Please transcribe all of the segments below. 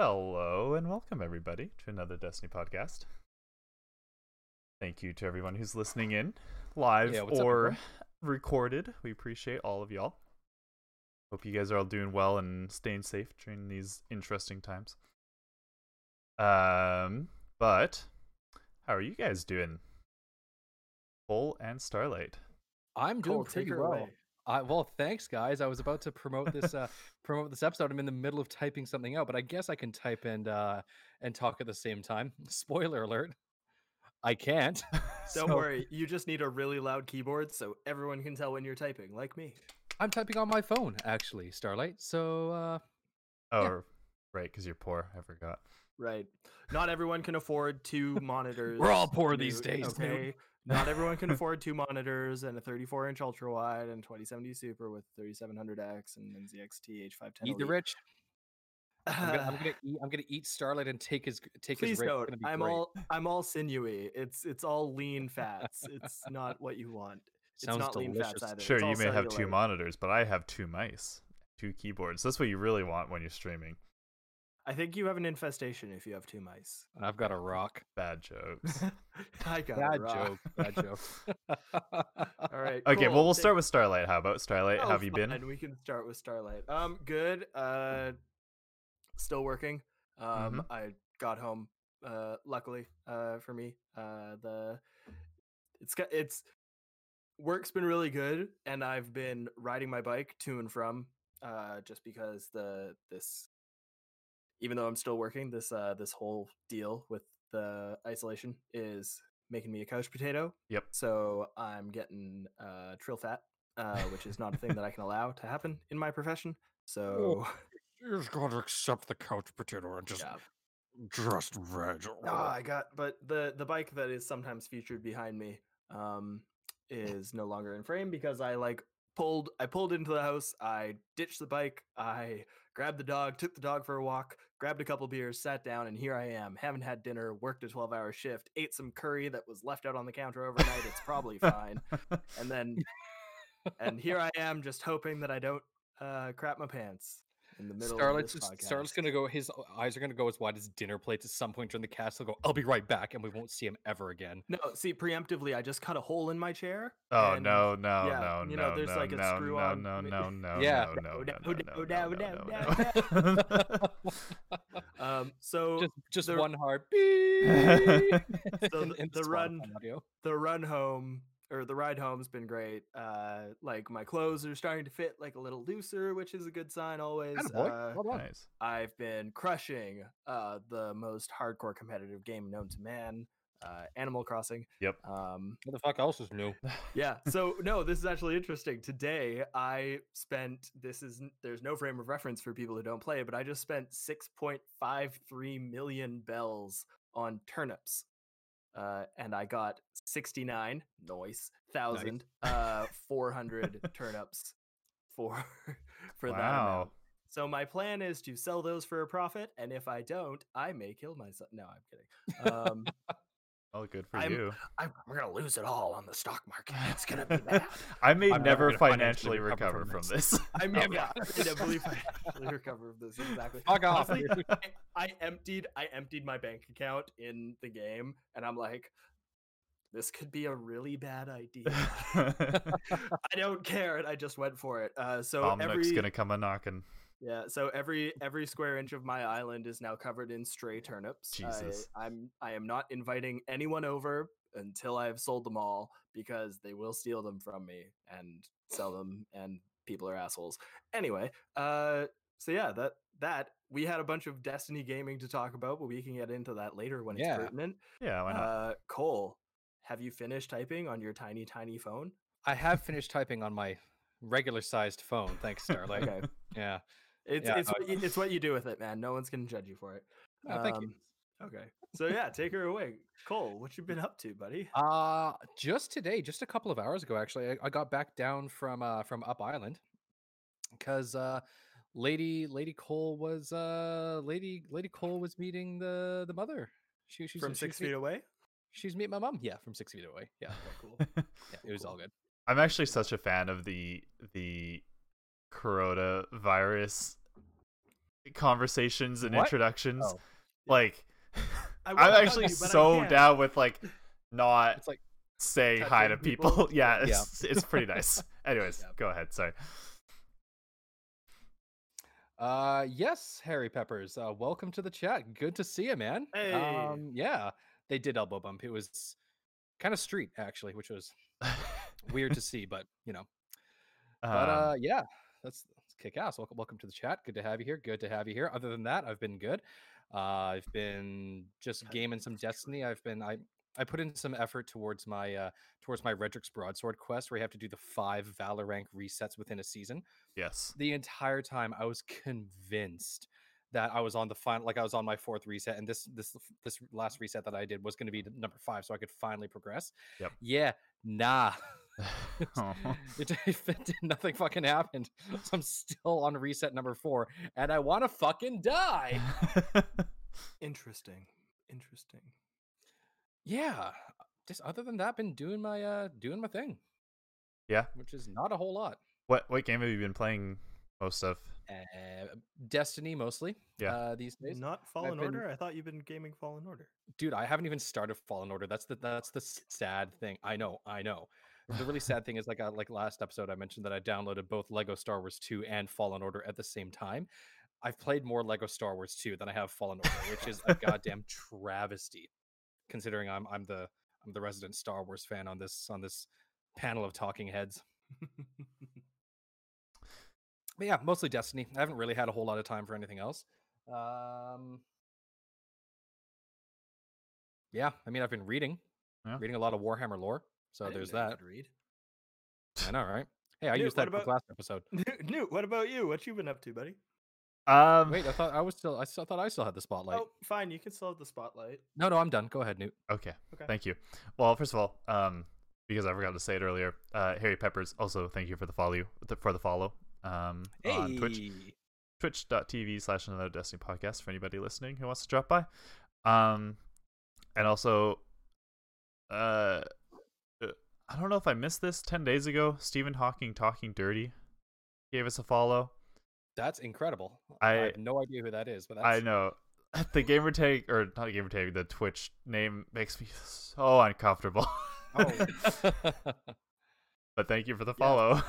Hello and welcome everybody to another Destiny podcast. Thank you to everyone who's listening in live Yeah, what's up, or recorded. We appreciate all of y'all. Hope you guys are all doing well and staying safe during these interesting times. Um, but how are you guys doing? Bull and Starlight. I'm doing Cole, pretty take her well. away. I, well, thanks, guys. I was about to promote this uh, promote this episode. I'm in the middle of typing something out, but I guess I can type and uh, and talk at the same time. Spoiler alert: I can't. Don't So, worry, you just need a really loud keyboard so everyone can tell when you're typing, like me. I'm typing on my phone, actually, Starlight. So uh, Oh, Yeah. right, because you're poor. I forgot. Right. Not everyone can afford two monitors. We're all poor these days, Newt. Okay. Not everyone can afford two monitors and a 34 inch ultra wide and 2070 Super with 3700X and NZXT H510. eat the rich. I'm gonna, I'm gonna eat. I'm gonna eat Starlight and take his take Please his. rich. It's note, I'm great. all I'm all sinewy. It's it's all lean fats. It's not what you want. Sounds it's not lean delicious. fats either. Sure, It's you may have two monitors, but I have two mice, two keyboards. That's what you really want when you're streaming. I think you have an infestation if you have two mice. I've got a rock. Bad jokes. I got Bad it wrong. joke. Bad joke. All right. Okay, well we'll start with Starlight. How about Starlight? Oh, have you been? fine, We can start with Starlight. Um, good. Uh, still working. Um, Mhm. I got home. Uh, luckily, uh, for me, uh, the it's got it's work's been really good, and I've been riding my bike to and from. Uh, just because the this, even though I'm still working, this uh this whole deal with the isolation is making me a couch potato. Yep. So I'm getting uh trill fat, uh, which is not a thing that I can allow to happen in my profession. So you're just going to accept the couch potato and just yeah. just veg. No, I got but the the bike that is sometimes featured behind me um is no longer in frame because I like pulled I pulled into the house, I ditched the bike, I grabbed the dog, took the dog for a walk, grabbed a couple beers, sat down, and here I am. Haven't had dinner, worked a 12 hour shift, ate some curry that was left out on the counter overnight. It's probably fine. And then and here I am just hoping that I don't uh crap my pants in the middle. Starlight's Starlight's gonna go. His eyes are gonna go as wide as dinner plates at some point during the cast. He'll go. I'll be right back, and we won't see him ever again. No, see, preemptively, I just cut a hole in my chair. Oh and, no, no, yeah, no, no, you know, no no, like a no, screw no, on. No, no, no, yeah, no, no, no, no, no, no, no. Um, so just just the, one hard beep. so the, the run, audio. the run home or the ride home's been great. Uh, like my clothes are starting to fit like a little looser, which is a good sign always. Uh, well nice. I've been crushing uh the most hardcore competitive game known to man, uh, Animal Crossing. Yep. Um, What the fuck else is new? yeah so no this is actually interesting today i spent this is n- there's no frame of reference for people who don't play but i just spent 6.53 million bells on turnips uh, and i got 69 noise thousand uh 400 turnips for for that amount. So my plan is to sell those for a profit and if i don't i may kill myself no i'm kidding. Um Oh, good for I'm- you. I'm, we're gonna lose it all on the stock market. It's gonna be bad. I may I'm never never financially financially recover recover from from this. I mean, Never. yeah, I believe I recover from this exactly. Fuck off. Honestly. I, I emptied, I emptied my bank account in the game, and I'm like, this could be a really bad idea. I don't care, and I just went for it. Uh, so Dominick's every gonna come a knocking. Yeah, so every every square inch of my island is now covered in stray turnips. Jesus. I, I'm I am not inviting anyone over until I have sold them all because they will steal them from me and sell them, and people are assholes. Anyway, uh, so yeah, that that we had a bunch of Destiny gaming to talk about, but we can get into that later when it's pertinent. Yeah, why not? Uh, Cole, have you finished typing on your tiny tiny phone? I have finished typing on my regular sized phone. Thanks, Starlight. Okay, Yeah. It's Yeah, it's what you, it's what you do with it, man. No one's gonna judge you for it. Oh, thank you. Um, Okay. So yeah, take her away. Cole, what you been up to, buddy? Uh just today, just a couple of hours ago, actually, I, I got back down from uh from Up Island because uh Lady Lady Cole was uh Lady Lady Cole was meeting the the mother. She she's From she's six meet- feet away? She's meeting my mom. Yeah, from six feet away. Yeah, cool. yeah, it was all good. I'm actually such a fan of the the coronavirus conversations and What? introductions. Oh. like I I'm actually you, so down with like not It's like saying hi to people. people. yeah, Yeah. it's, it's pretty nice. Anyways, Yeah. go ahead. Sorry. Uh yes, Harry Peppers. Uh welcome to the chat. Good to see you, man. Hey. Um yeah, they did elbow bump. It was kind of street actually, which was weird to see, but you know. But Um, uh yeah, that's, that's kick ass. Welcome welcome to the chat. Good to have you here. Good to have you here. Other than that, I've been good. Uh I've been just gaming some. Destiny. I've been I I put in some effort towards my uh towards my Redrix broadsword quest where you have to do the five Valor rank resets within a season yes. the entire time I was convinced that I was on the final like I was on my fourth reset and this this this last reset that I did was going to be number 5 so I could finally progress. Yep. Yeah, nah. Aw. it, it did nothing fucking happened. So I'm still on reset number 4 and I want to fucking die. Interesting. Interesting. Yeah. Just other than that been doing my uh doing my thing. Yeah. Which is not a whole lot. what what game have you been playing most of? Uh, Destiny mostly. Yeah. Uh, these days. Not Fallen been- Order? I thought you've been gaming Fallen Order. dude i haven't even started fallen order that's the that's the sad thing i know i know the really sad thing is like uh, like last episode i mentioned that i downloaded both lego star wars 2 and fallen order at the same time. I've played more lego star wars 2 than i have fallen order which is a goddamn travesty considering i'm i'm the i'm the resident star wars fan on this on this panel of talking heads. But yeah mostly destiny. I haven't really had a whole lot of time for anything else. Um yeah i mean i've been reading Yeah. reading a lot of warhammer lore so there's that Read. i know right hey i Newt, used that about- last episode Newt, what about you? What you been up to, buddy? Um, wait i thought i was still i still thought i still had the spotlight Oh, fine. You can still have the spotlight. no no i'm done go ahead newt Okay. Okay. Thank you. Well, first of all, um, because I forgot to say it earlier, uh, Harry Peppers. Also, thank you for the follow. For the follow. Um, on Twitch. Hey! twitch.tv slash another destiny podcast for anybody listening who wants to drop by um and also uh, i don't know if i missed this 10 days ago stephen hawking talking dirty gave us a follow that's incredible I- have no idea who that is but that's i know the gamer tag or not the gamer tag the twitch name makes me so uncomfortable Oh. but thank you for the Yeah. follow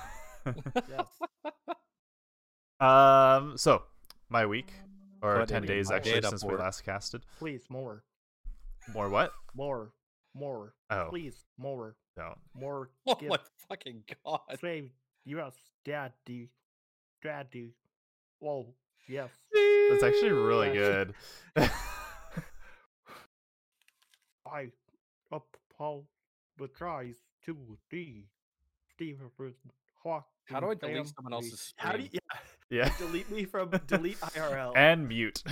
Yes. um so my week or Put 10 days actually data since we last casted Please, more. more what More. More. oh Please, more. no More. oh give- my fucking god Say, yes, daddy. Daddy. Whoa, yes. That's actually really good. I tries to the Stephen Hawking. how do i delete someone else's How do you yeah. Delete me from delete IRL And mute.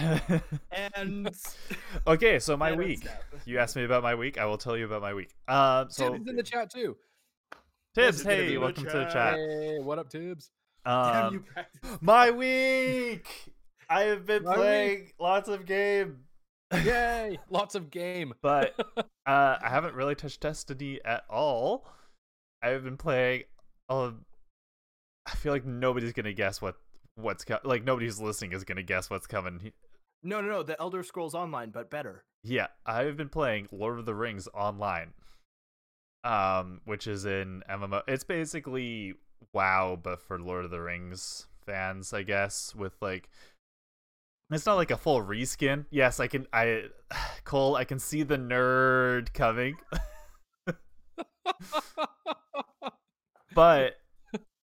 and okay, so my and week. snap. You asked me about my week. I will tell you about my week. Um, so Tibbs is in the chat too Tibbs, Tibbs gonna be hey, in the welcome to the chat. chat. hey what up tibbs Damn, you Um, practiced. my week. I have been My playing lots of game, yay lots of game but uh, I haven't really touched Destiny at all. I've been playing. Uh, I feel like nobody's gonna guess what what's co- like. Nobody who's listening is gonna guess what's coming. No, no, no. The Elder Scrolls Online, but better. Yeah, I've been playing Lord of the Rings online. Um, which is in MMO. It's basically WoW, but for Lord of the Rings fans, I guess, with like it's not like a full reskin. Yes, I can I Cole, I can see the nerd coming. but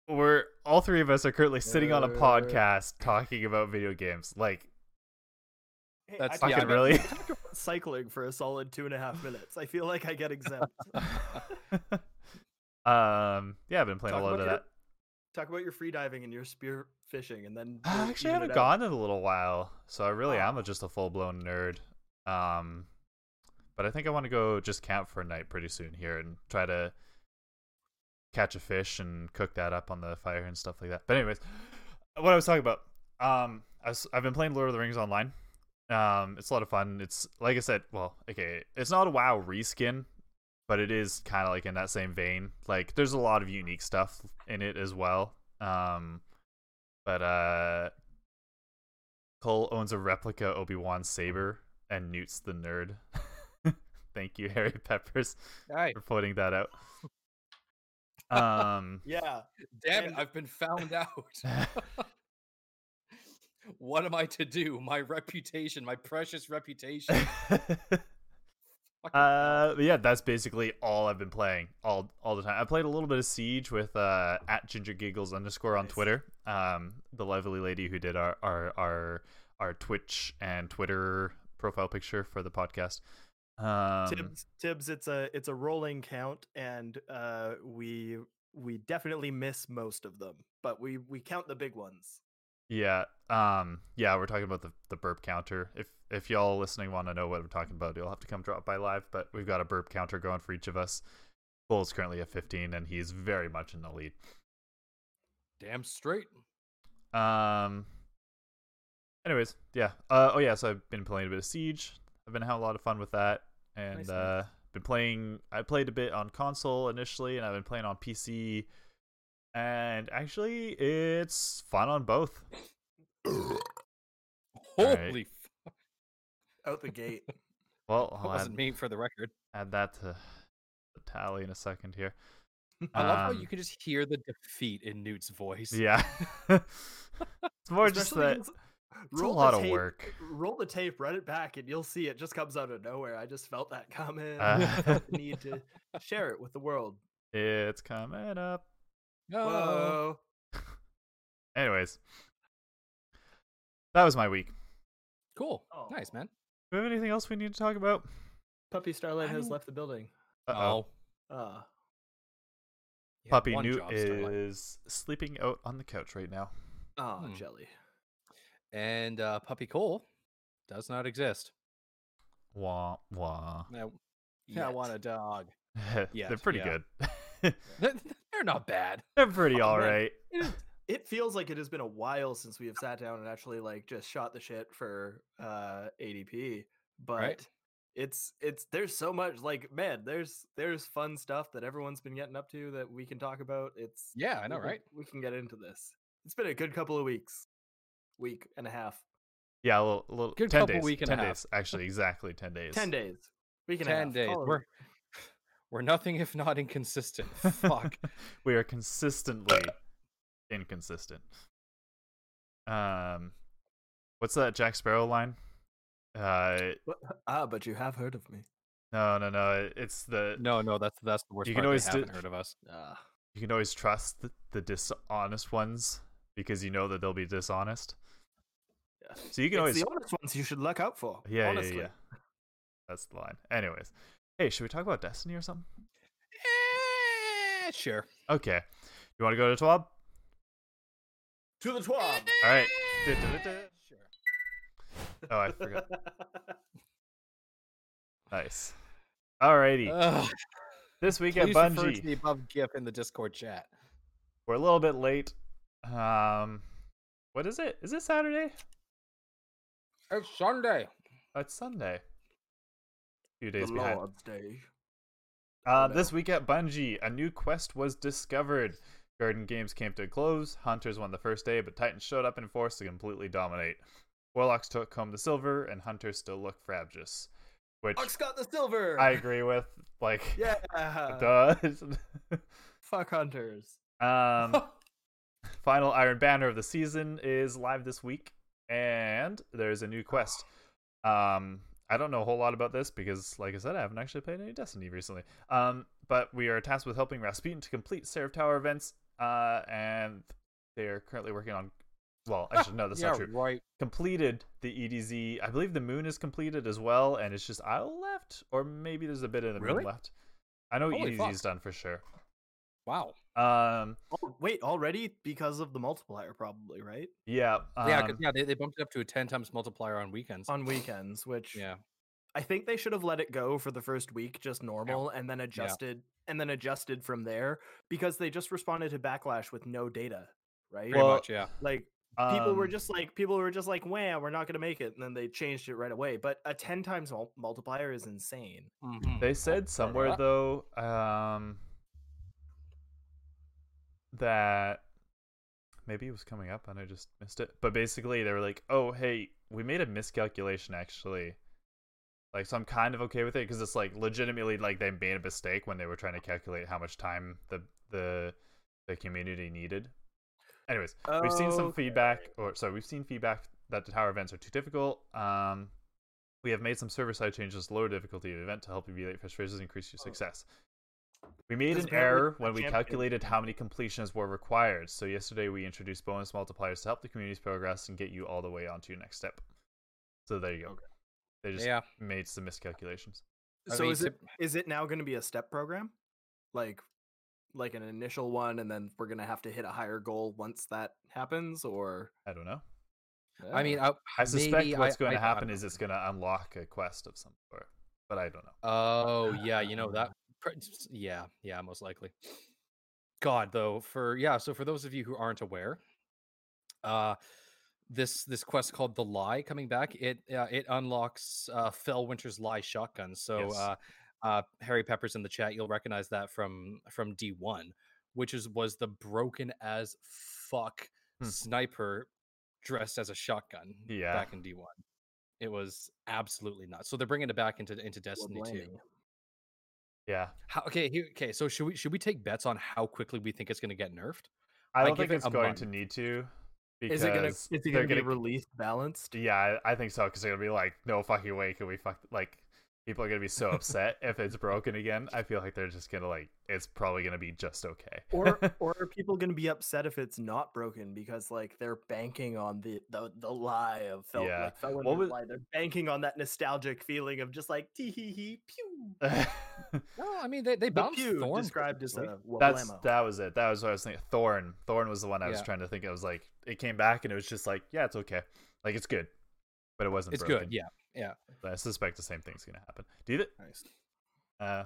we're all three of us are currently sitting on a podcast talking about video games. Like Hey, That's- I yeah, talked Fucking really? about cycling for a solid two and a half minutes. I feel like I get exempt. um yeah, I've been playing Talk a lot about of your- that. Talk about your free diving and your spear fishing, and then I actually haven't gone in a little while, so I really am Ah. a, just a full blown nerd. Um, but I think I want to go just camp for a night pretty soon here and try to catch a fish and cook that up on the fire and stuff like that. But anyways, what I was talking about, um, I was, I've been playing Lord of the Rings online. Um, it's a lot of fun. It's like I said, well, okay, it's not a WoW reskin, but it is kind of like in that same vein. Like, there's a lot of unique stuff in it as well. Um, but uh, Cole owns a replica Obi Wan saber, and Newt's the nerd. Thank you, Harry Peppers, for pointing that out. Um, Yeah. damn it! And- I've been found out. what am I to do? My reputation, my precious reputation. Uh, yeah, that's basically all I've been playing all all the time. I played a little bit of Siege with uh, at Ginger Giggles underscore on Nice. Twitter. Um, the lovely lady who did our our our our Twitch and Twitter profile picture for the podcast. Um, Tibbs, Tibbs, it's a it's a rolling count, and uh, we we definitely miss most of them, but we we count the big ones. Yeah. Um yeah, we're talking about the, the burp counter. If if y'all listening want to know what I'm talking about, you'll have to come drop by live, but we've got a burp counter going for each of us. Bull is currently at 15 and he's very much in the lead. Damn straight. Um anyways, yeah. Uh oh yeah, so I've been playing a bit of Siege. I've been having a lot of fun with that and Nice, uh nice. been playing I played a bit on console initially and I've been playing on PC and actually it's fun on both. Alright. Holy, f- Out the gate. Well, that I'll wasn't add, me for the record. add that to the tally in a second here. I love how Um, you can just hear the defeat in Newt's voice. Yeah. it's more just that that 'cause it's a roll the lot of work. Roll the tape, run it back, and you'll see it just comes out of nowhere. I just felt that coming. Uh, I felt the need to share it with the world. It's coming up. Whoa. Anyways, that was my week. Cool. Oh. Nice, man. Do we have anything else we need to talk about? Puppy Starlight I has don't- left the building. Uh-oh. Oh. Yeah, Puppy Newt job, Starlight. is sleeping out on the couch right now. Oh, Hmm. jelly. And uh, Puppy Cole does not exist. Wah wah. I, I want a dog. Yeah, they're pretty yeah. good. They're not bad. They're pretty Oh, all man. right. It, is- it feels like it has been a while since we have sat down and actually like just shot the shit for uh ADP. But it's it's there's so much like man, there's there's fun stuff that everyone's been getting up to that we can talk about. It's Yeah, I know, we right? We can get into this. It's been a good couple of weeks, week and a half, Yeah, a little, a little Good 10 couple days. week and a 10 half. days. Actually, exactly 10 days. ten days, week and a Ten half. days. a We're we're nothing if not inconsistent. Fuck. we are consistently inconsistent. Um, what's that Jack Sparrow line? Uh, What- Ah, but you have heard of me. no, no, no. It's the No, no, that's that's the worst You part. can always haven't heard of us. Ah, you can always trust the, the dishonest ones because you know that they'll be dishonest. Yeah. So you can It's always the honest ones you should look out for. yeah, yeah, honestly. yeah. That's the line. Anyways, hey, should we talk about Destiny or something? Eh, sure. Okay, you want to go to Twab? To the twab. All right. Sure. Oh, I forgot. Nice. Alrighty. Ugh, this week at please to Bungie. the above GIF in the Discord chat. We're a little bit late. Um, what is it? Is it Saturday? It's Sunday. Oh, it's Sunday. A few The days behind. Lord's Day. Uh, this week at Bungie, a new quest was discovered. Guardian Games came to a close. Hunters won the first day, but Titans showed up in force to completely dominate. Warlocks took home the silver, and Hunters still look frabjous. Which Ox got the silver. I agree with. Like, Yeah. does. Fuck hunters. um, final Iron Banner of the season is live this week, and there's a new quest. Um, I don't know a whole lot about this because, like I said, I haven't actually played any Destiny recently. Um, but we are tasked with helping Rasputin to complete Seraph Tower events, uh, and they are currently working on. Well, actually, no, that's yeah, not true. right. Completed the EDZ. I believe the moon is completed as well, and it's just Io left, or maybe there's a bit of the Really? moon left. I know Holy EDZ fuck. is done for sure. Wow. Um, Oh, wait, already because of the multiplier, probably right yeah, yeah, 'cause, um, yeah, they, they bumped it up to a ten times multiplier on weekends. on weekends, which yeah. I think they should have let it go for the first week just normal and then adjusted and then adjusted from there because they just responded to backlash with no data, right? Pretty Well, much, yeah. like people were um, just like people were just like, "Wow, we're not going to make it," and then they changed it right away. But a ten times mul- multiplier is insane. Mhm. They said somewhere though, um, that maybe it was coming up and I just missed it. But basically, they were like, "Oh, hey, we made a miscalculation actually." Like, so I'm kind of okay with it because it's like legitimately like they made a mistake when they were trying to calculate how much time the the the community needed. Anyways, we've seen some feedback, or sorry, we've seen feedback that the tower events are too difficult. Um, we have made some server side changes to lower difficulty of event to help alleviate frustrations and increase your Oh. success. We made an error when we calculated how many completions were required. So yesterday we introduced bonus multipliers to help the community's progress and get you all the way onto your next step. So there you go. Okay. They just Yeah. made some miscalculations. I So mean, is it tip- is it now going to be a step program, like like an initial one, and then we're going to have to hit a higher goal once that happens, or I don't know. I mean, I, I suspect maybe what's going to I- I happen is it's going to unlock a quest of some sort, but I don't know. Oh yeah, you know that. Yeah, yeah, most likely. God, though, for yeah. So for those of you who aren't aware, uh, this this quest called the Lie coming back. It uh, it unlocks uh, Felwinter's Lie shotgun. So Yes. uh, uh, Harry Peppers in the chat, you'll recognize that from from D one, which is was the broken as fuck Hmm. sniper dressed as a shotgun. Yeah. back in D one. It was absolutely nuts. So they're bringing it back into into Destiny two. Yeah. How, okay, here, okay. So should we should we take bets on how quickly we think it's going to get nerfed? I I don't give think it it's going to need to. Because Is it gonna is it gonna be gonna- released balanced? Yeah, I I think so. Because they're gonna be like, no fucking way can we fuck like people are gonna be so upset if it's broken again. I feel like they're just gonna like it's probably gonna be just okay. or or are people going to be upset if it's not broken because like they're banking on the the, the lie of Fel- Yeah. like What was- lie. They're banking on that nostalgic feeling of just like tee hee hee pew. No, I mean they they The bounced pew Thorn described as perfectly. a That's wablamo. that was it. That was what I was thinking. Thorn. Thorn was the one I was Yeah. trying to think. I was like, it came back and it was just like, yeah, it's okay. Like it's good, but it wasn't. It's broken. good, yeah. But I suspect the same thing's gonna happen. Do you? Th- Nice. Uh,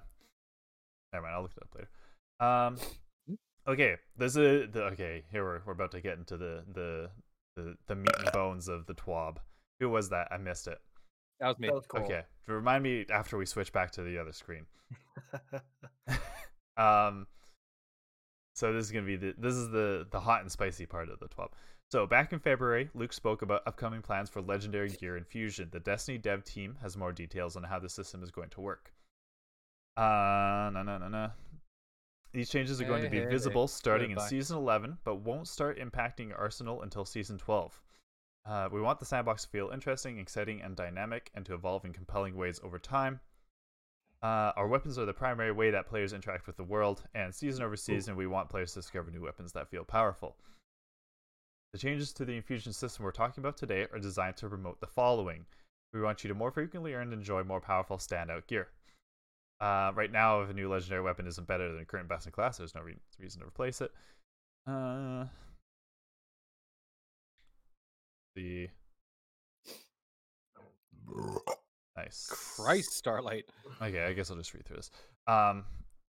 never mind. I'll look it up later. Um, okay. This is the okay. Here we're we're about to get into the the the the meat and bones of the twab. Who was that? I missed it. That was me. That was cool. Okay, remind me after we switch back to the other screen. um, so this is gonna be the this is the the hot and spicy part of the twab. So back in February, Luke spoke about upcoming plans for Legendary Gear Infusion. The Destiny dev team has more details on how the system is going to work. Uh, no, no, no, no. These changes are going to be hey, visible starting in goodbye. season 11, but won't start impacting Arsenal until season 12. Uh, we want the sandbox to feel interesting, exciting, and dynamic, and to evolve in compelling ways over time. Uh, our weapons are the primary way that players interact with the world, and season over season, we want players to discover new weapons that feel powerful. The changes to the infusion system we're talking about today are designed to promote the following. We want you to more frequently earn and enjoy more powerful standout gear. Uh, right now, if a new legendary weapon isn't better than the current best in class, there's no re- reason to replace it. Uh, the nice Christ, Starlight. Okay, I guess I'll just read through this. Um,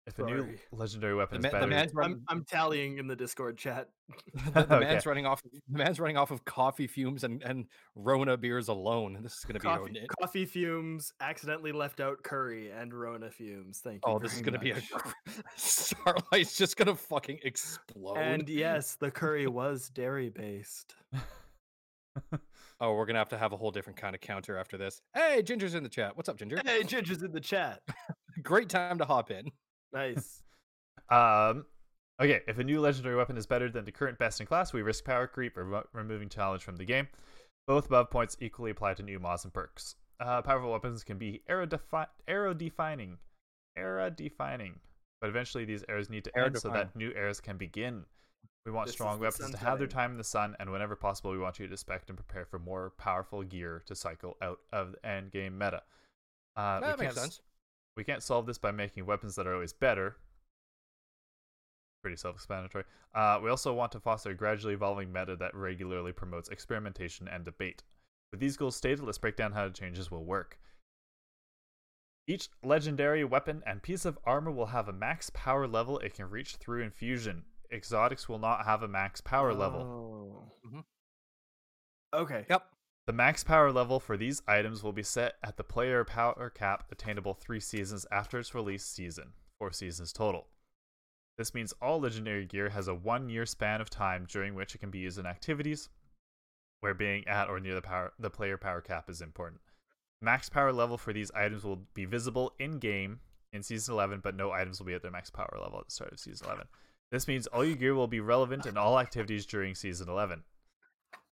if a new legendary weapon The, is ma- the man's running. I'm I'm tallying in the Discord chat. the, the Okay. man's running off. The man's running off of coffee fumes and and Rona beers alone. This is going to be. Coffee, a, coffee fumes accidentally left out curry and Rona fumes. Thank you. oh, this is going to be a. much. Starlight's just going to fucking explode. And yes, the curry was dairy based. oh, we're going to have to have a whole different kind of counter after this. Hey, Ginger's in the chat. What's up, Ginger? Hey, Ginger's in the chat. Great time to hop in. Nice. Um, okay, if a new legendary weapon is better than the current best in class, we risk power creep or remo- removing challenge from the game. Both above points equally apply to new mods and perks. Uh, powerful weapons can be era defi- era defining, era defining, but eventually these eras need to end so that new eras can begin. We want This strong weapons to have their time in the sun, and whenever possible, we want you to expect and prepare for more powerful gear to cycle out of the end game meta. Uh, that we makes can't sense. we can't solve this by making weapons that are always better. Pretty self explanatory. Uh, we also want to foster a gradually evolving meta that regularly promotes experimentation and debate. With these goals stated, let's break down how the changes will work. Each legendary weapon and piece of armor will have a max power level it can reach through infusion. Exotics will not have a max power level. Oh. Mhm. Okay. Yep. The max power level for these items will be set at the player power cap attainable three seasons after its release season, four seasons total. This means all legendary gear has a one year span of time during which it can be used in activities where being at or near the power the player power cap is important. Max power level for these items will be visible in game in season 11, but no items will be at their max power level at the start of season 11. This means all your gear will be relevant in all activities during season 11.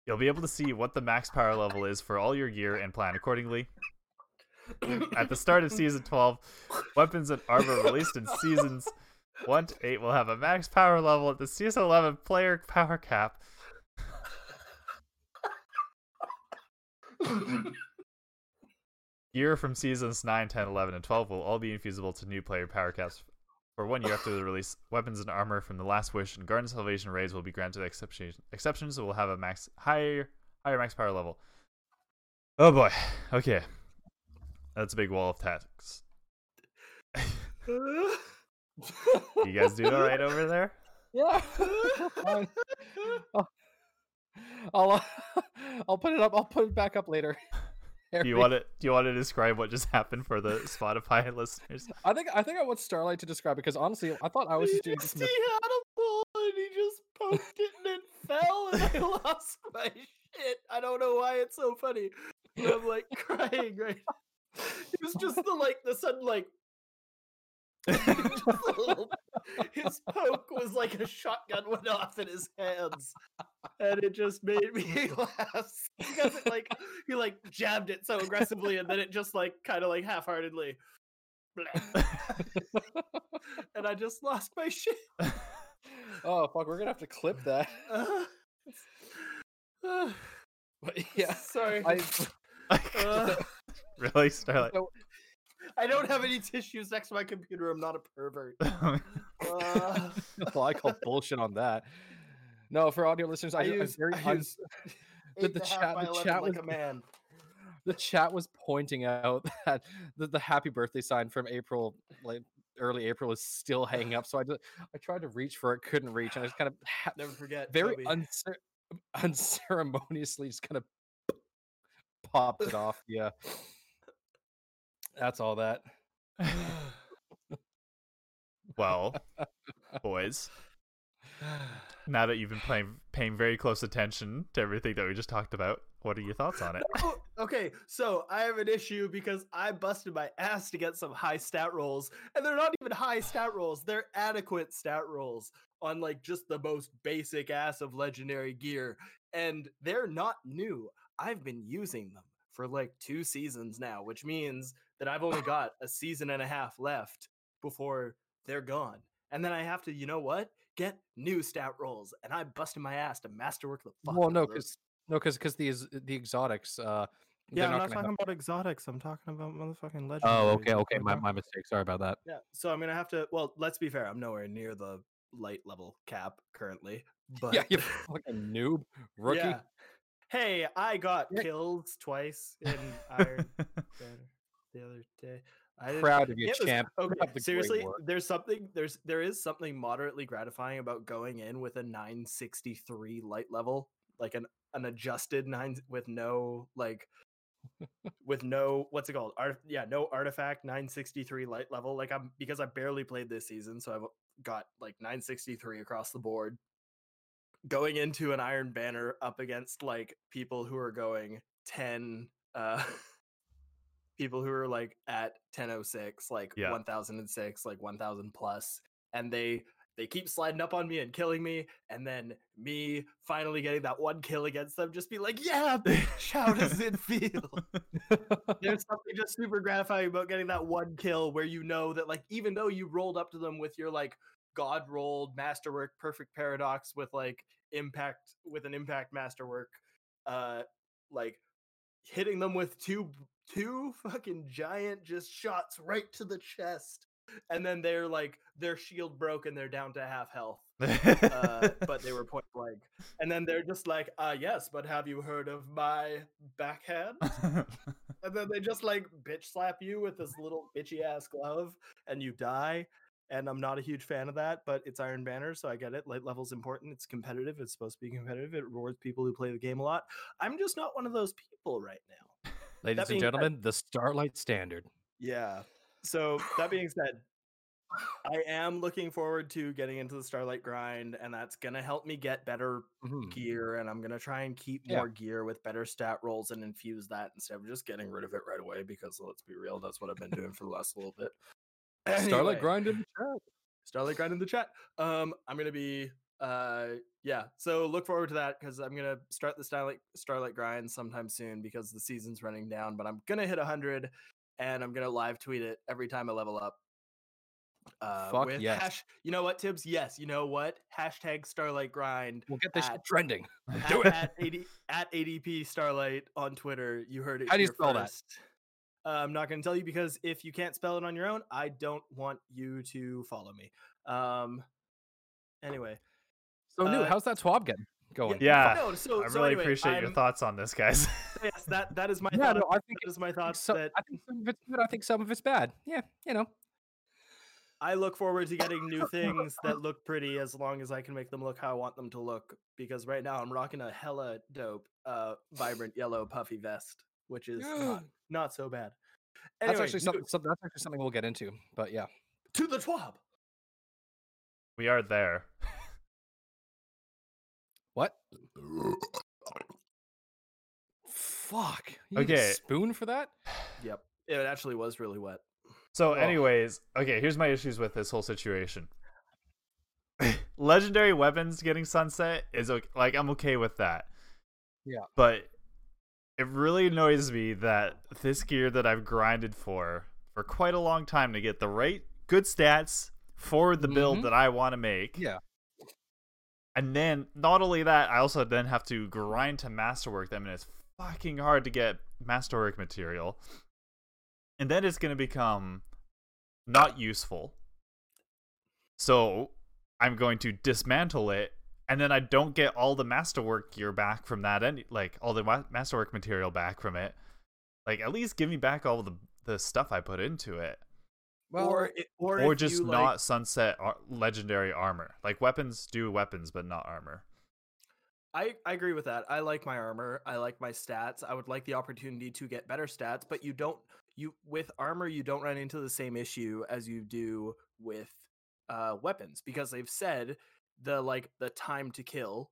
You'll be able to see what the max power level is for all your gear and plan accordingly. At the start of season 12, weapons and armor released in seasons 1 to 8 will have a max power level at the season 11 player power cap. Gear from seasons 9, 10, 11, and 12 will all be infusable to new player power caps for one year after the release. Weapons and armor from the Last Wish and Garden Salvation raids will be granted exception- exceptions. That will have a max higher higher max power level. Oh boy. Okay. That's a big wall of text. you guys doing all right over there? Yeah. Fine. I'll, I'll put it up. I'll put it back up later. Do you want to do you want to describe what just happened for the Spotify listeners? I think I think I want Starlight to describe because honestly, I thought I was just doing this. he in had a ball and he just poked it and it fell and I lost my shit. I don't know why it's so funny. But I'm like crying right. It was just the like the sudden like just a little, his poke was like a shotgun went off in his hands, and it just made me laugh because it like he like jabbed it so aggressively, and then it just like kind of like half-heartedly, and I just lost my shit. Oh fuck, we're gonna have to clip that. Uh, uh, But yeah, sorry. I Uh, really, Starlight? so- I don't have any tissues next to my computer. I'm not a pervert. Uh, well, I call bullshit on that. No, for audio listeners, I, I use, very, I use the- the and a half chat- the chat like was- a man. the chat was pointing out that the, the happy birthday sign from April, like early April, is still hanging up. So I just, I tried to reach for it, couldn't reach, and I just kind of ha- Never forget. very uncer- unceremoniously just kind of popped it off. Yeah, that's all that. well, boys, now that you've been playing, paying very close attention to everything that we just talked about, what are your thoughts on it? Oh, okay, so I have an issue because I busted my ass to get some high stat rolls, and they're not even high stat rolls; they're adequate stat rolls on like just the most basic ass of legendary gear, and they're not new. I've been using them for like two seasons now, which means that I've only got a season and a half left before they're gone, and then I have to, you know what? Get new stat rolls, and I busted my ass to masterwork the fuck. well, no, because no, because because the the exotics. Uh, Yeah, I'm not gonna talking have- about exotics. I'm talking about motherfucking legendaries. Oh, okay, okay, my, I'm my mistake. Sorry about that. Yeah, so I'm gonna have to. Well, let's be fair. I'm nowhere near the light level cap currently, but Yeah, you fucking noob rookie. Yeah. Hey, I got Yeah. kills twice in Iron Banner the other day. I Proud of you, Yeah, it was- champ. Okay, seriously, there's something there's there is something moderately gratifying about going in with a 963 light level, like an an adjusted nine with no like with no what's it called? Art yeah, no artifact 963 light level. Like I'm because I barely played this season, so I've got like 963 across the board. Going into an Iron Banner up against like people who are going 10 uh people who are like at 1006 like Yeah. 1006 like 1000 plus and they they keep sliding up on me and killing me and then me finally getting that one kill against them just be like yeah bitch how does it feel there's something just super gratifying about getting that one kill where you know that like even though you rolled up to them with your like god rolled masterwork perfect paradox with like impact with an impact masterwork uh like hitting them with two two fucking giant just shots right to the chest and then they're like their shield broke and they're down to half health uh, but they were point blank. And then they're just like uh yes but have you heard of my backhand? And then they just like bitch slap you with this little bitchy ass glove and you die. And i'm not a huge fan of that but it's iron banner so i get it. Light level's important. It's competitive. It's supposed to be competitive. It rewards people who play the game a lot. I'm just not one of those people right now Ladies and said- gentlemen, the Starlight Standard. yeah so that being said I am looking forward to getting into the Starlight grind, and that's gonna help me get better Mhm. gear. And I'm gonna try and keep Yeah. more gear with better stat rolls and infuse that instead of just getting rid of it right away. Because let's be real, that's what I've been doing for the last little bit. Starlight grind in the chat. Starlight grind in the chat. Um, I'm gonna be uh yeah. So look forward to that because I'm gonna start the Starlight Starlight grind sometime soon because the season's running down. But I'm gonna hit hundred, and I'm gonna live tweet it every time I level up. Uh, Fuck with yes. hash, you know what, Tibbs? Yes, you know what? Hashtag Starlight grind We'll get this at- trending. at, Do it. at, AD, at ADP Starlight on Twitter. You heard it. How do you spell that? Uh, I'm not going to tell you because if you can't spell it on your own, I don't want you to follow me. Um. Anyway, So new, Uh, how's that twab getting going? Yeah, no, so, I so really anyway, appreciate your I'm- thoughts on this, guys. Yes, that that is my Yeah, thought. no, I think it is my thoughts. so, that I think some of it's good. I think some of it's bad. Yeah, you know. I look forward to getting new things that look pretty as long as I can make them look how I want them to look. Because right now I'm rocking a hella dope, uh, vibrant yellow puffy vest, which is not, not so bad. That's Anyway, actually new- something, something. That's actually something we'll get into. But yeah, to the twab. we are there. What? Fuck. You need a Okay. spoon for that? Yep, it actually was really wet. So, Oh. anyways, okay, here's my issues with this whole situation. Legendary weapons getting sunset is okay. Like, I'm okay with that. Yeah. But it really annoys me that this gear that I've grinded for for quite a long time to get the right good stats for the build Mhm. that I want to make. Yeah. And then not only that, I also then have to grind to masterwork them, and it's fucking hard to get masterwork material. And then it's gonna become not useful. So I'm going to dismantle it, and then I don't get all the masterwork gear back from that, any like all the ma- masterwork material back from it. Like at least give me back all the the stuff I put into it, Well, or it, or, or just you, not like, sunset ar- legendary armor. Like weapons do weapons, but not armor. I, I agree with that. I like my armor. I like my stats. I would like the opportunity to get better stats, but you don't you with armor you don't run into the same issue as you do with uh weapons because they've said the like the time to kill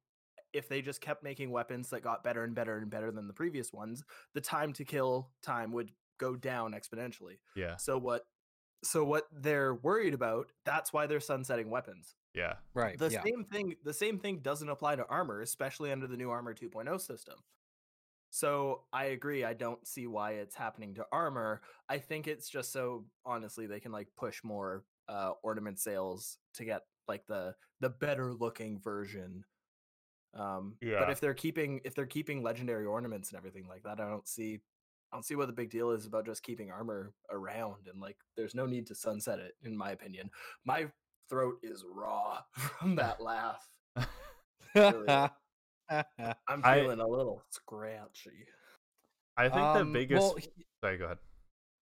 if they just kept making weapons that got better and better and better than the previous ones, the time to kill time would go down exponentially. Yeah, So what so what they're worried about, that's why they're sunsetting weapons. yeah. right. The yeah. same thing the same thing doesn't apply to armor, especially under the new armor 2.0 system. So I agree, I don't see why it's happening to armor. I think it's just so honestly they can like push more uh ornament sales to get like the the better looking version. Um Yeah. but if they're keeping if they're keeping legendary ornaments and everything like that, I don't see I don't see what the big deal is about just keeping armor around and like there's no need to sunset it in my opinion. My throat is raw from that laugh. really I'm feeling a little scratchy. I think Um, the biggest. well, he- Sorry, go ahead.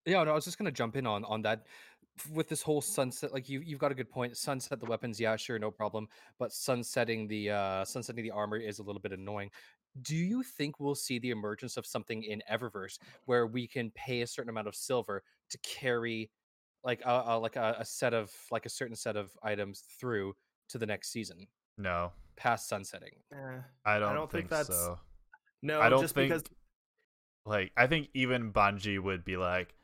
Yeah, no, I was just gonna jump in on on that with this whole sunset. Like you, you've got a good point. Sunset the weapons, yeah, sure, no problem. But sunsetting the uh sunsetting the armor is a little bit annoying. Do you think we'll see the emergence of something in Eververse where we can pay a certain amount of silver to carry like a, a like a, a set of like a certain set of items through to the next season No, past sunsetting? Eh, I don't, I don't think think, that's- so. no, I don't just think because Like, I think even Bungie would be like,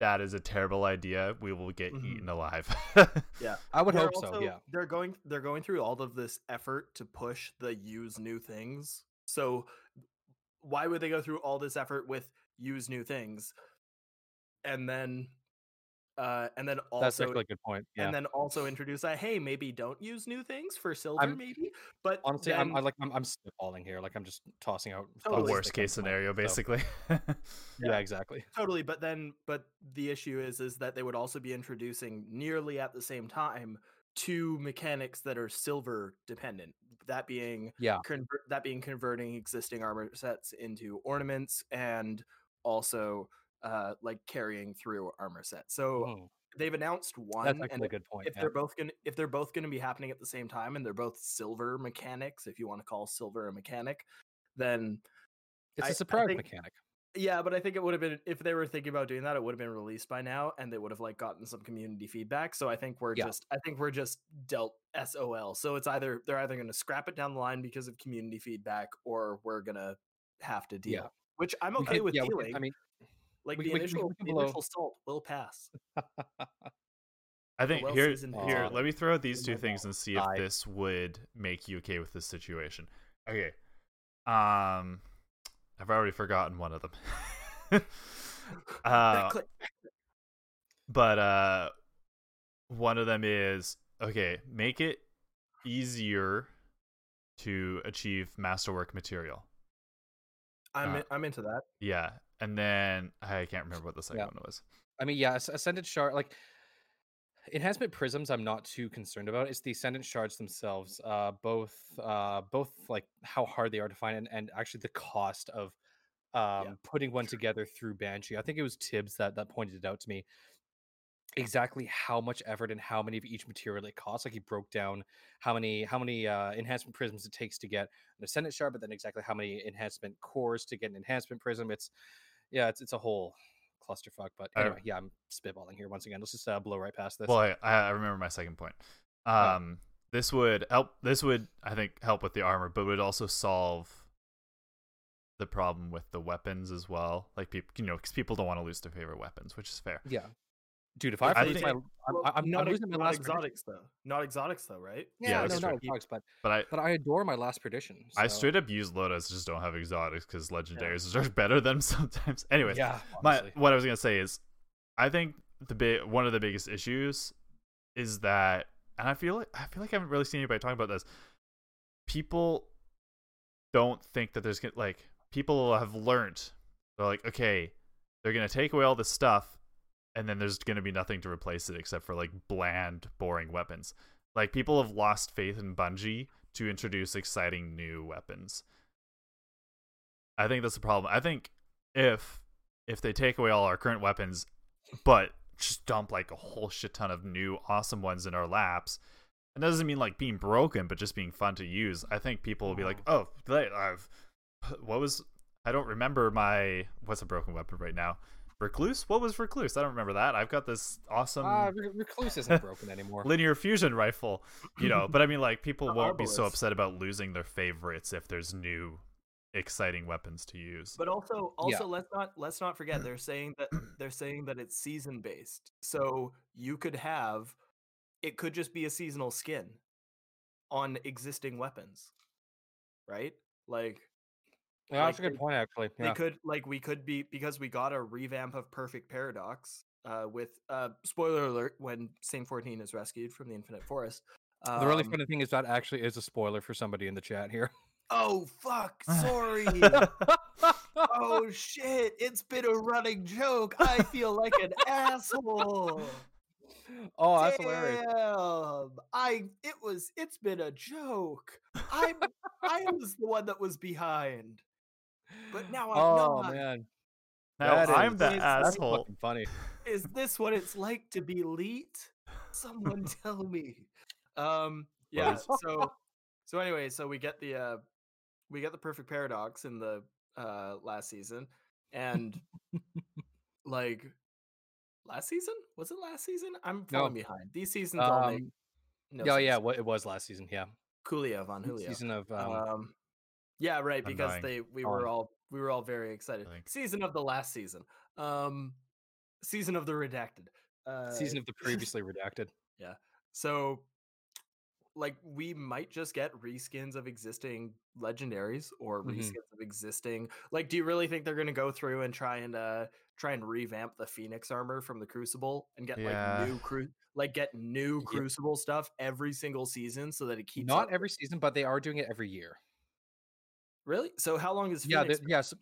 "That is a terrible idea. We will get Mhm. eaten alive." yeah, I would they're hope so. Yeah. they're going they're going through all of this effort to push the use new things. So why would they go through all this effort with use new things, and then uh and then also That's actually a good point. Yeah. and then also introduce a hey maybe don't use new things for silver I'm- maybe but Honestly, I'm then- I like I'm, I'm spitballing here. Like I'm just tossing out the Totally. thoughts worst case to mind, scenario, so- basically. Yeah, exactly. totally but then but the issue is is that they would also be introducing nearly at the same time two mechanics that are silver dependent that being Yeah. convert that being converting existing armor sets into ornaments and also uh like carrying through armor sets so Mhm. they've announced one That's and a good point. if yeah. they're both gonna if they're both gonna be happening at the same time and they're both silver mechanics if you want to call silver a mechanic then It's I- a surprise think- mechanic. Yeah, but I think it would have been if they were thinking about doing that, it would have been released by now, and they would have like gotten some community feedback. So I think we're Yeah. just, I think we're just dealt SOL. So it's either they're either going to scrap it down the line because of community feedback, or we're gonna have to deal. Yeah. Which I'm okay could- with yeah, we could- dealing. I mean, like we- the we- we- initial, we the initial salt will pass. I think well here, seasoned here. pig Let me throw out these two things and see if I- this would make you okay with this situation. Okay. Um, I've already forgotten one of them. uh, but uh, one of them is okay. Make it easier to achieve masterwork material. I'm uh, in- I'm into that. Yeah, and then I can't remember what the second Yeah. one was. I mean, yeah, Ascendant Shard, like enhancement prisms, I'm not too concerned about. It's the Ascendant shards themselves, uh, both, uh, both like how hard they are to find, and, and actually the cost of um putting one together through Banshee. I think it was Tibbs that that pointed it out to me exactly how much effort and how many of each material it costs. Like he broke down how many how many uh, enhancement prisms it takes to get an Ascendant shard, but then exactly how many enhancement cores to get an enhancement prism. It's yeah, it's it's a whole clusterfuck. But I- anyway, yeah, I'm spitballing here once again. Let's just uh, blow right past this. Well, I, I remember my second point. Right. Um, this would help. This would, I think, help with the armor, but would also solve the problem with the weapons as well. Like people, you know, because people don't want to lose their favorite weapons, which is fair. yeah, dude, if I, I have to lose think- my, I'm, I'm, not I'm losing my not last prediction. exotics though. Not exotics though, right? Yeah, Yeah, no, that's no, exotics, but But I, but I adore my last prediction. I straight up use Lotus, just don't have exotics because legendaries are better than sometimes. Anyways, yeah, my honestly. what I was gonna say is, I think the big one of the biggest issues is that, and I feel like I feel like I haven't really seen anybody talking about this. People don't think that there's gonna like people have learned. They're like, okay, they're gonna take away all this stuff, and then there's gonna be nothing to replace it except for like bland, boring weapons. Like people have lost faith in Bungie to introduce exciting new weapons. I think that's the problem. I think if if they take away all our current weapons, but just dump like a whole shit ton of new awesome ones in our laps, it doesn't mean like being broken, but just being fun to use. I think people will be like, "Oh, I've what was I don't remember my what's a broken weapon right now." Recluse? What was Recluse? I don't remember that. I've got this awesome Uh, Recluse isn't broken anymore. linear fusion rifle, you know. But I mean, like, people won't be so upset about losing their favorites if there's new, exciting weapons to use. But also, Yeah. also let's not let's not forget they're saying that they're saying that it's season based. So you could have it could just be a seasonal skin on existing weapons, right? Like Yeah, that's a good point, actually. they could like we could be because we got a revamp of Perfect Paradox uh with uh spoiler alert when Saint 14 is rescued from the Infinite Forest. the really Um, funny thing is that actually is a spoiler for somebody in the chat here. Oh fuck, sorry. oh shit, it's been a running joke. I feel like an asshole. oh, that's hilarious. I it was it's been a joke. I'm I was the one that was behind. But now I'm Oh not. man, now that I'm is- the that's asshole. fucking funny. Is this what it's like to be elite? Someone tell me. Um yeah, so so anyway, so we get the uh we get the perfect paradox in the uh last season and like last season? Was it last season? I'm No. falling behind. These seasons all make Um, no yeah, sense. yeah, what it was last season. Yeah, Coolio von Julio. season of um, Um, yeah, right. Because they we were all we were all very excited. Season of the last season. Um, season of the redacted. Uh, season of the previously redacted. Yeah. So, like, we might just get reskins of existing legendaries or Mhm. reskins of existing. Like, do you really think they're going to go through and try and uh try and revamp the Phoenix armor from the Crucible and get Yeah. like new cru like get new. Crucible stuff every single season so that it keeps Not up- every season, but they are doing it every year. Really. So how long is Yeah, Phoenix? there, yeah. So,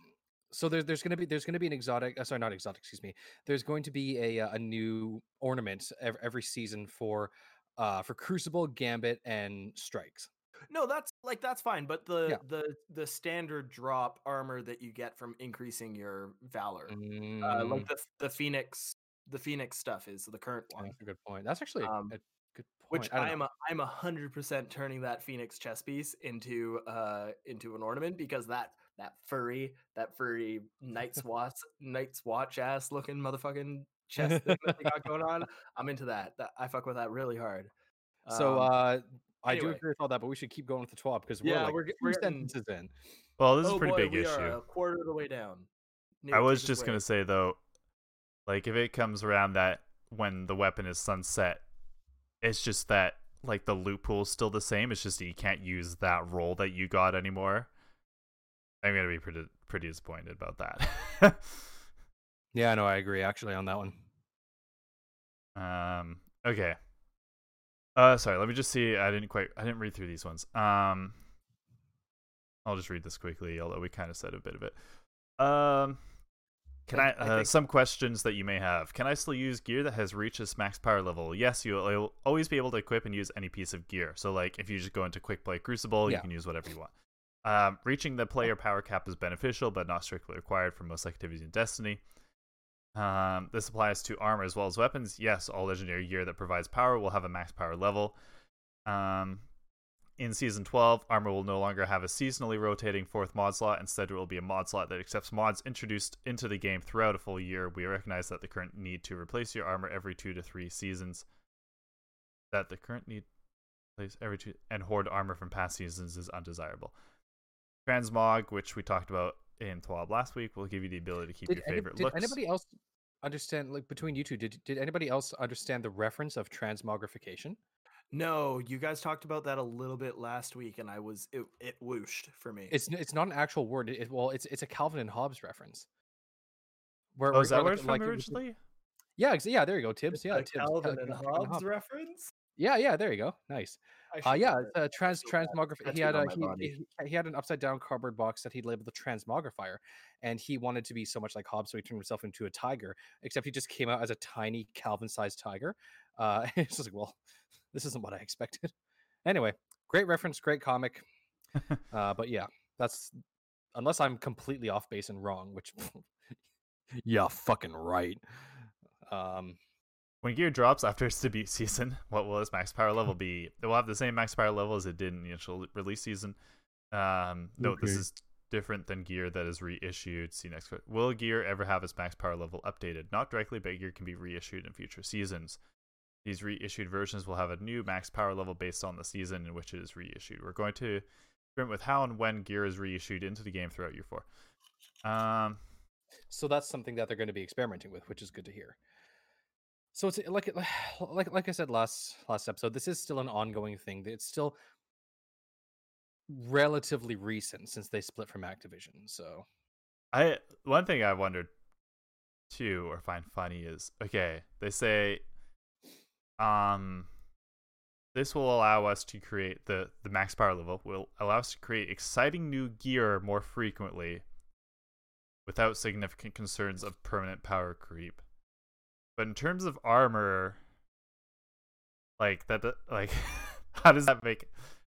so there's there's gonna be there's gonna be an exotic. Uh, sorry, not exotic. Excuse me. There's going to be a uh, a new ornament every, every season for uh for Crucible, Gambit, and Strikes. No, that's like that's fine, but the Yeah. the the standard drop armor that you get from increasing your valor, uh, Mm, like the the Phoenix, the Phoenix stuff is the current one. that's a good point. That's actually Um, a good point. Which I don't I know. am a, I'm a hundred percent turning that Phoenix chess piece into uh into an ornament because that that furry, that furry Night's Watch, Night's Watch ass looking motherfucking chess thing that they got going on. I'm into that. That I fuck with that really hard. So Um, uh, I do agree with all that, but we should keep going with the twelve because Yeah, we're like we're we're getting- sentences in. Well, this is oh a pretty boy, big we issue. are a quarter of the way down. I was just away. gonna say though, like if it comes around that when the weapon is sunset, it's just that like the loophole's still the same. It's just that you can't use that role that you got anymore. I'm gonna be pretty pretty disappointed about that. Yeah, no, I agree actually on that one. um. Okay. Uh, sorry. Let me just see. I didn't quite. I didn't read through these ones. Um. I'll just read this quickly, although we kind of said a bit of it. Um. Can I, I- I uh, some questions that you may have? Can I still use gear that has reached its max power level? Yes, you'll, you'll always be able to equip and use any piece of gear. So, like, if you just go into Quick Play Crucible, Yeah. you can use whatever you want. Um, reaching the player power cap is beneficial, but not strictly required for most activities in Destiny. Um, this applies to armor as well as weapons. Yes, all legendary gear that provides power will have a max power level. Um, in season 12, armor will no longer have a seasonally rotating fourth mod slot. Instead, it will be a mod slot that accepts mods introduced into the game throughout a full year. We recognize that the current need to replace your armor every two to three seasons. That the current need to replace every two and hoard armor from past seasons is undesirable. Transmog, which we talked about in TWAB last week, will give you the ability to keep Did, your any- favorite did looks. anybody else understand? Like between you two, did did anybody else understand the reference of transmogrification? No, you guys talked about that a little bit last week, and I was it, it whooshed for me. It's it's not an actual word. It, well, it's it's a Calvin and Hobbes reference. Where, Oh, is that where like- it's from like it originally? Yeah, yeah. There you go, Tibbs. Yeah, Tibbs. Calvin Cal- and Calvin Hobbes reference. Yeah, yeah. There you go. Nice. Uh, yeah, have it's a trans so transmography. He had a he, he, he had an upside down cardboard box that he labeled the transmogrifier, and he wanted to be so much like Hobbes, so he turned himself into a tiger. Except he just came out as a tiny Calvin-sized tiger. Uh, it's just like, well, this isn't what I expected. Anyway, great reference, great comic. uh, but yeah, that's unless I'm completely off base and wrong, which yeah, fucking right. Um, When gear drops after its debut season, what will its max power level be? It will have the same max power level as it did in the initial release season. Um, note this is different than gear that is reissued. See next. Will gear ever have its max power level updated? Not directly, but gear can be reissued in future seasons. These reissued versions will have a new max power level based on the season in which it is reissued. We're going to experiment with how and when gear is reissued into the game throughout year four. Um, so that's something that they're going to be experimenting with, which is good to hear. So it's like like like I said last last episode, this is still an ongoing thing. It's still relatively recent since they split from Activision. So I one thing I wondered too or find funny is okay, they say um this will allow us to create the the max power level will allow us to create exciting new gear more frequently without significant concerns of permanent power creep. But in terms of armor like that like how does that make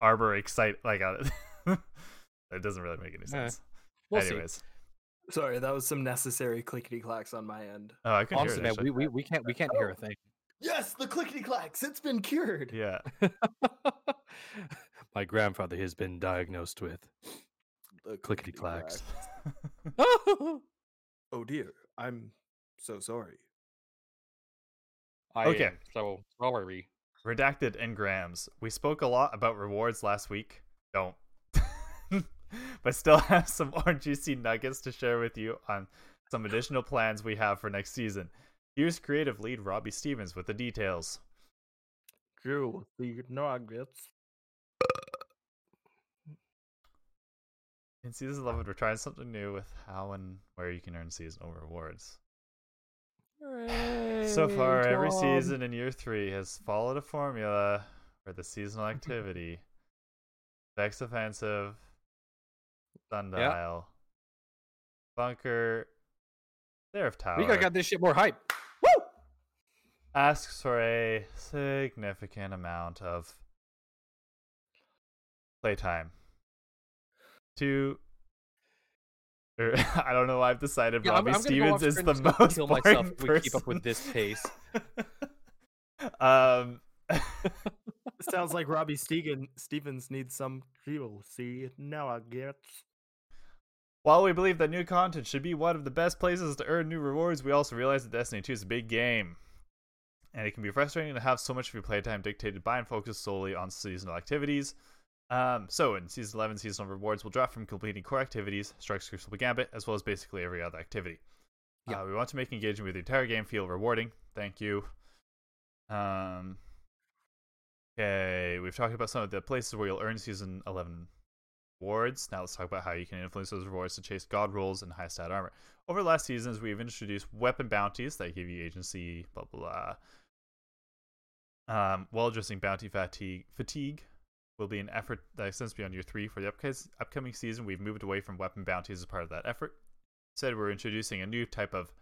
armor excite like uh, it doesn't really make any Eh, sense. we'll see. Anyways. Sorry, that was some necessary clickety clacks on my end. Oh, I couldn't Honestly, hear man, we, we, we can't we can't hear a thing. Yes, the clickety clacks. It's been cured. Yeah. My grandfather has been diagnosed with. The Clickety-clacks. Oh dear, I'm so sorry. I Okay. am so sorry. Redacted engrams. We spoke a lot about rewards last week. Don't. but still have some more juicy nuggets to share with you on some additional plans we have for next season. Here's creative lead Robbie Stevens with the details. Drew the nuggets. In season 11, we're trying something new with how and where you can earn seasonal rewards. So far, every season in year three has followed a formula for the seasonal activity. Vex Offensive, Sundial, Bunker, Seraph Tower we gotta get this shit more hype. Woo! Asks for a significant amount of playtime. To or, I don't know why I've decided Yeah, I'm- Robbie I'm gonna go Stevens is screen the and just, like, most kill boring myself if person. we keep up with this pace. um, Sounds like Robbie Stegen, Stevens needs some fuel. See, now I nuggets. While we believe that new content should be one of the best places to earn new rewards, we also realize that Destiny 2 is a big game. And it can be frustrating to have so much of your playtime dictated by and focused solely on seasonal activities. Um, so, in Season 11, seasonal rewards will drop from completing core activities, Strike's Crucible Gambit, as well as basically every other activity. Yeah. Uh, we want to make engaging with the entire game feel rewarding. Thank you. Um, okay, we've talked about some of the places where you'll earn Season 11 rewards. Now let's talk about how you can influence those rewards to chase god rolls and high stat armor. Over the last seasons, we've introduced weapon bounties that give you agency, blah blah blah. Um, while addressing bounty fatigue, fatigue will be an effort that extends beyond year three. For the upcoming season, we've moved away from weapon bounties as part of that effort. Instead, we're introducing a new type of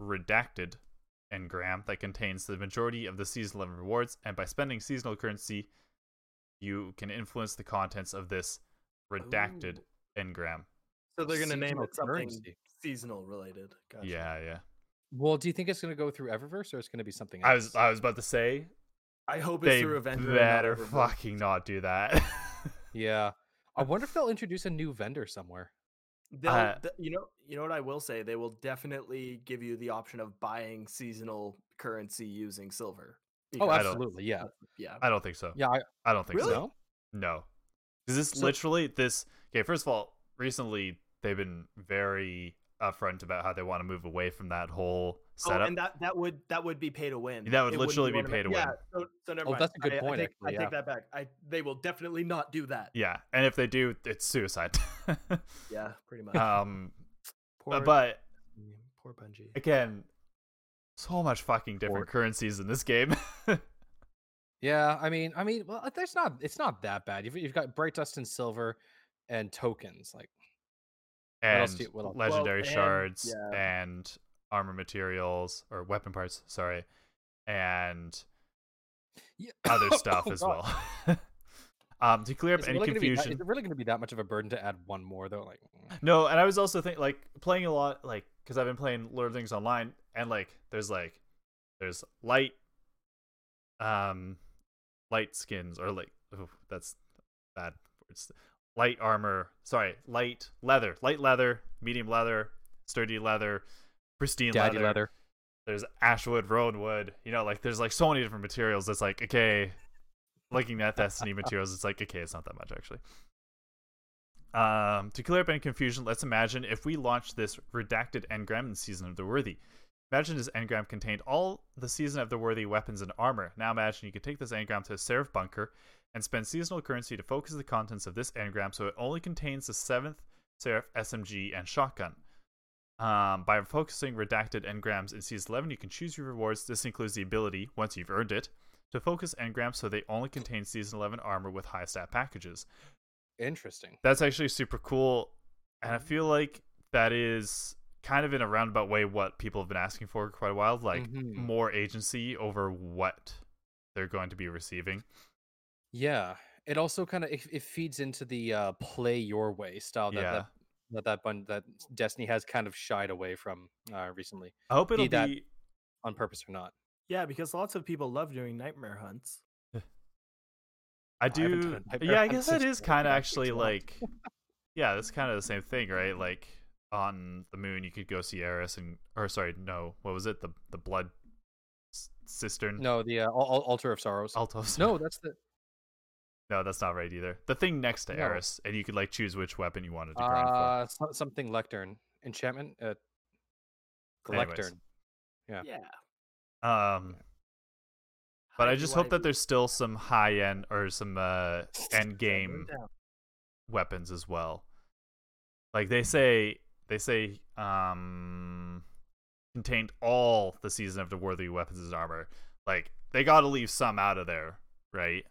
redacted engram that contains the majority of the season 11 rewards, and by spending seasonal currency, you can influence the contents of this redacted Ooh. engram. So they're gonna name Seasonal it something currency. seasonal related. Gotcha. Yeah, yeah. Well, do you think it's going to go through Eververse or it's going to be something else? I was I was about to say I hope it's they through Avenger. and better fucking not do that. yeah. I wonder if they'll introduce a new vendor somewhere. They'll, Uh, th- you know, you know what I will say. They will definitely give you the option of buying seasonal currency using silver. Oh, I because- don't- absolutely. Yeah. yeah. I don't think so. Yeah. I, I don't think Really? so. no? No. Because this So- literally this okay, first of all, recently they've been very upfront about how they want to move away from that whole setup. Oh, and that that would that would be pay to win. That would It literally be one pay the- to yeah, win. So, so never Oh, mind. that's a good I, I point, take, actually, I yeah. take that back. I they will definitely not do that. yeah, and if they do, it's suicide. Yeah, pretty much. um poor, but poor Bungie. again, so much fucking different Or- currencies in this game. Yeah. I mean, I mean, well, there's not, it's not that bad. You've, you've got Bright Dust and Silver and tokens. Like, else and do you- what else? legendary Well, and- shards yeah. and armor materials or weapon parts, sorry. And yeah. other stuff Oh, as God. well. um, to clear up Is any really gonna be confusion. is it really going to be that much of a burden to add one more, though? Like, mm. No, and I was also thinking like playing a lot, like because I've been playing Lord of the Rings online, and like there's like there's light, um, light skins or like oh, that's bad words. Light armor, sorry, light leather, light leather, medium leather, sturdy leather, pristine daddy leather. leather. There's ashwood, rowanwood. You know, like there's like so many different materials. It's like okay, looking at Destiny materials, it's like okay, it's not that much actually. Um, to clear up any confusion, let's imagine if we launched this redacted engram in Season of the Worthy. Imagine this engram contained all the Season of the Worthy weapons and armor. Now imagine you could take this engram to a Seraph bunker and spend seasonal currency to focus the contents of this engram so it only contains the 7th Seraph SMG and shotgun. Um, by focusing redacted engrams in Season 11, you can choose your rewards. This includes the ability, once you've earned it, to focus engrams so they only contain Season 11 armor with high stat packages Interesting. that's actually super cool and i feel like that is kind of in a roundabout way what people have been asking for quite a while like Mhm. more agency over what they're going to be receiving Yeah. It also kind of it, it feeds into the uh, play your way style that Yeah. that that that, bun- that Destiny has kind of shied away from uh, recently, i hope it'll Be that- be on purpose or not. Yeah, because lots of people love doing nightmare hunts. i do a Nightmare yeah i guess that since is kind of actually like yeah that's kind of the same thing right like on the moon you could go see Eris and or sorry no what was it the the blood s- cistern No, the uh, Al- Al- altar of sorrows. Altos. no, that's the no that's not right either the thing next to No. Eris and you could like choose which weapon you wanted to grind for uh so- something lectern enchantment. Uh, Anyways. lectern. Yeah. Yeah. Um, but I just hope that there's still some high end or some uh, end game weapons as well. Like they say, they say um, contained all the season of the worthy weapons and armor. Like they got to leave some out of there, right?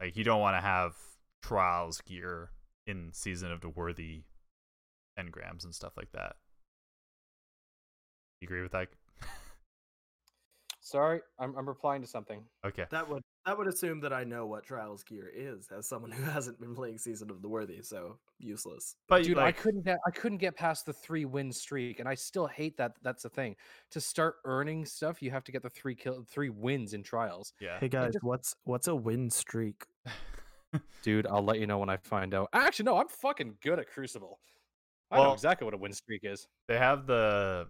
Like you don't want to have trials gear in season of the worthy engrams and stuff like that. You agree with that? Sorry, I'm I'm replying to something. Okay. That would that would assume that I know what Trials gear is as someone who hasn't been playing Season of the Worthy, so useless. But Dude, like, I couldn't get I couldn't get past the three win streak, and I still hate that. That's the thing. To start earning stuff, you have to get the three kill three wins in trials. yeah. Hey guys, just- what's what's a win streak? Dude, I'll let you know when I find out. Actually, no, I'm fucking good at Crucible. I know exactly what a win streak is. They have the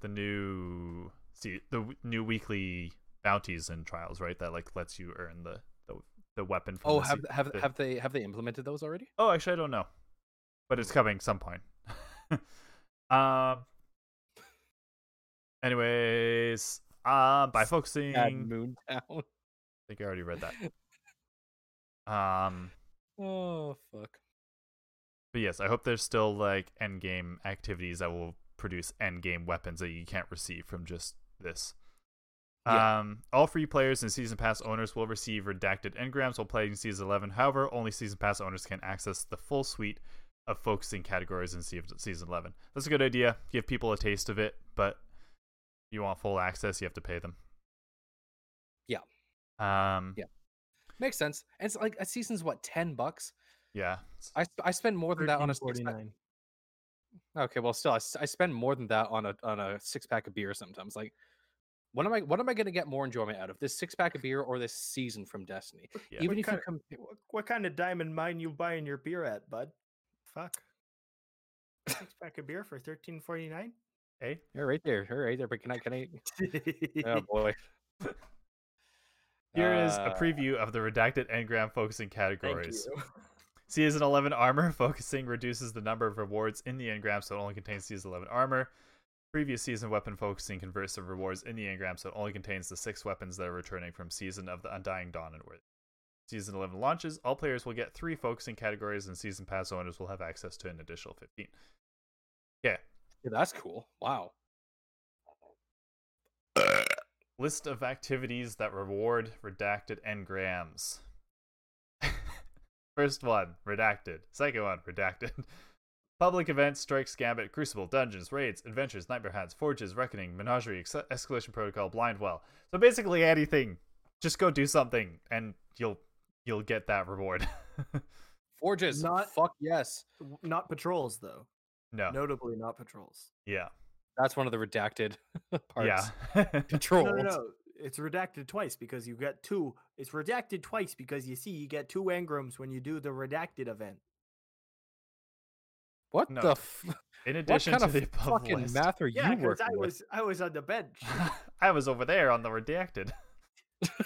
the new see the new weekly bounties and trials, right? That like lets you earn the the, the weapon. From Oh, the have have the- have they have they implemented those already? Oh, actually, I don't know, but it's coming some point. um. Anyways, uh, by focusing, Bad I think I already read that. Um, Oh fuck. but yes, I hope there's still like end game activities that will produce end game weapons that you can't receive from just this. Yeah. Um, all free players and season pass owners will receive redacted engrams while playing season 11. However, only season pass owners can access the full suite of focusing categories in se- season 11. That's a good idea. Give people a taste of it, but you want full access, you have to pay them. Yeah. Um. Yeah. Makes sense. And it's like a season's what ten bucks. Yeah. I I spend more than that on a six pack. Okay, well, still, I, I spend more than that on a on a six pack of beer sometimes. Like, what am I what am I going to get more enjoyment out of this six pack of beer or this season from Destiny? Yeah. Even What if you kind- come, What, what kind of diamond mine you buying your beer at, bud? Fuck. Six pack of beer for thirteen forty nine. Hey. you're right there, you're right there. But can I can I? Oh boy. Here is Uh, a preview of the redacted engram focusing categories. Season 11 armor focusing reduces the number of rewards in the engram so it only contains season 11 armor. Previous season weapon focusing converts the rewards in the engram so it only contains the six weapons that are returning from season of the Undying Dawn and Worthy. Season 11 launches, all players will get three focusing categories and season pass owners will have access to an additional 15. Yeah. Yeah, that's cool. Wow. List of activities that reward redacted engrams. First one, redacted. Second one, redacted. Public events, strikes, gambit, crucible, dungeons, raids, adventures, nightmare hunts, forges, reckoning, menagerie, ex- escalation protocol, blind well. So basically anything. Just go do something and you'll you'll get that reward. Forges. Not- fuck yes. Not patrols though. no. Notably not patrols. Yeah. That's one of the redacted parts. Yeah. Controls. No, no, no. It's redacted twice because you get two. It's redacted twice because you see you get two engrams when you do the redacted event. What No. the? F- In what addition kind to of the above fucking list, math are Yeah, you because working I with? was I was on the bench. I was over there on the redacted.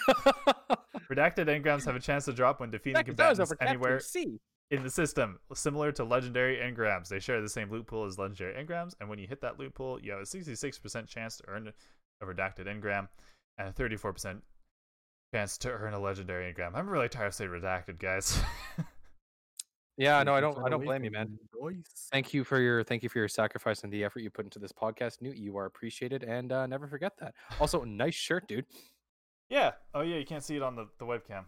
Redacted engrams have a chance to drop when defeating Heck, combatants over anywhere C. in the system, similar to legendary engrams. They share the same loot pool as legendary engrams, and when you hit that loot pool, you have a 66% chance to earn a redacted engram and a 34% chance to earn a legendary engram. I'm really tired of saying redacted, guys. Yeah, no, I don't. I don't blame you, man. me. Thank you for your thank you for your sacrifice and the effort you put into this podcast, Newt. You are appreciated, and uh, never forget that. Also, nice shirt, dude. yeah. Oh, yeah, you can't see it on the, the webcam.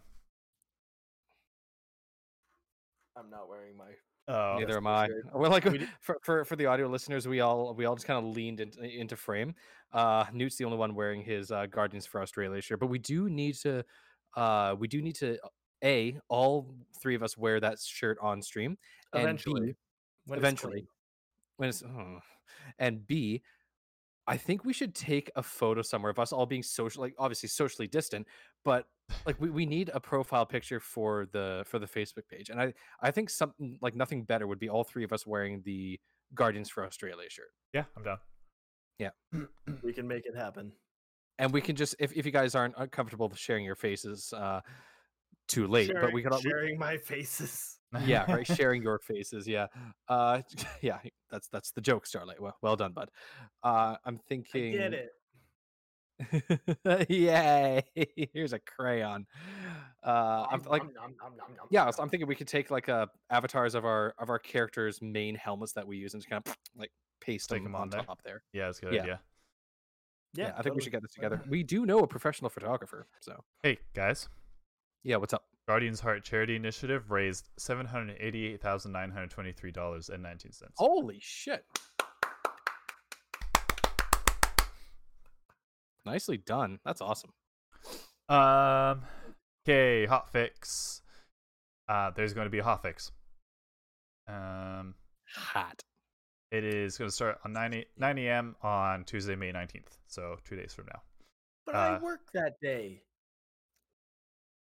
I'm not wearing my. Oh, Neither am I. sure. We're like We for, for for the audio listeners, we all we all just kind of leaned into, into frame. Uh, Newt's the only one wearing his uh, Guardians for Australia shirt, but we do need to, uh, we do need to a all three of us wear that shirt on stream, and Eventually. B, when eventually clean. when it's oh, and B, I think we should take a photo somewhere of us all being social, like obviously socially distant, but like we, we need a profile picture for the for the Facebook page, and I I think something like nothing better would be all three of us wearing the Guardians for Australia shirt, yeah, I'm down. Yeah, we can make it happen. and we can just if if you guys aren't uncomfortable sharing your faces, uh, too late, but we Sharing- could all, we- sharing my faces. yeah right sharing your faces yeah uh yeah that's that's the joke starlight well well done bud uh i'm I thinking get it. Yay! Here's a crayon. Uh, I'm like, nom, nom, nom, yeah. So I'm thinking we could take like uh avatars of our of our characters' main helmets that we use and just kind of like paste them 'em on, there. top there. yeah, that's a good Yeah. idea. Yeah, I think we should get this together. We do know a professional photographer, so Hey, guys. Yeah. What's up? Guardians Heart Charity Initiative raised seven hundred eighty-eight thousand nine hundred twenty-three dollars and nineteen cents. Holy shit! Nicely done. That's awesome. Um. Okay, hot fix. Uh, there's going to be a hot fix. Um, Hot. it is going to start on 9 a, 9 a.m. on Tuesday, May 19th. So two days from now. But uh, I work that day.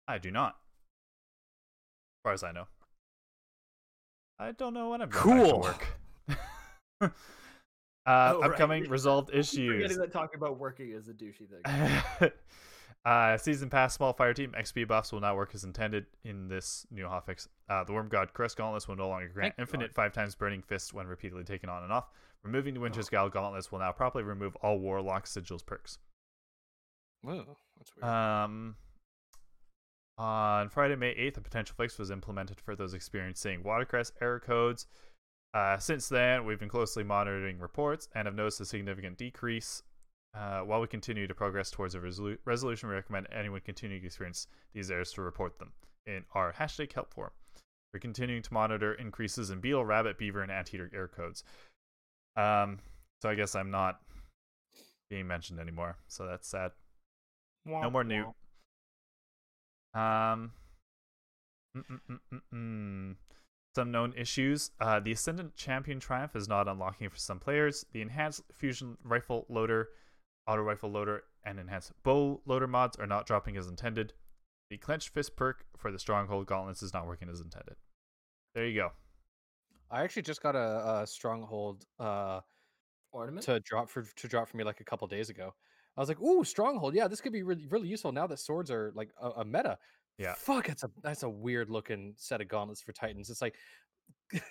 I do not. As far as I know. I don't know when I'm going back to Cool. work. uh, Oh, right. upcoming resolved Keep issues. Forgetting that talking about working is a douchey thing. uh, season pass small fire team XP buffs will not work as intended in this new hotfix. Uh, the Wormgod Caress Gauntlets will no longer grant Thank infinite five times burning fist when repeatedly taken on and off. Removing the Winter's Oh. Gauntlets will now properly remove all Warlock sigils perks. Oh, that's weird. Um, on Friday, May 8th, a potential fix was implemented for those experiencing watercress error codes. Uh, since then, we've been closely monitoring reports and have noticed a significant decrease. Uh, while we continue to progress towards a resolu- resolution, we recommend anyone continuing to experience these errors to report them in our hashtag help forum. We're continuing to monitor increases in beetle, rabbit, beaver, and anteater error codes. Um, so I guess I'm not being mentioned anymore. So that's sad. No more new. Um, mm, mm, mm, some known issues. Uh, the Ascendant Champion Triumph is not unlocking for some players. The Enhanced Fusion Rifle Loader, Auto Rifle Loader, and Enhanced Bow Loader mods are not dropping as intended. The Clenched Fist perk for the Stronghold Gauntlets is not working as intended. There you go. I actually just got a, a stronghold uh, Ornament. to drop for to drop for me like a couple days ago. I was like, "Ooh, stronghold! Yeah, this could be really really useful now that swords are like a, a meta." Yeah. Fuck, that's a that's a weird looking set of gauntlets for titans. It's like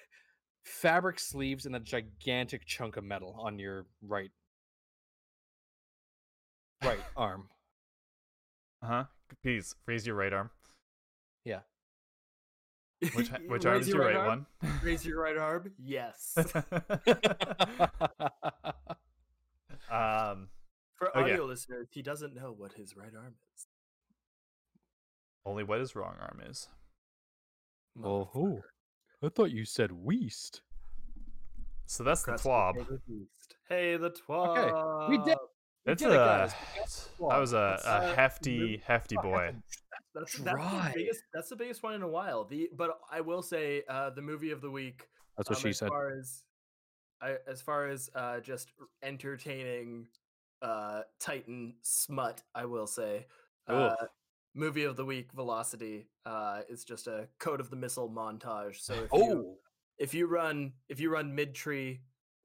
fabric sleeves and a gigantic chunk of metal on your right right arm. Uh huh. Please raise your right arm. Yeah. Which You which arm is your right arm? one? Raise your right arm. Yes. um, For Okay. audio listeners, he doesn't know what his right arm is. only what his wrong arm is. Oh, Motherfucker. I thought you said weast. So that's the Crusty twab. Pig Hey, the twab. we did- We That's did a it, that was a, a uh, hefty move- hefty boy. That's, that's Dry. the biggest. That's the biggest one in a while. The but I will say uh, the movie of the week. That's what um, she as said. Far as, I, as far as uh, just entertaining uh, Titan smut, I will say. Uh, movie of the week, Velocity. Uh, is just a Code of the Missile montage. So if you Oh, if you run if you run mid tree,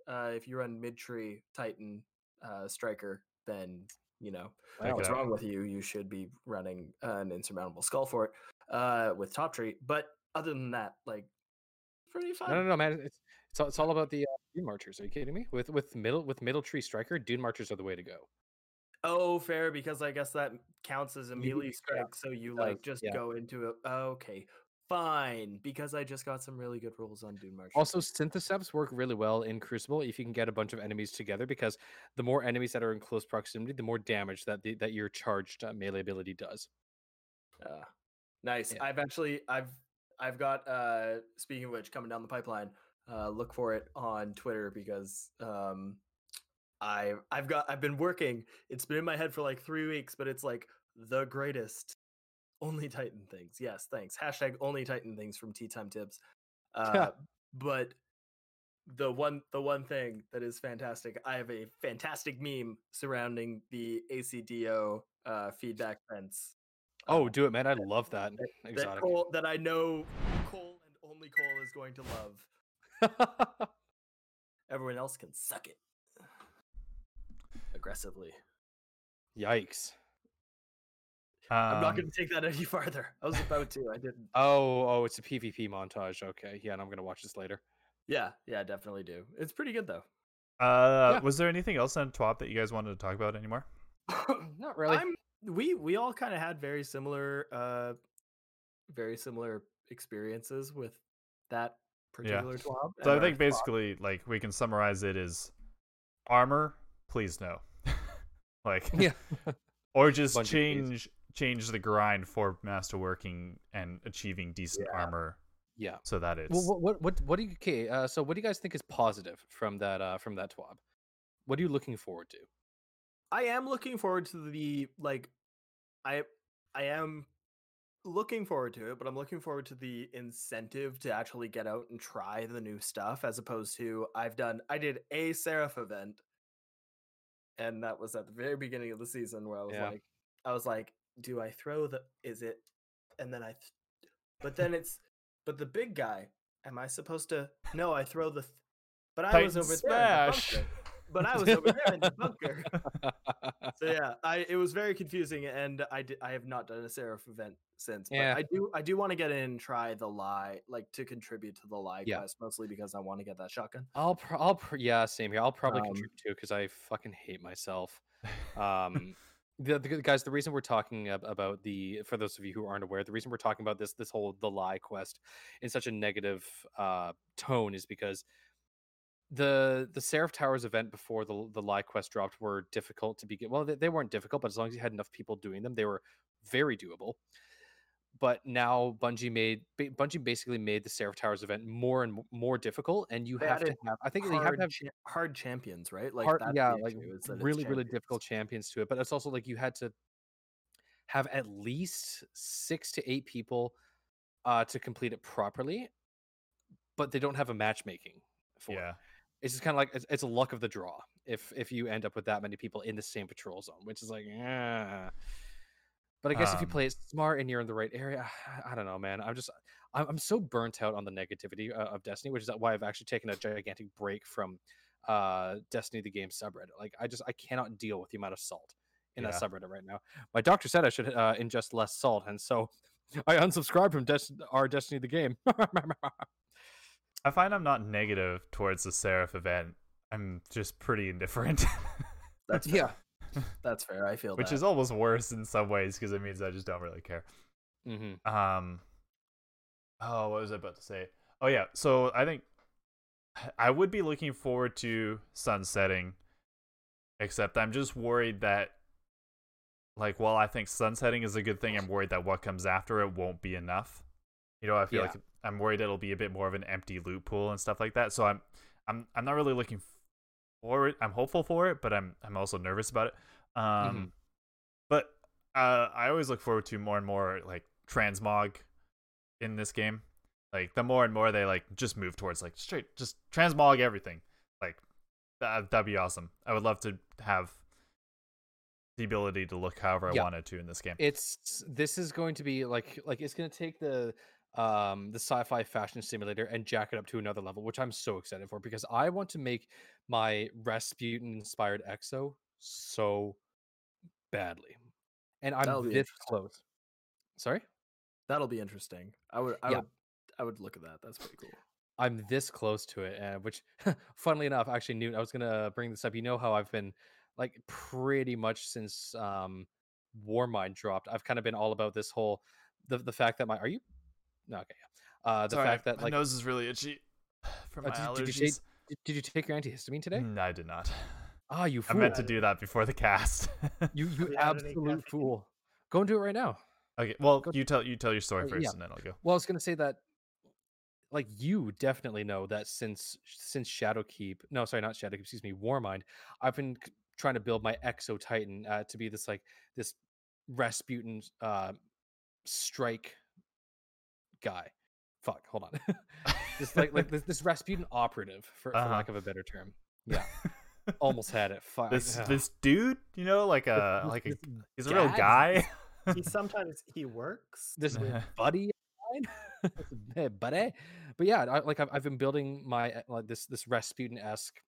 uh, if you run mid tree Titan uh, striker, then you know wow. what's wrong with you. You should be running an insurmountable Skullfort uh, with top tree. But other than that, like pretty fun. No, no, no, man. It's it's all, it's all about the uh, Dune Marchers. Are you kidding me? With with middle with middle tree striker, Dune Marchers are the way to go. Oh, fair because I guess that counts as a melee yeah, strike. So you like just yeah. go into it. Okay, fine. Because I just got some really good rules on Dune March. Also, Synthoceps work really well in Crucible if you can get a bunch of enemies together because the more enemies that are in close proximity, the more damage that the, that your charged uh, melee ability does. Uh, nice. Yeah. I've actually I've I've got uh speaking of which coming down the pipeline. Uh, look for it on Twitter because um I I've got I've been working. It's been in my head for like three weeks, but it's like the greatest only Titan things. Yes, thanks. Hashtag only Titan things from Tea Time Tips. Uh, but the one the one thing that is fantastic, I have a fantastic meme surrounding the ACD/0 uh, feedback fence Oh, do it, man! I love that that exotic. Cole, that I know Cole and only Cole is going to love. Everyone else can suck it aggressively. Yikes! I'm not Um, going to take that any farther. I was about to. I didn't. Oh, oh, it's a PvP montage. Okay, yeah, and I'm gonna watch this later. Yeah, yeah, definitely do. It's pretty good though. Uh, Yeah. was there anything else on TWAB that you guys wanted to talk about anymore? Not really. I'm, we we all kind of had very similar, uh, very similar experiences with that particular twab. So I think twab. basically, like, we can summarize it as armor. Please no, like, Yeah. or just Bungie, change change the grind for masterworking and achieving decent Yeah. armor Yeah. so that is. Well, what, what, what, what do you? Okay, uh, so what do you guys think is positive from that? Uh, from that twab? What are you looking forward to? I am looking forward to the like I I am looking forward to it, but I'm looking forward to the incentive to actually get out and try the new stuff as opposed to I've done I did a Seraph event and that was at the very beginning of the season where I was Yeah. like I was like do I throw the is it and then I th- but then it's but the big guy am I supposed to no I throw the th- but I Titan was over Smash. there. In the bunker. But I was over there in the bunker. so yeah, I it was very confusing, and I did, I have not done a Seraph event since. But Yeah. I do I do want to get in and try the lie, like to contribute to the lie Yeah. quest, mostly because I want to get that shotgun. I'll, pro- I'll, pr- yeah, same here. I'll probably Um, contribute too because I fucking hate myself. Um, the, the guys, the reason we're talking about the, for those of you who aren't aware, the reason we're talking about this, this whole the lie quest in such a negative uh, tone is because the the Seraph Towers event before the the lie quest dropped were difficult to begin. Well, they, they weren't difficult, but as long as you had enough people doing them, they were very doable. But now Bungie made Bungie basically made the Seraph Towers event more and more difficult, and you They have to have. I think you have to have cha- hard champions, right? Like hard, that's yeah, like issue, is that it's really, really difficult champions. to it. But it's also like you had to have at least six to eight people uh, to complete it properly, but they don't have a matchmaking for. it. Yeah. It's just kind of like it's, it's a luck of the draw if if you end up with that many people in the same patrol zone, which is like, yeah. But I guess if you Um, play it smart and you're in the right area, I don't know, man. I'm just I'm, I'm so burnt out on the negativity uh, of Destiny, which is why I've actually taken a gigantic break from uh Destiny the game subreddit. Like I just I cannot deal with the amount of salt in that subreddit right now. My doctor said I should uh, ingest less salt, and so I unsubscribed from Des- our Destiny the game. I find I'm not negative towards the Seraph event. I'm just pretty indifferent, That's yeah. That's fair. I feel which that. is almost worse in some ways because it means I just don't really care. hmm Um, oh, what was I about to say? Oh yeah, so I think I would be looking forward to sunsetting, except I'm just worried that, like, while I think sunsetting is a good thing, I'm worried that what comes after it won't be enough. You know, I feel Yeah. like I'm worried it'll be a bit more of an empty loot pool and stuff like that. So I'm, I'm, I'm not really looking forward. I'm hopeful for it, but I'm, I'm also nervous about it. Um, but uh, I always look forward to more and more like transmog in this game. Like the more and more they like just move towards like straight just transmog everything. Like that that'd be awesome. I would love to have the ability to look however I Yeah. wanted to in this game. it's this is going to be like like it's going to take the um the sci-fi fashion simulator and jack it up to another level which i'm so excited for because i want to make my rasputin inspired exo so badly and i'm this close sorry That'll be interesting. I would. I Yeah. would. I would look at that. That's pretty cool. i'm this close to it uh, which funnily enough actually newt i was gonna bring this up you know how i've been like pretty much since um warmind dropped i've kind of been all about this whole the, the fact that my are you no okay yeah uh the Sorry, fact that my like nose is really itchy from Uh, my did- did you allergies. say- did, did you take your antihistamine today No, I did not. ah you fool. I meant to do that before the cast. you you Have you had any absolute fool go and do it right now okay, well, Go- you tell you tell your story Uh, first, yeah. and then I'll go. well i was gonna say that like you definitely know that since since shadowkeep no sorry not shadowkeep excuse me warmind i've been trying to build my exo titan uh, to be this like this rasputin uh strike guy. Fuck hold on. This like like this, this rasputin operative for, for Uh-huh. lack of a better term. Yeah. Almost had it. Fuck. This ugh. this dude, you know, like a like a he's a real guy. he sometimes he works. this buddy hey, buddy. But yeah I, like I've, I've been building my uh, like this this rasputin-esque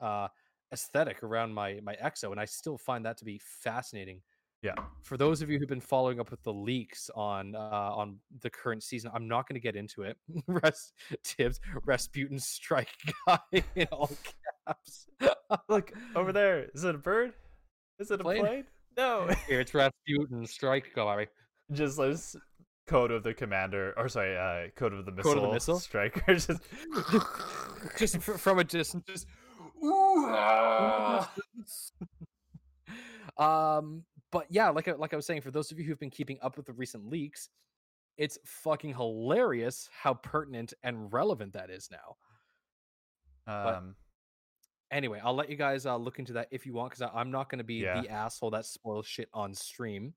uh aesthetic around my my exo and i still find that to be fascinating Yeah. for those of you who've been following up with the leaks on uh on the current season i'm not going to get into it Ras- tibbs rasputin strike guy in all caps Look over there. Is it a bird? Is it a Plane? plane? No. here it's rasputin strike guy just this code of the commander, or sorry, uh, code of the missile, Code of the missile? striker. Just just fr- from a distance just um but yeah like I, like I was saying for those of you who've been keeping up with the recent leaks it's fucking hilarious how pertinent and relevant that is now um, anyway i'll let you guys uh, look into that if you want because i'm not going to be Yeah. the asshole that spoils shit on stream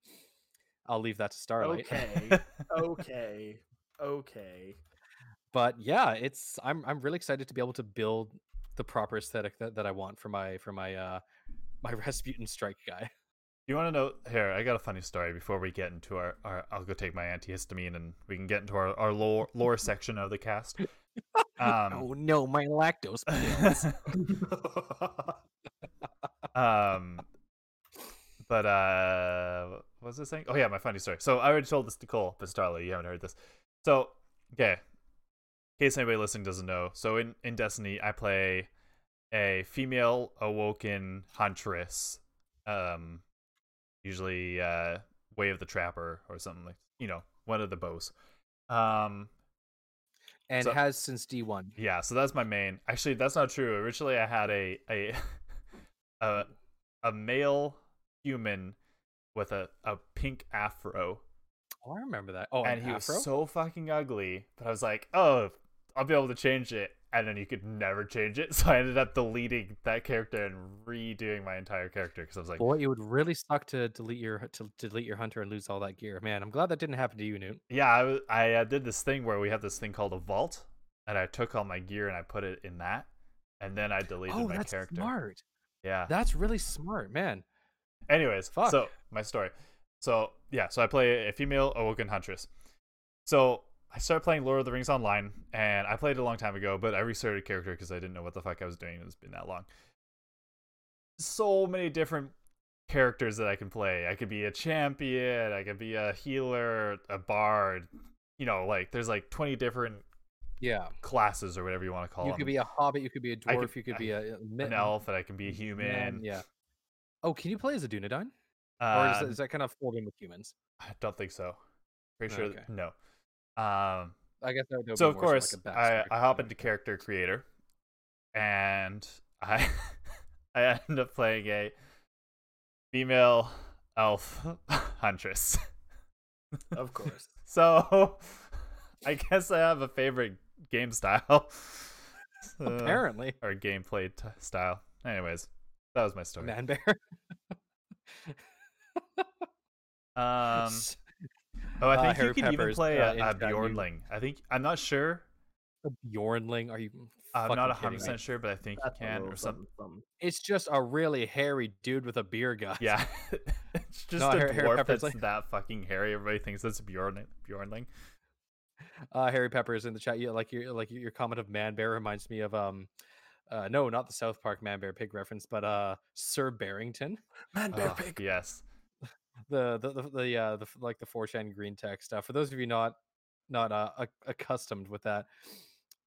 i'll leave that to starlight Okay. okay. Okay. but yeah it's i'm i'm really excited to be able to build the proper aesthetic that, that i want for my for my uh my rasputin strike guy you want to know? Here, I got a funny story before we get into our. our I'll go take my antihistamine, and we can get into our our lore lore section of the cast. Um, oh no, my lactose pills. um, but uh, what was this saying? Oh yeah, my funny story. So I already told this to Cole, but Starla, you haven't heard this. So okay, in case anybody listening doesn't know, so in in Destiny, I play a female awoken huntress, um, usually uh, Way of the Trapper or something like you know one of the bows. Um, and So- has since D1. yeah, so that's my main. Actually, that's not true. Originally, I had a a a, a male human with a, a pink afro, Oh, I remember that. Oh, and an he afro? was so fucking ugly. But I was like, oh, I'll be able to change it, and then you could never change it. So I ended up deleting that character and redoing my entire character because I was like, Boy, it would really suck to delete your to delete your hunter and lose all that gear. Man, I'm glad that didn't happen to you, Newt. yeah, I was, I uh, did this thing where we have this thing called a vault, and I took all my gear and I put it in that, and then I deleted oh, my that's character. smart. Yeah. That's really smart, man. Anyways, Fuck. so my story. So yeah, so I play a female awoken huntress. So I started playing Lord of the Rings online, and I played it a long time ago, but I restarted a character because I didn't know what the fuck I was doing. It's been that long. So many different characters that I can play. I could be a champion. I could be a healer, a bard. You know, like there's like 20 different Yeah. classes or whatever you want to call it. You them. could be a hobbit, you could be a dwarf, could- you could I- be a, a an elf, and I can be a human. man, yeah. Oh, can you play as a Dunedain? Or Um, is, that, is that kind of fold in with humans? I don't think so. Pretty sure Okay. that- no. Um, I guess that would so of course like I. I hop into character creator and I I end up playing a female elf huntress. of course. So I guess I have a favorite game style. Uh, Apparently, or gameplay t- style. Anyways, that was my story. man bear. Um oh, I uh, think Harry you can even play uh, a, a Bjornling. I think I'm not sure. a Bjornling? Are you? I'm not kidding 100 percent sure, but I think That's you can or something. something. It's just a really hairy dude with a beer gut. Yeah, it's just No, a Harry- Harry dwarf Pepper's that's like- that fucking hairy. Everybody thinks that's Bjorn Bjornling. Uh, Harry is in the chat. Yeah, like your like your comment of man bear reminds me of um, uh, no, not the South Park man bear pig reference, but uh, Sir Barrington. Man, bear Oh, pig. yes, the the the, the uh the like the 4chan green text stuff. for those of you not not uh, accustomed with that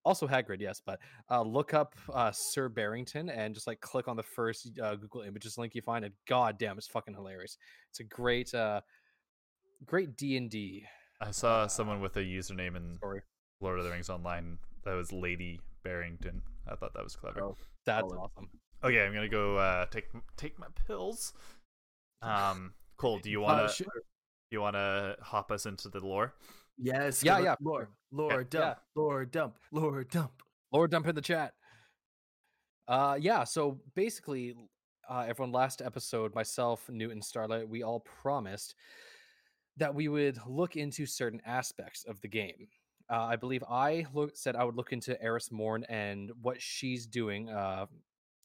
also hagrid yes but uh look up uh sir barrington and just like click on the first uh, google images link you find and god damn it's fucking hilarious it's a great uh great d&d I saw Uh, someone with a username in story Lord of the Rings Online that was Lady Barrington. I thought that was clever. Oh, that's awesome Okay, I'm gonna go uh, take take my pills. Um, Cole, do you Uh, wanna sh- you wanna hop us into the lore? Yes. Yeah, give yeah, us Lord, Lord, Yeah. dump, Lord, dump, Lord, dump. Lord dump in the chat. Uh yeah, so basically uh everyone last episode, myself, Newton, Starlight, we all promised that we would look into certain aspects of the game. Uh, I believe I look, said I would look into Eris Morn and what she's doing uh,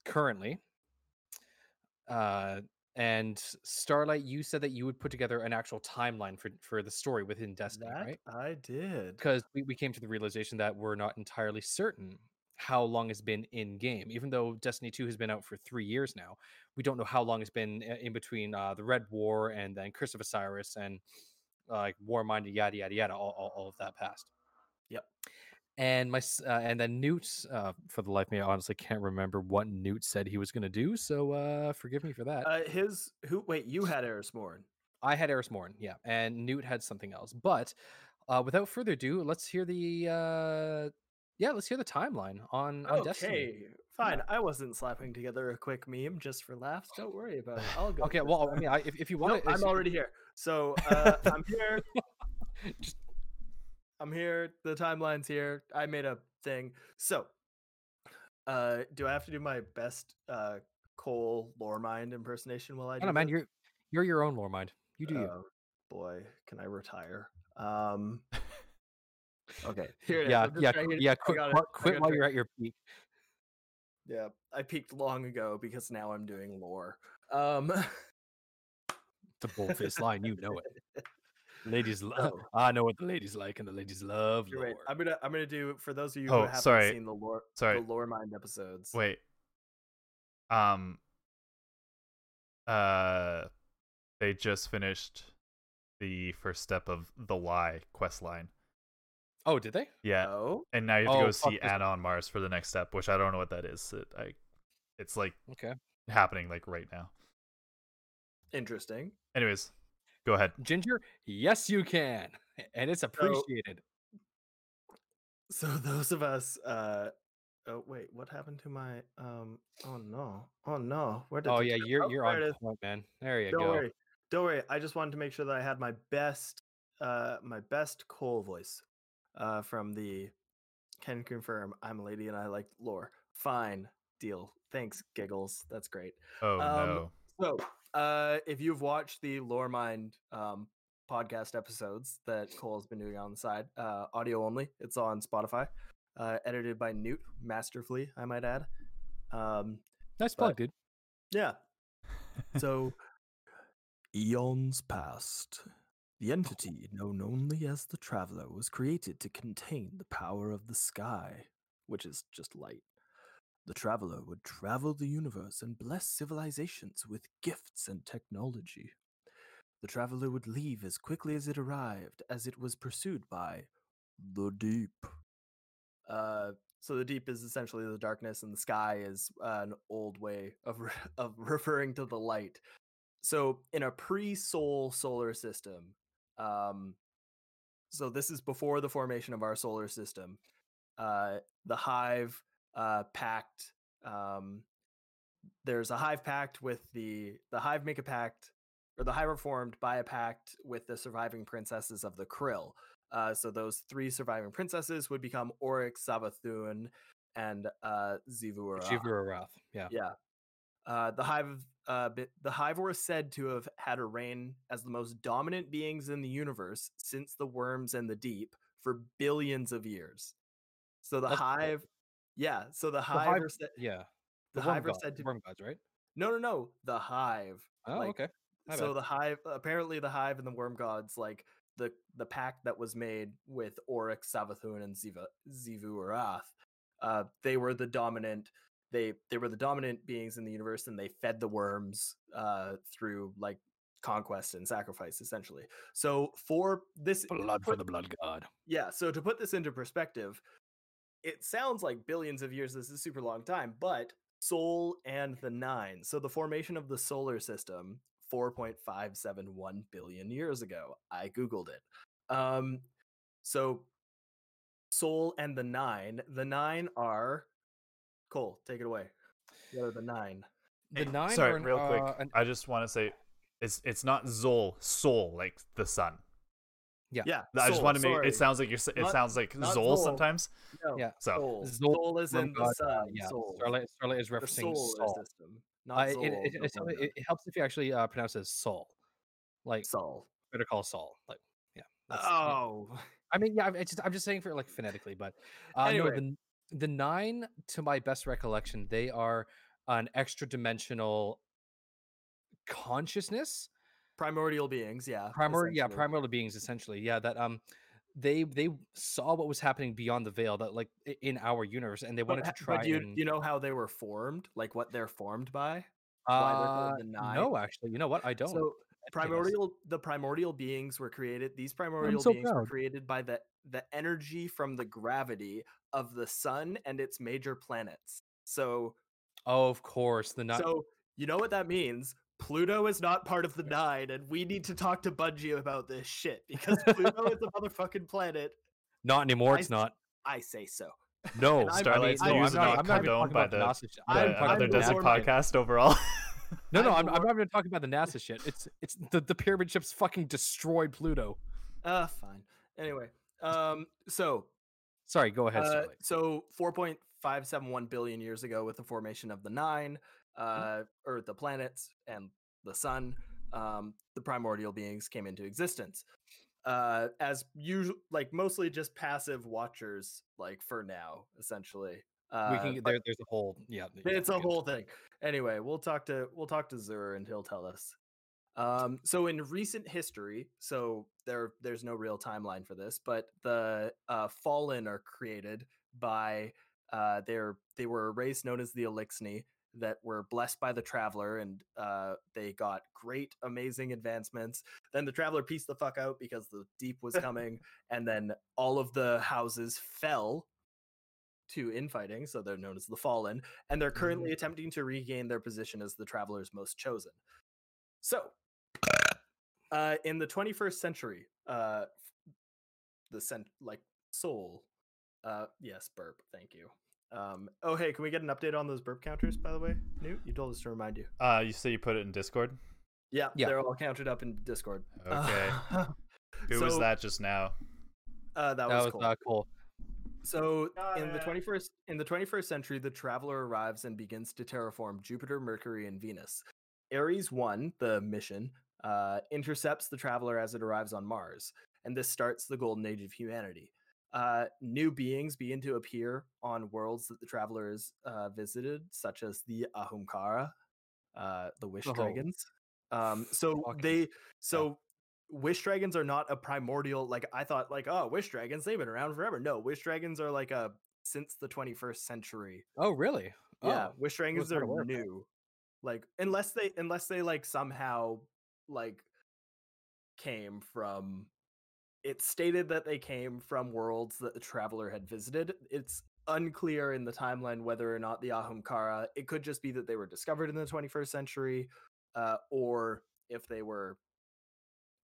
currently. Uh, and Starlight, you said that you would put together an actual timeline for for the story within Destiny, That right? I did. because we, we came to the realization that we're not entirely certain how long it's been in game even though destiny 2 has been out for three years now we don't know how long it's been in between uh, the red war and then curse of osiris and uh, like war minded yada yada yada all, all, all of that passed Yep. And my uh, and then newt uh, for the life of me i honestly can't remember what newt said he was going to do so uh, forgive me for that Uh, his who? Wait, you had Eris Morn. I had Eris Morn, yeah, and Newt had something else. But uh, without further ado, let's hear the uh, yeah, let's hear the timeline on, on Destiny. Okay, fine. I wasn't slapping together a quick meme just for laughs. Don't worry about it. I'll go. Okay, well, I mean, I, if, if you want I'm already here. So uh, I'm here. Just- I'm here. The timeline's here. I made a thing. So, uh, do I have to do my best uh, Cole lore mind impersonation while I I do? don't man. You're you're your own lore mind. You do you. Oh, boy, can I retire? Um. Okay, here it is. Yeah, I'm yeah, yeah. I Quit, it. quit, quit while it. you're at your peak. Yeah, I peaked long ago because now I'm doing lore. Um. The boldface line, you know it. Ladies, love. So- I know what the ladies like, and the ladies love right. I'm gonna I'm gonna do for those of you Oh, who haven't sorry. seen the lore Sorry. the lore mind episodes. Wait. Um. Uh, they just finished the first step of the Lie quest line. Oh, did they? Yeah, Oh, and now you have to Oh, go see Ana on Mars for the next step, which I don't know what that is. It, I, it's like Okay. happening like right now. interesting. Anyways, go ahead. Ginger, yes, you can, and it's appreciated. So those of us uh oh wait, what happened to my um oh no. Oh no. Where did oh yeah, you're you're on point, man. There you Don't go. worry. Don't worry. I just wanted to make sure that I had my best uh my best Cole voice uh from the can confirm I'm a lady and I like lore. Fine. Deal. Thanks, giggles. That's great. Oh Um, no. So, uh, if you've watched the Lore Mind um, podcast episodes that Cole's been doing on the side, uh, audio only, it's on Spotify, uh, edited by Newt masterfully, I might add. Um, Nice plug, dude. yeah. So, eons past, the entity known only as the Traveler was created to contain the power of the sky, which is just light. The Traveler would travel the universe and bless civilizations with gifts and technology. The Traveler would leave as quickly as it arrived, as it was pursued by the Deep. Uh, so the deep is essentially the darkness, and the sky is uh, an old way of re- of referring to the light. So in a pre-Sol solar system, um, so this is before the formation of our solar system. Uh, the hive uh, pact. Um, there's a hive pact with the the hive make a pact, or the hive are formed by a pact with the surviving princesses of the Krill. Uh, so those three surviving princesses would become Oryx, Savathun, and uh, Zivura. Shivura Yeah. Yeah. Uh, the hive, uh, the hive were said to have had a reign as the most dominant beings in the universe since the worms and the deep for billions of years. So the That's hive, yeah. So the hive, hive- are said, Yeah. the, worm hive are god- said to worm gods, right? no, no, no. The hive. Oh, like, okay. My so bad. the hive apparently the hive and the worm gods like the the pact that was made with Oryx, Savathun, and Ziva Xivu Arath, uh, they were the dominant they they were the dominant beings in the universe and they fed the worms uh through like conquest and sacrifice essentially. So for this Blood for the blood god. yeah, so to put this into perspective, it sounds like billions of years. This is a super long time, but Sol and the Nine. So the formation of the solar system, 4.571 billion years ago. I Googled it. Um, so Sol and the Nine. The Nine are. Cole, take it away. What are the Nine? The nine. Sorry, are an- real quick. uh, an- I just want to say, it's it's not Zol, Sol, like the sun. Yeah, yeah. I just want to make sorry. it sounds like you're. s- It Not- sounds like not Zol Zol. sometimes. No, yeah. So Sol. Zol- is in the god, sun. yeah. Sol. Starlight, Starlight is the referencing solar Sol. system. Not Uh, it, Sol, it, it, it's- it, it helps if you actually uh, pronounce it as Sol. Like Sol. better call Saul. Like yeah. that's- yeah. Oh, I mean, yeah. I'm just I'm just saying for like phonetically, but uh, Anyway. no. The the nine, to my best recollection, they are an extra dimensional consciousness primordial beings. Yeah. primary yeah primordial beings essentially yeah that um they they saw what was happening beyond the veil that like in our universe and they But, wanted to try but you and you know how they were formed? Like what they're formed by? why they're called uh, no actually you know what i don't So primordial the primordial beings were created. These primordial so beings were created by the the energy from the gravity of the sun and its major planets. So oh of course the nine so you know what that means? Pluto is not part of the nine, and we need to talk to Bungie about this shit because Pluto is a motherfucking planet. not anymore I it's not I say so. no I'm- Starlight's I mean, no, I'm not, not I'm condoned talking by about the the, NASA the I'm I'm- I'm Another Desert Lord NASA Mind. podcast overall. no no I'm I'm, I'm not even talking about the nasa shit it's it's the, the pyramid ships fucking destroyed pluto Uh fine. Anyway, um, so sorry go ahead Uh, Starlight. so 4.571 billion years ago, with the formation of the nine, uh, or the planets and the sun, um, the primordial beings came into existence. Uh, as usual, like mostly just passive watchers, like for now, essentially. Uh, we can there, there's a whole yeah yeah, it's a whole thing. Anyway, we'll talk to we'll talk to Xur and he'll tell us. Um, so in recent history, so there there's no real timeline for this, but the uh, Fallen are created by uh, they're they were a race known as the Eliksni that were blessed by the Traveler, and uh, they got great, amazing advancements. Then the Traveler pieced the fuck out because the Deep was coming, and then all of the houses fell to infighting, so they're known as the Fallen, and they're currently attempting to regain their position as the Traveler's most chosen. So, uh, in the 21st century, uh, the cent like soul, uh, yes, burp. Thank you. Um, oh hey, can we get an update on those burp counters? By the way, Newt, you told us to remind you. Uh, you say you put it in Discord. Yeah, Yeah. they're all counted up in Discord. Okay. Uh, Who was that just now? Uh, that, That was, was cool. uh, cool. So in the Uh, 21st in the 21st century, the traveler arrives and begins to terraform Jupiter, Mercury, and Venus. Ares 1, the mission, uh, intercepts the traveler as it arrives on Mars, and this starts the golden age of humanity. Uh, new beings begin to appear on worlds that the traveler has uh, visited, such as the Ahamkara, uh, the Wish Oh. Dragons. Um, so Fucking- they so wish dragons are not a primordial like i thought like oh wish dragons they've been around forever no wish dragons are like a since the 21st century Oh, really? yeah Oh, wish dragons are aware of that. new like unless they unless they like somehow like came from it's stated that they came from worlds that the traveler had visited. It's unclear in the timeline whether or not the ahamkara it could just be that they were discovered in the 21st century uh, or if they were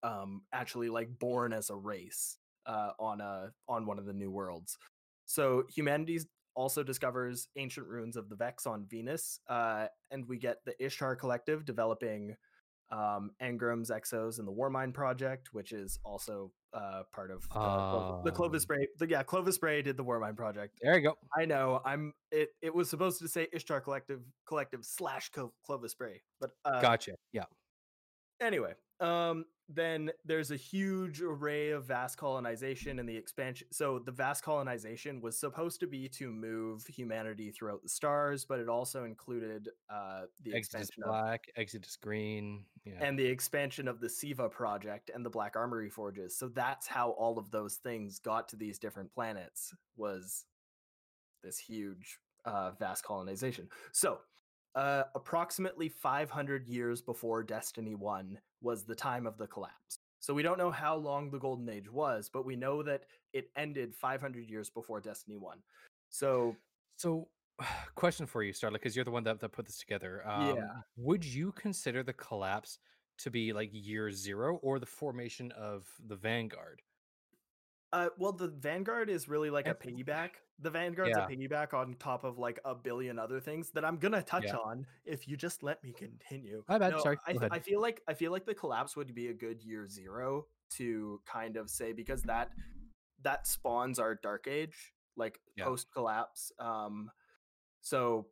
um actually like born as a race uh on a on one of the new worlds. So humanity also discovers ancient ruins of the vex on venus uh and we get the ishtar collective developing um engram's exos and the warmind project which is also uh part of uh, Clov- the clovis Um. spray the, yeah clovis bray did the warmind project There you go. I know. I'm. It. It was supposed to say Ishtar Collective, Collective slash Clovis Bray, but uh, Gotcha. Yeah. anyway, um, then there's a huge array of vast colonization and the expansion. So the vast colonization was supposed to be to move humanity throughout the stars, but it also included uh, the Exodus expansion of Black, Exodus Green. Yeah. and the expansion of the Siva project and the Black Armory forges. So that's how all of those things got to these different planets was this huge uh, vast colonization. So uh, approximately 500 years before Destiny 1 was the time of the collapse. So we don't know how long the Golden Age was, but we know that it ended 500 years before Destiny 1. So So, question for you, Starlight, because you're the one that, that put this together. Um, Yeah. Would you consider the collapse to be like year zero or the formation of the Vanguard? Uh, well, the Vanguard is really like a And- piggyback. The Vanguard's Yeah. a piggyback on top of like a billion other things that I'm gonna touch Yeah. on if you just let me continue. My bad, sorry, I, go th- ahead. I feel like I feel like the collapse would be a good year zero to kind of say because that that spawns our Dark Age, like Yeah. post collapse. Um, so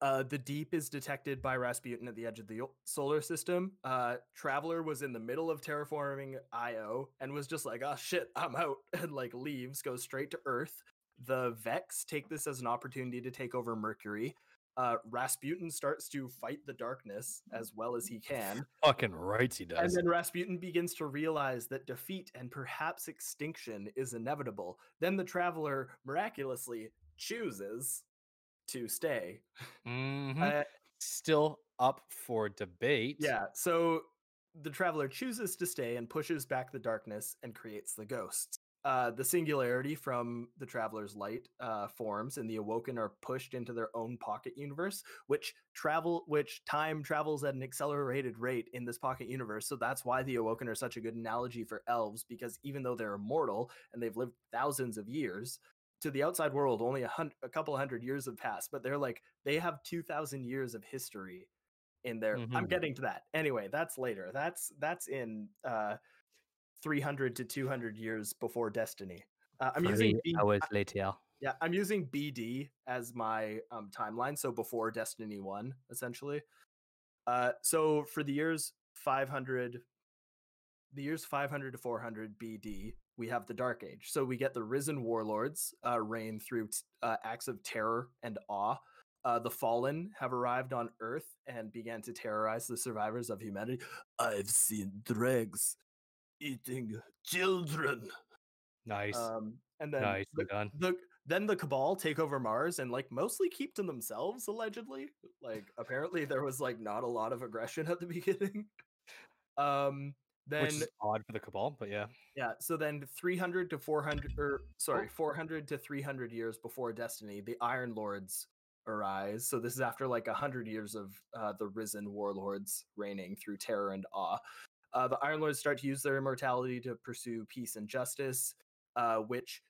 uh, the deep is detected by Rasputin at the edge of the solar system. Uh, Traveler was in the middle of terraforming Io and was just like, "Oh shit, I'm out," and like leaves, goes straight to Earth. The Vex take this as an opportunity to take over Mercury. Uh, Rasputin starts to fight the darkness as well as he can. Fucking rights he does. And then Rasputin begins to realize that defeat and perhaps extinction is inevitable. Then the traveler miraculously chooses to stay. Mhm. Uh, Still up for debate. yeah, so the traveler chooses to stay and pushes back the darkness and creates the ghosts. Uh, the singularity from the traveler's light uh, forms, and the awoken are pushed into their own pocket universe, which travel, which time travels at an accelerated rate in this pocket universe. So that's why the awoken are such a good analogy for elves, because even though they're immortal and they've lived thousands of years, to the outside world, only a, hun- a couple hundred years have passed. But they're like they have two thousand years of history in there. I'm Mhm. getting to that. Anyway, that's later. That's that's in uh 300 to 200 years before Destiny. Uh, I'm using B- hours later. yeah, I'm using BD as my um, timeline, so before Destiny 1 essentially. Uh so for the years 500 the years 500 to 400 BD, we have the Dark Age. So we get the risen warlords uh, reign through t- uh, acts of terror and awe. uh, the fallen have arrived on Earth and began to terrorize the survivors of humanity. I've seen dregs eating children. Nice. Um, and then Nicely the, done. the then the cabal take over Mars and like mostly keep to themselves allegedly. Like apparently there was like not a lot of aggression at the beginning. Um then Which is odd for the Cabal, but yeah. yeah, so then 300 to 400 or sorry, Oh. 400 to 300 years before Destiny, the Iron Lords arise. So this is after like a 100 years of uh, the risen warlords reigning through terror and awe. Uh, the Iron Lords start to use their immortality to pursue peace and justice, uh, which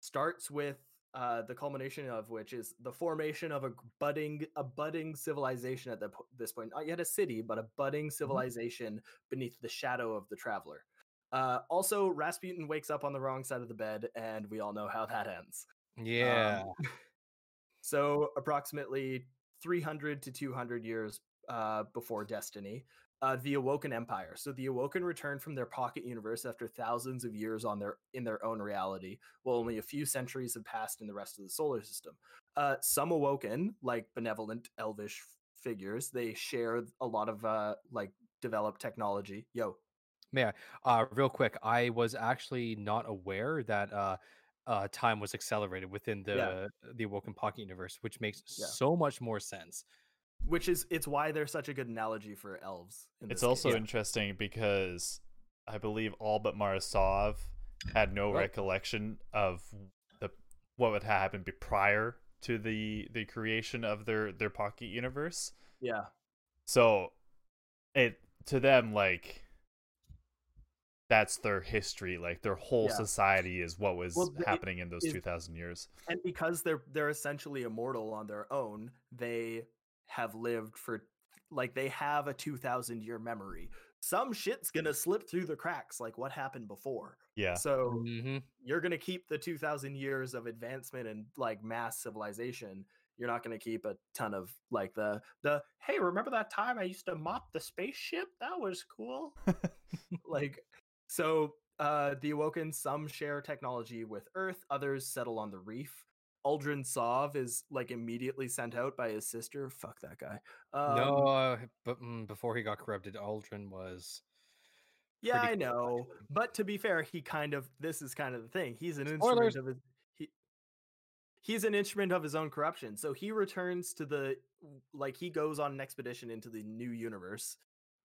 starts with uh, the culmination of which is the formation of a budding a budding civilization at the, this point. Not yet a city, but a budding civilization beneath the shadow of the traveler. Uh, also, Rasputin wakes up on the wrong side of the bed, and we all know how that ends. Yeah. Um, so, approximately 300 to 200 years uh, before Destiny, uh, the Awoken Empire. So, the Awoken return from their pocket universe after thousands of years on their in their own reality, while only a few centuries have passed in the rest of the solar system. Uh, some Awoken, like benevolent elvish figures, they share a lot of uh, like developed technology. Yo, May I? Uh, real quick, I was actually not aware that uh, uh, time was accelerated within the Yeah. the Awoken Pocket universe, which makes Yeah. so much more sense. Which is it's why they're such a good analogy for elves. In It's also case. interesting because I believe all but Mara Sov had no Right. recollection of the what would happen prior to the the creation of their their pocket universe. yeah. So it to them like that's their history, like their whole Yeah. society is what was Well, th- happening in those is- 2000 years. and because they're they're essentially immortal on their own they have lived for like they have a 2000 year memory some shit's gonna slip through the cracks like what happened before. Yeah. so hmm you're gonna keep the 2000 years of advancement and like mass civilization you're not gonna keep a ton of like the the hey remember that time i used to mop the spaceship? That was cool. Like so uh the awoken some share technology with earth others settle on the reef uldren sov is like immediately sent out by his sister fuck that guy um, no, uh, but mm, before he got corrupted, Uldren was. yeah i know actually. but to be fair he kind of this is kind of the thing he's an Spoilers. instrument of his he, he's an instrument of his own corruption so he returns to the like he goes on an expedition into the new universe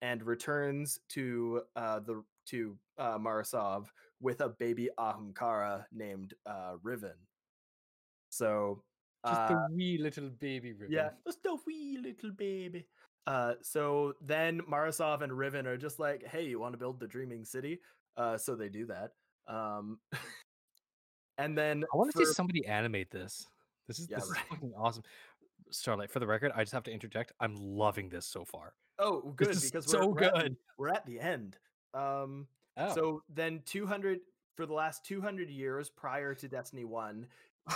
and returns to uh the to uh mara sov with a baby ahamkara named uh riven so Just uh, the wee little baby riven. yeah, just a wee little baby. Uh, so then Mara Sov and Riven are just like, "Hey, you want to build the Dreaming City?" Uh, so they do that. Um, and then I want to for- see somebody animate this. This is Yeah, this right. is fucking awesome. Starlight, for the record, I just have to interject. I'm loving this so far. Oh, good is because so we're, we're at the- good. we're at the end. Um, Oh. so then 200 for the last 200 years prior to Destiny 1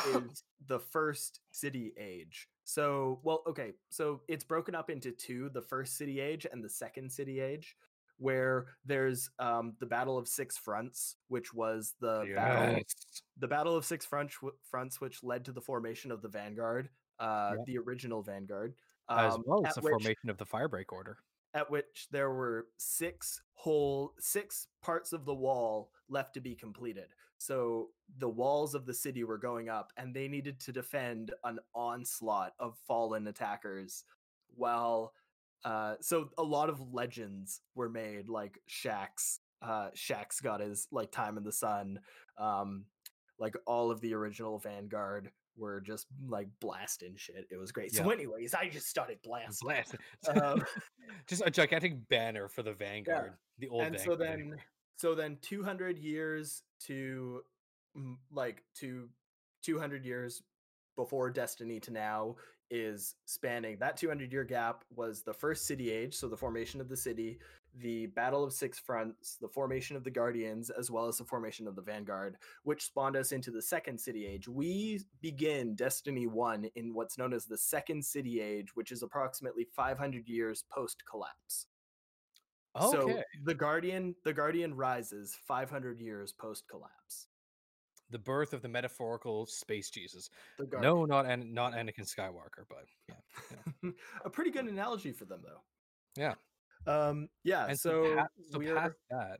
is the first city age. So, well, okay, so it's broken up into two, the first city age and the second city age, where there's um the Battle of Six Fronts, which was the battle the Battle of Six Front fronts which led to the formation of the Vanguard, uh Yeah. the original Vanguard. As um, well as the which- formation of the Firebreak Order. At which there were six whole six parts of the wall left to be completed. So the walls of the city were going up and they needed to defend an onslaught of fallen attackers while uh so a lot of legends were made like Shax uh Shax got his like time in the sun um like all of the original vanguard were just like blasting shit. It was great. So anyways i just started blasting. Blast. um, Just a gigantic banner for the Vanguard. The old and so then so then 200 years to like to 200 years before destiny to now is spanning that 200 year gap was the first city age so the formation of the city the battle of six fronts the formation of the guardians as well as the formation of the vanguard which spawned us into the second city age we begin destiny 1 in what's known as the second city age which is approximately 500 years post collapse okay. so the Guardian, the Guardian rises 500 years post collapse. the birth of the metaphorical space Jesus. No, not An- not Anakin Skywalker, but yeah. Guardian. a pretty good analogy for them though. Yeah. Um. Yeah. And so so, pa- so we're past that,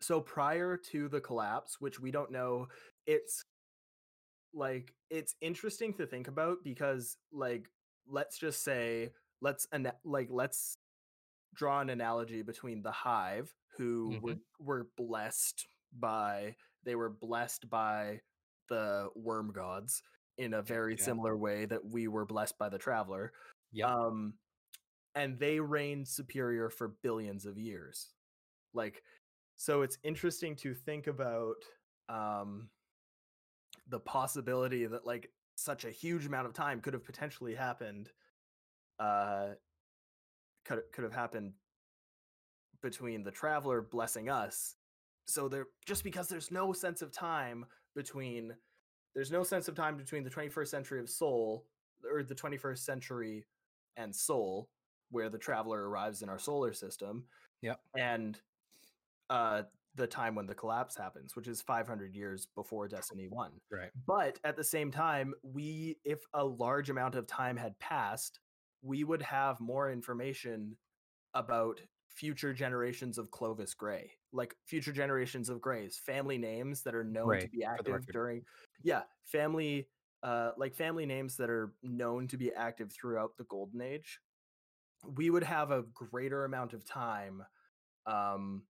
so prior to the collapse, which we don't know, it's like it's interesting to think about because like let's just say let's ana- like let's draw an analogy between the hive who were, were blessed by they were blessed by the worm gods in a very Yeah. similar way that we were blessed by the traveler Yep. um and they reigned superior for billions of years. Like so it's interesting to think about um the possibility that like such a huge amount of time could have potentially happened uh could could have happened between the traveler blessing us. So there just because there's no sense of time between there's no sense of time between the 21st century of Sol or the 21st century and Sol where the traveler arrives in our solar system Yep. and uh the time when the collapse happens which is 500 years before destiny 1 right? but at the same time we if a large amount of time had passed we would have more information about future generations of clovis bray like future generations of brays family names that are known to be active during yeah family uh like family names that are known to be active throughout the golden age we would have a greater amount of time um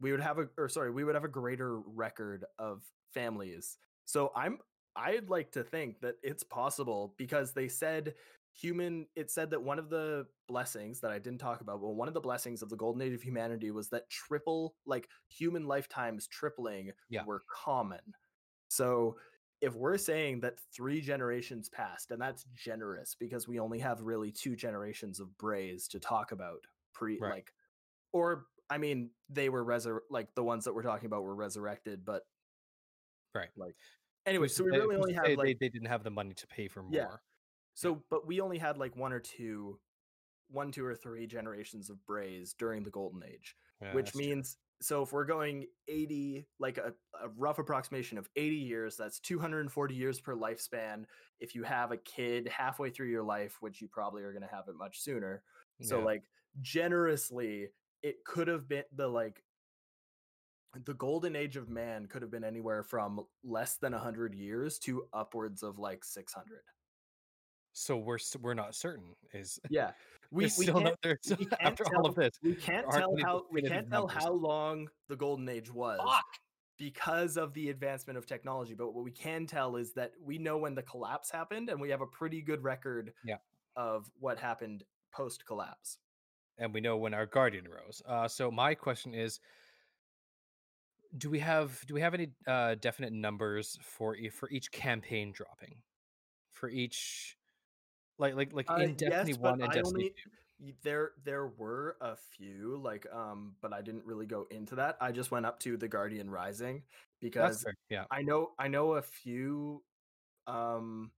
we would have a or sorry we would have a greater record of families so i'm i'd like to think that it's possible because they said human it said that one of the blessings that i didn't talk about but one of the blessings of the golden age of humanity was that triple like human lifetimes tripling Yeah. were common so if we're saying that three generations passed and that's generous because we only have really two generations of brays to talk about pre Right. like or i mean they were resur- like the ones that we're talking about were resurrected but Right. like anyway so we really who's only have say like they, they didn't have the money to pay for more. Yeah. so but we only had like one or two one two or three generations of brays during the golden age Yeah, which means so if we're going 80 like a, a rough approximation of 80 years that's 240 years per lifespan. If you have a kid halfway through your life which you probably are going to have it much sooner so like generously it could have been the like the golden age of man could have been anywhere from less than 100 years to upwards of like 600 so we're we're not certain. Is yeah we, we still can't, no, there's we can't after tell, all of this, we can't tell how we can't tell numbers. how long the golden age was Fuck! because of the advancement of technology but what we can tell is that we know when the collapse happened and we have a pretty good record Yeah. of what happened post collapse and we know when our guardian rose. Uh, so my question is, do we have do we have any uh, definite numbers for for each campaign dropping, for each like like like Uh, in Destiny yes, One and I Destiny only- Two? There there were a few like um but i didn't really go into that i just went up to the guardian rising because fair. Yeah. i know i know a few um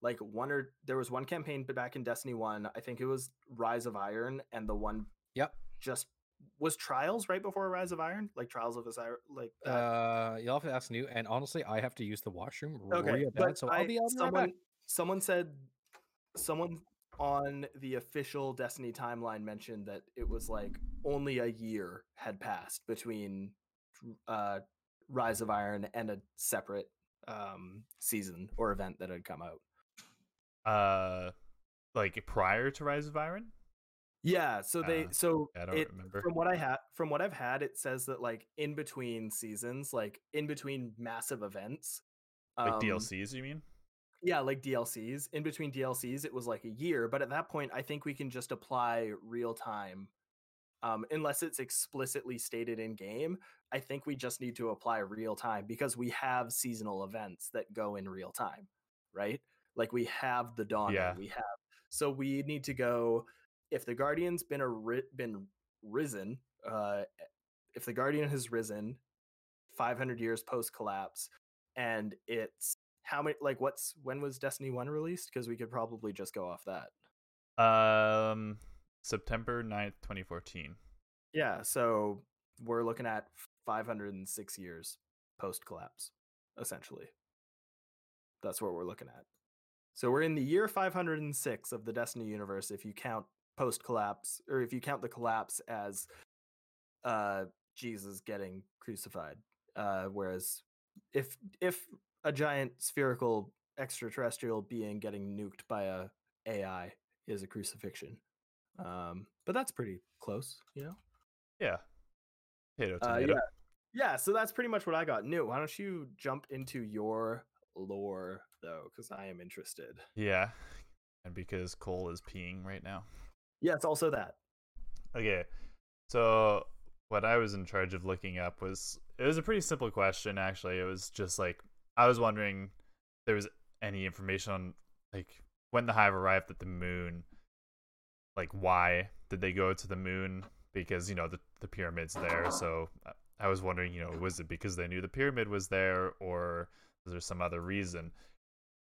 like one or there was one campaign back in destiny 1 i think it was rise of iron and the one Yep. just was trials right before rise of iron like trials of Osiris like that? Uh, you'll have to ask new. And honestly, I have to use the washroom okay real bad, but so I, I'll be out right someone someone said someone on the official destiny timeline mentioned that it was like only a year had passed between uh rise of iron and a separate um season or event that had come out Uh, like prior to Rise of Iron. yeah so they Uh, so I don't it, remember. from what i had from what i've had it says that like in between seasons like in between massive events Like um, DLCs, you mean? Yeah, like DLCs. In between DLCs, it was like a year, but at that point, I think we can just apply real time, um, unless it's explicitly stated in game. I think we just need to apply real time because we have seasonal events that go in real time, right? Like we have the dawn. Yeah. We have so we need to go. If the guardian's been a ri- been risen, uh, if the guardian has risen, five hundred years post collapse, and it's how many like what's when was destiny 1 released because we could probably just go off that Um, September 9th, 2014. yeah so we're looking at 506 years post collapse, essentially. That's what we're looking at. So we're in the year 506 of the Destiny universe if you count post collapse or if you count the collapse as uh Jesus getting crucified. Uh whereas if if a giant spherical extraterrestrial being getting nuked by a AI is a crucifixion. Um but that's pretty close, you know. Yeah. Potato, Uh, yeah. Yeah, so that's pretty much what I got. New, why don't you jump into your lore though, because I am interested. yeah. And because Cole is peeing right now. Yeah, it's also that. Okay. So what I was in charge of looking up was it was a pretty simple question actually. It was just like I was wondering if there was any information on like when the hive arrived at the moon like why did they go to the moon? Because you know the the pyramid's there. So uh, I was wondering you know was it because they knew the pyramid was there or was there some other reason?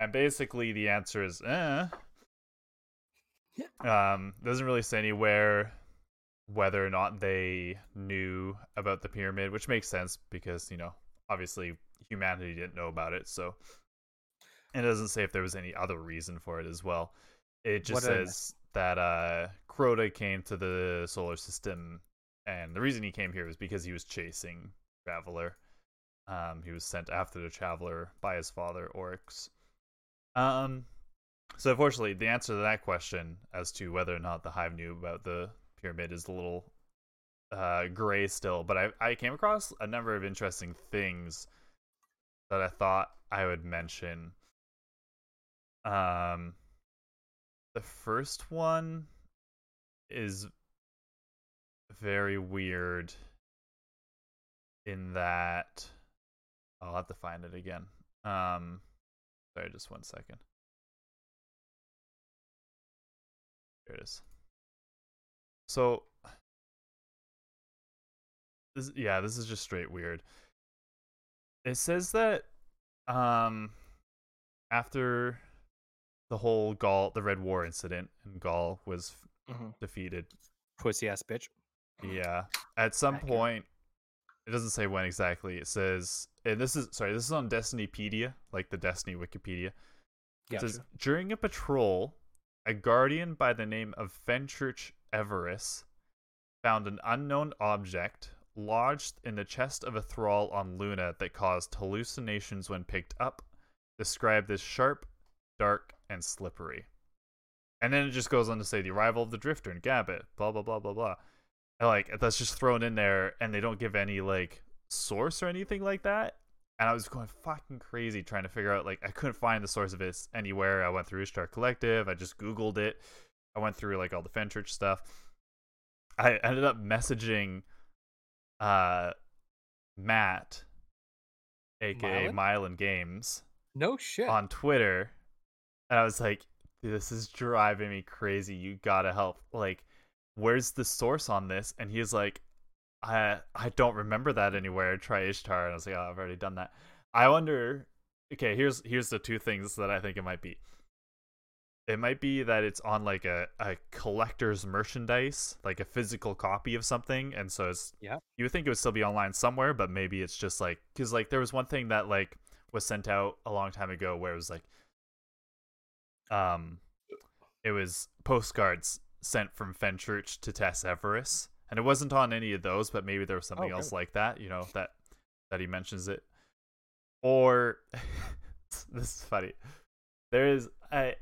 And basically the answer is eh. Um doesn't really say anywhere whether or not they knew about the pyramid, which makes sense because, you know, obviously humanity didn't know about it. So it doesn't say if there was any other reason for it as well. It just What a- says that uh Crota came to the solar system and the reason he came here was because he was chasing Traveler. Um he was sent after the Traveler by his father, Oryx. Um so unfortunately the answer to that question as to whether or not the hive knew about the pyramid is a little uh, gray still, but I, I came across a number of interesting things that I thought I would mention. Um, the first one is very weird in that I'll have to find it again. Um, sorry, just one second. There it is. So this yeah, this is just straight weird. It says that um after the whole Ghaul the Red War incident and Ghaul was Mhm. defeated. Pussy ass bitch. Yeah. At some Accurate. point it doesn't say when exactly. It says and this is sorry, this is on Destinypedia, like the Destiny Wikipedia. It Gotcha. says during a patrol, a guardian by the name of Fenchurch Everis found an unknown object lodged in the chest of a thrall on Luna that caused hallucinations when picked up, described as sharp, dark, and slippery. And then it just goes on to say the arrival of the Drifter and Gambit, blah blah blah blah blah. And like that's just thrown in there, and they don't give any like source or anything like that. And I was going fucking crazy trying to figure out like I couldn't find the source of this anywhere. I went through Ishtar Collective, I just Googled it. I went through like all the Fenchurch stuff. I ended up messaging uh Matt, aka Myelin? Myelin Games, No shit. on Twitter, and I was like, "This is driving me crazy. You gotta help. Like, where's the source on this?" And he's like, "I I don't remember that anywhere. Try Ishtar." And I was like, "Oh, I've already done that." I wonder. Okay, here's here's the two things that I think it might be. It might be that it's on like a, a collector's merchandise, like a physical copy of something, and so it's Yeah. you would think it would still be online somewhere, but maybe it's just like because like there was one thing that like was sent out a long time ago where it was like um it was postcards sent from Fenchurch to Tess Everis. And it wasn't on any of those, but maybe there was something Oh, else good. like that, you know, that that he mentions it. Or this is funny. There is I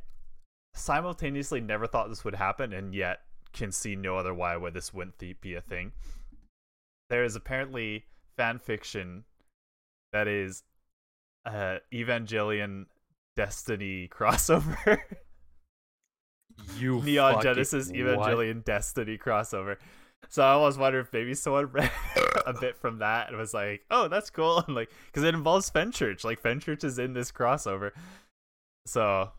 simultaneously never thought this would happen and yet can see no other why why this wouldn't be a thing. There is apparently fan fiction that is uh Evangelion Destiny crossover. you Neon Genesis what? Evangelion Destiny crossover. So I almost wonder if maybe someone read a bit from that and was like, "Oh, that's cool," and like because it involves Fenchurch. Like Fenchurch is in this crossover, so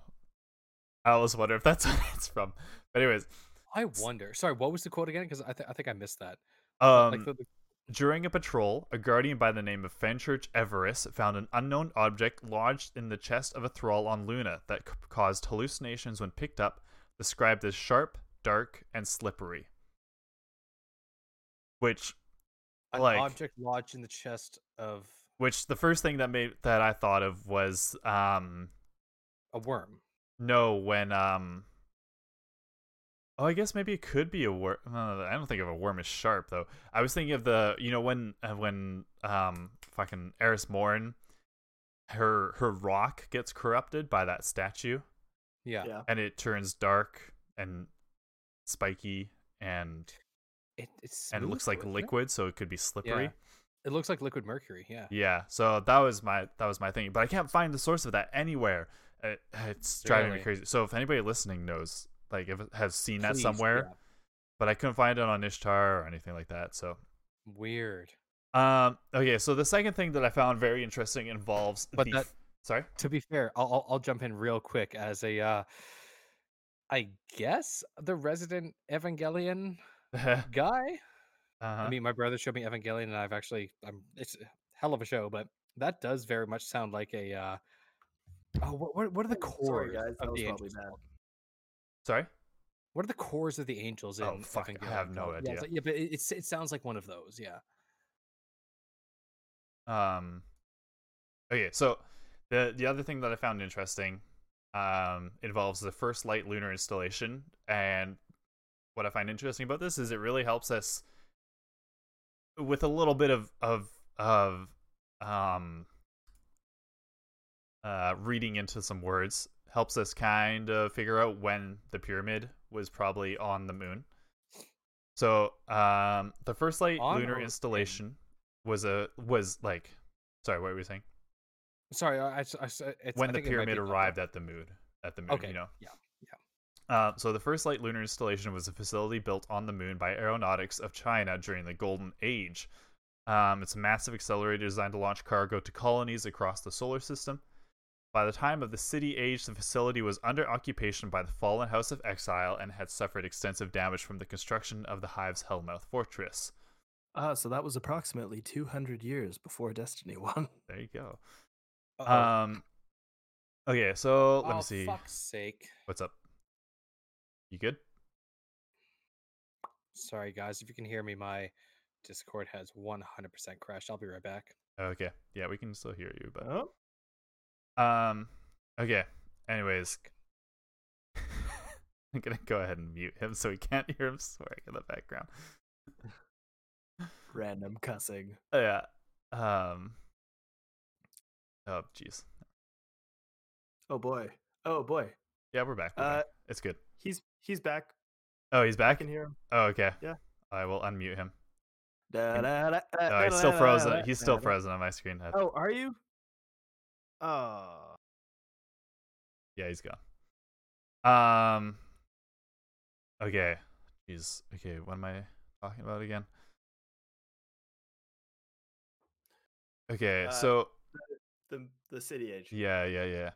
I always wonder if that's what it's from. But anyways, I wonder. Sorry, what was the quote again? Because I, th- I think I missed that. um, like the, the- During a patrol, a guardian by the name of Fenchurch Everis found an unknown object lodged in the chest of a thrall on Luna that c- caused hallucinations when picked up, described as sharp, dark, and slippery. Which, an like- object lodged in the chest of which the first thing that made that I thought of was um A worm. No when um Oh, I guess maybe it could be a worm. Uh, I don't think of a worm as sharp though. I was thinking of the you know when uh, when um fucking Eris Morn her her rock gets corrupted by that statue Yeah. Yeah. and it turns dark and spiky and It, it's and it looks like though, isn't it? liquid so it could be slippery. Yeah. It looks like liquid mercury. Yeah. Yeah, so that was my that was my thing, but I can't find the source of that anywhere. It, it's driving me crazy. So if anybody listening knows, like, if it has seen that somewhere, yeah. but I couldn't find it on Ishtar or anything like that. So, Weird. um, okay. So the second thing that I found very interesting involves But the that- sorry. To be fair, I'll, I'll I'll jump in real quick as a uh I guess the resident Evangelion uh-huh. guy. I mean, my brother showed me Evangelion, and I've actually, I'm, it's a hell of a show, but that does very much sound like a, uh, oh, what, what, what are the Oh, cores sorry, guys, that of was the probably angels bad. sorry. What are the cores of the angels in Oh, fuck, I have no called? Yeah, idea. like- yeah, but it, it's, it sounds like one of those. Yeah. Um, okay, so the the other thing that I found interesting um, involves the first light lunar installation, and what I find interesting about this is it really helps us with a little bit of of of um uh reading into some words helps us kind of figure out when the pyramid was probably on the moon. So, um the first light On lunar in? installation was a was like sorry, what were you saying? Sorry, I, I, I when the pyramid arrived at the moon at the moon, Okay. you know. Yeah. Uh, so the first light lunar installation was a facility built on the moon by aeronautics of China during the Golden Age. Um, it's a massive accelerator designed to launch cargo to colonies across the solar system. By the time of the City Age, the facility was under occupation by the fallen House of Exile and had suffered extensive damage from the construction of the Hive's Hellmouth Fortress. Ah, so that was approximately 200 years before Destiny 1. There you go. Uh-oh. Um, okay, so let oh, me see. fuck's sake. What's up? You good? Sorry, guys. If you can hear me, my Discord has 100% crashed. I'll be right back. Okay, yeah, we can still hear you, but Oh, Um. Okay. Anyways, I'm gonna go ahead and mute him so he can't hear him swearing in the background. random cussing. Oh, yeah. Um. Oh, jeez. Oh boy. Oh boy. Yeah, we're back. We're Uh, back. It's good. He's he's back. Oh, he's I back. can hear him. Oh, okay. Yeah. I will unmute him. Da, da, da, da, Oh, he's still frozen. He's still frozen on my screen. Oh, are you? Oh. Yeah, he's gone. Um. Okay. Jeez. Okay. What am I talking about again? Okay. Uh, so The the city age. Yeah, yeah, yeah.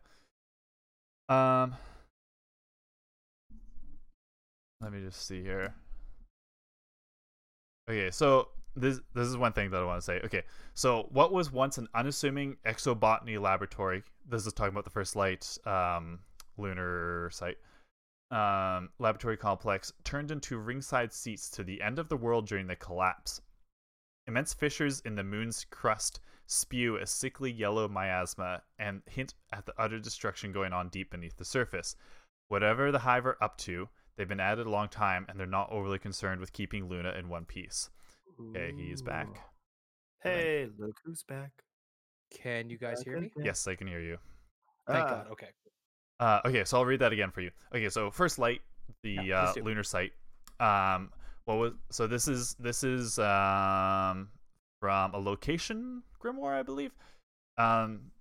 Um Let me just see here. Okay, so this this is one thing that I want to say. Okay, so what was once an unassuming exobotany laboratory? This is talking about the first light um, lunar site um, laboratory complex turned into ringside seats to the end of the world during the collapse. Immense fissures in the moon's crust spew a sickly yellow miasma and hint at the utter destruction going on deep beneath the surface. Whatever the Hive are up to, they've been at it a long time and they're not overly concerned with keeping Luna in one piece. Okay, he is back. Hey, look who's back. Can you guys hear me? Yes, I can hear you. Thank Ah, God. Okay. Uh, okay, so I'll read that again for you. Okay, so first light, the Yeah, uh, please do. lunar site. Um, what was so? This is this is um from a location grimoire, I believe. Um,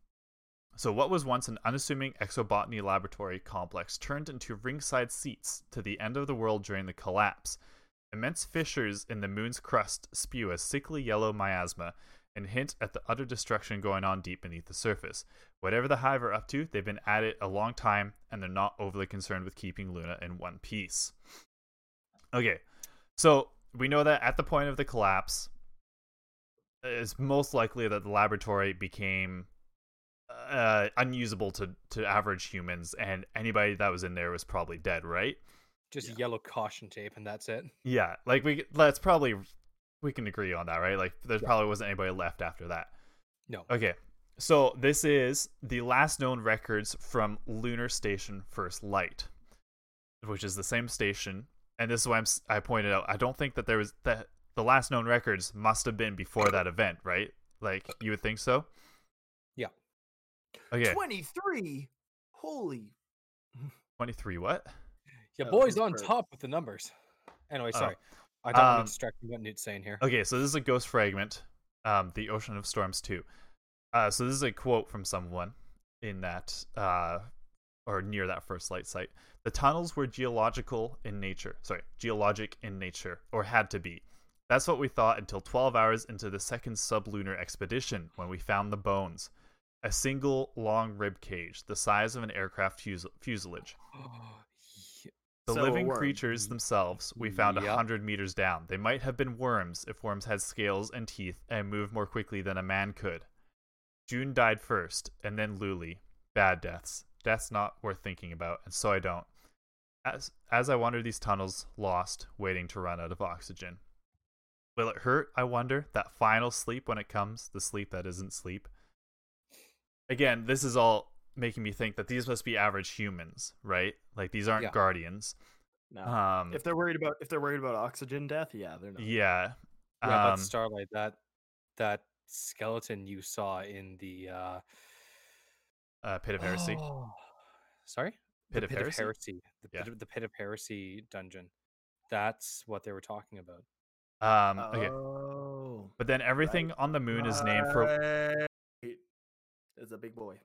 so what was once an unassuming exobotany laboratory complex turned into ringside seats to the end of the world during the collapse. Immense fissures in the moon's crust spew a sickly yellow miasma and hint at the utter destruction going on deep beneath the surface. Whatever the Hive are up to, they've been at it a long time, and they're not overly concerned with keeping Luna in one piece. Okay, so we know that at the point of the collapse, it's most likely that the laboratory became uh, unusable to, to average humans, and anybody that was in there was probably dead, right? Just Yeah. yellow caution tape, and that's it. Yeah, like we that's probably we can agree on that, right? Like there Yeah. probably wasn't anybody left after that. No. Okay. So this is the last known records from Lunar Station First Light, which is the same station. And this is why I'm, s- I pointed out. I don't think that there was that the last known records must have been before that event, right? Like you would think so. Yeah. Okay. 23. Holy. Twenty three. What? Yeah, Oh, boys on first. top with the numbers. Anyway, Oh. sorry. I don't want Um, to distract from what Newt's saying here. Okay, so this is a ghost fragment, um, the Ocean of Storms 2. Uh, so this is a quote from someone in that, uh, or near that first light site. The tunnels were geological in nature. Sorry, geologic in nature, or had to be. That's what we thought until 12 hours into the second sublunar expedition when we found the bones. A single long rib cage, the size of an aircraft fus- fuselage. The So living creatures mm-hmm. themselves we found a Yep. hundred meters down. They might have been worms if worms had scales and teeth and moved more quickly than a man could. June died first, and then Luli. Bad deaths. Deaths not worth thinking about, and so I don't. As as I wander these tunnels, lost, waiting to run out of oxygen. Will it hurt, I wonder, that final sleep when it comes, the sleep that isn't sleep? Again, this is all making me think that these must be average humans, right? Like these aren't Yeah. guardians. No. Um if they're worried about if they're worried about oxygen death, yeah, they're not. yeah. Yeah, Um, but Starlight, that that skeleton you saw in the uh uh, Pit of Heresy. oh, Sorry? Pit the of Pit Heresy? of Heresy. The Yeah. pit of, the Pit of Heresy dungeon. That's what they were talking about. Um, okay. Oh. But then everything on the moon is named for Right. It's a big boy.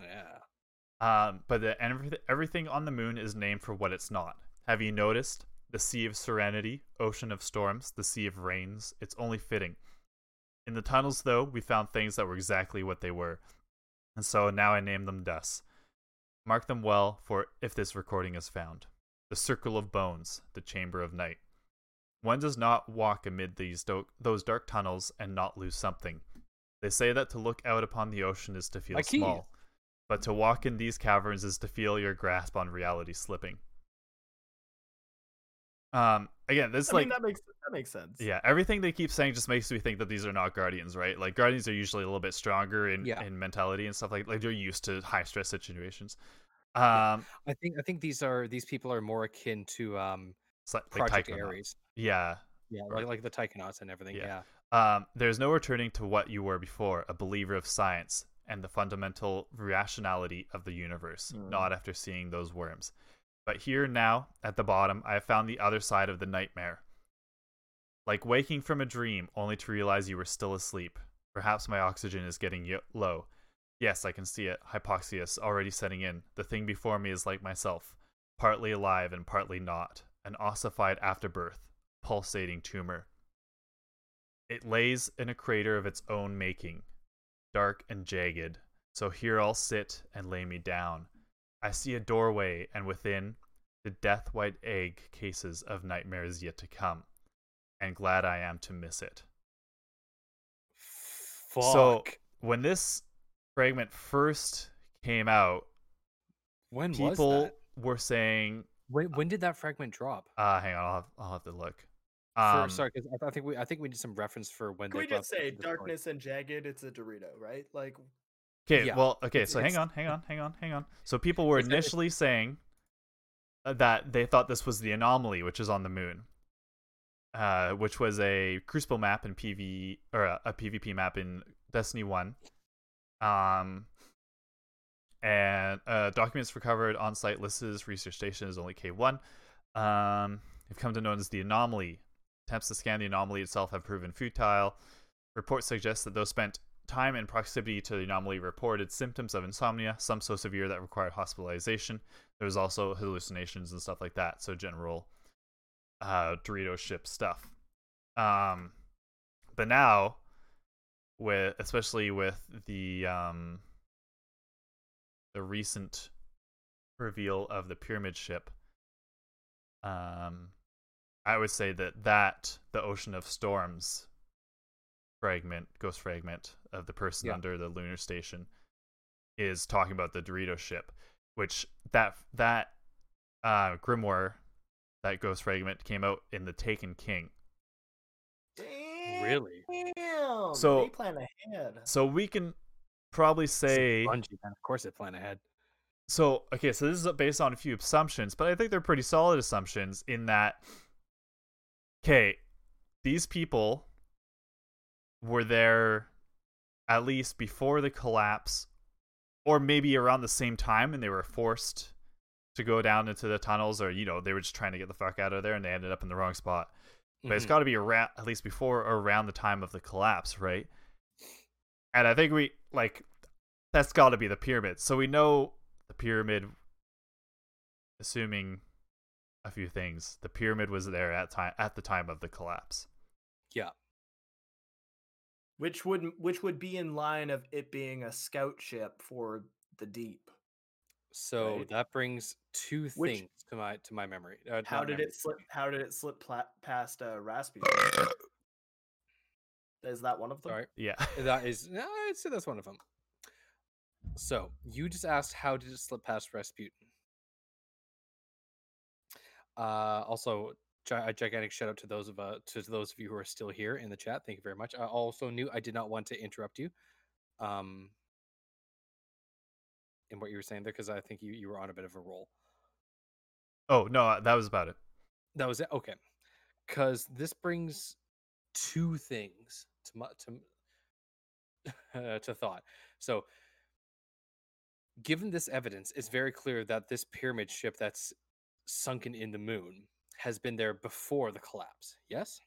Yeah. um but the everything everything on the moon is named for what it's not. Have you noticed? The Sea of Serenity, Ocean of Storms, the Sea of Rains. It's only fitting. In the tunnels though, we found things that were exactly what they were. And so now I name them thus. Mark them well for if this recording is found. The Circle of Bones, the Chamber of Night. One does not walk amid these do- those dark tunnels and not lose something. They say that to look out upon the ocean is to feel small, but to walk in these caverns is to feel your grasp on reality slipping. Um, again, this I like mean, that makes that makes sense. yeah, everything they keep saying just makes me think that these are not guardians, right? Like guardians are usually a little bit stronger in, Yeah. in mentality and stuff like like they're used to high stress situations. Um, I think I think these are these people are more akin to um like, like Project Taiko Ares. Yeah. Yeah, Right. like like the Taikonauts and everything. Yeah. Yeah. Um, there's no returning to what you were before, a believer of science and the fundamental rationality of the universe, Mm. not after seeing those worms. But here now, at the bottom, I have found the other side of the nightmare. Like waking from a dream only to realize you were still asleep. Perhaps my oxygen is getting y- low. Yes, I can see it. Hypoxia is already setting in. The thing before me is like myself, partly alive and partly not. An ossified afterbirth, pulsating tumor. It lays in a crater of its own making, dark and jagged. So here I'll sit and lay me down. I see a doorway, and within, the death white egg cases of nightmares yet to come. And glad I am to miss it. Fuck. So when this fragment first came out, when was people were saying, When when did that fragment drop? uh, hang on, I'll have, I'll have to look. For, Um, sorry, because I, I think we I think we did some reference for when Can they we just say the story. darkness and jagged? It's a Dorito, right? Like Okay, Yeah, well, okay, it's- so hang on, hang on, hang on, hang on. So people were It's- it's- initially saying uh, that they thought this was the anomaly, which is on the moon, uh, which was a Crucible map in PV or a, a PvP map in Destiny One, um, and uh, documents recovered on site lists research station is only K one. Um, have come to known as the anomaly. Attempts to scan the anomaly itself have proven futile. Reports suggest that those spent time and proximity to the anomaly reported symptoms of insomnia, some so severe that required hospitalization. There was also hallucinations and stuff like that. So general uh, Dorito ship stuff. Um, but now, with especially with the um, the recent reveal of the pyramid ship, um, I would say that that the Ocean of Storms fragment, ghost fragment of the person Yeah. under the lunar station is talking about the Dorito ship, which that that uh, grimoire, that ghost fragment came out in the Taken King. Really? Damn. Damn. So- they plan ahead. So we can probably say Bungie, man. Of course, they plan ahead. so. Okay, so this is based on a few assumptions, but I think they're pretty solid assumptions in that. Okay, these people were there at least before the collapse, or maybe around the same time, and they were forced to go down into the tunnels, or you know they were just trying to get the fuck out of there, and they ended up in the wrong spot. But it's Mhm. got to be around at least before or around the time of the collapse, right? And I think we like that's got to be the pyramid. So we know the pyramid, assuming a few things. The pyramid was there at time at the time of the collapse. yeah. Which would which would be in line of it being a scout ship for the deep. So Right. that brings two Which- things to my to my memory. Uh, How not did memory. it slip? How did it slip pla- past uh, Rasputin? Is that one of them? Sorry, Yeah. that is. No, I'd say that's one of them. So you just asked how did it slip past Rasputin? Uh, also, gi- a gigantic shout out to those of uh to those of you who are still here in the chat. Thank you very much. I also knew I did not want to interrupt you, um, in what you were saying there because I think you you were on a bit of a roll. Oh no, that was about it. That was it. Okay, because this brings two things to my, to uh, to thought. So, given this evidence, it's very clear that this pyramid ship that's sunken in the moon has been there before the collapse. Yes.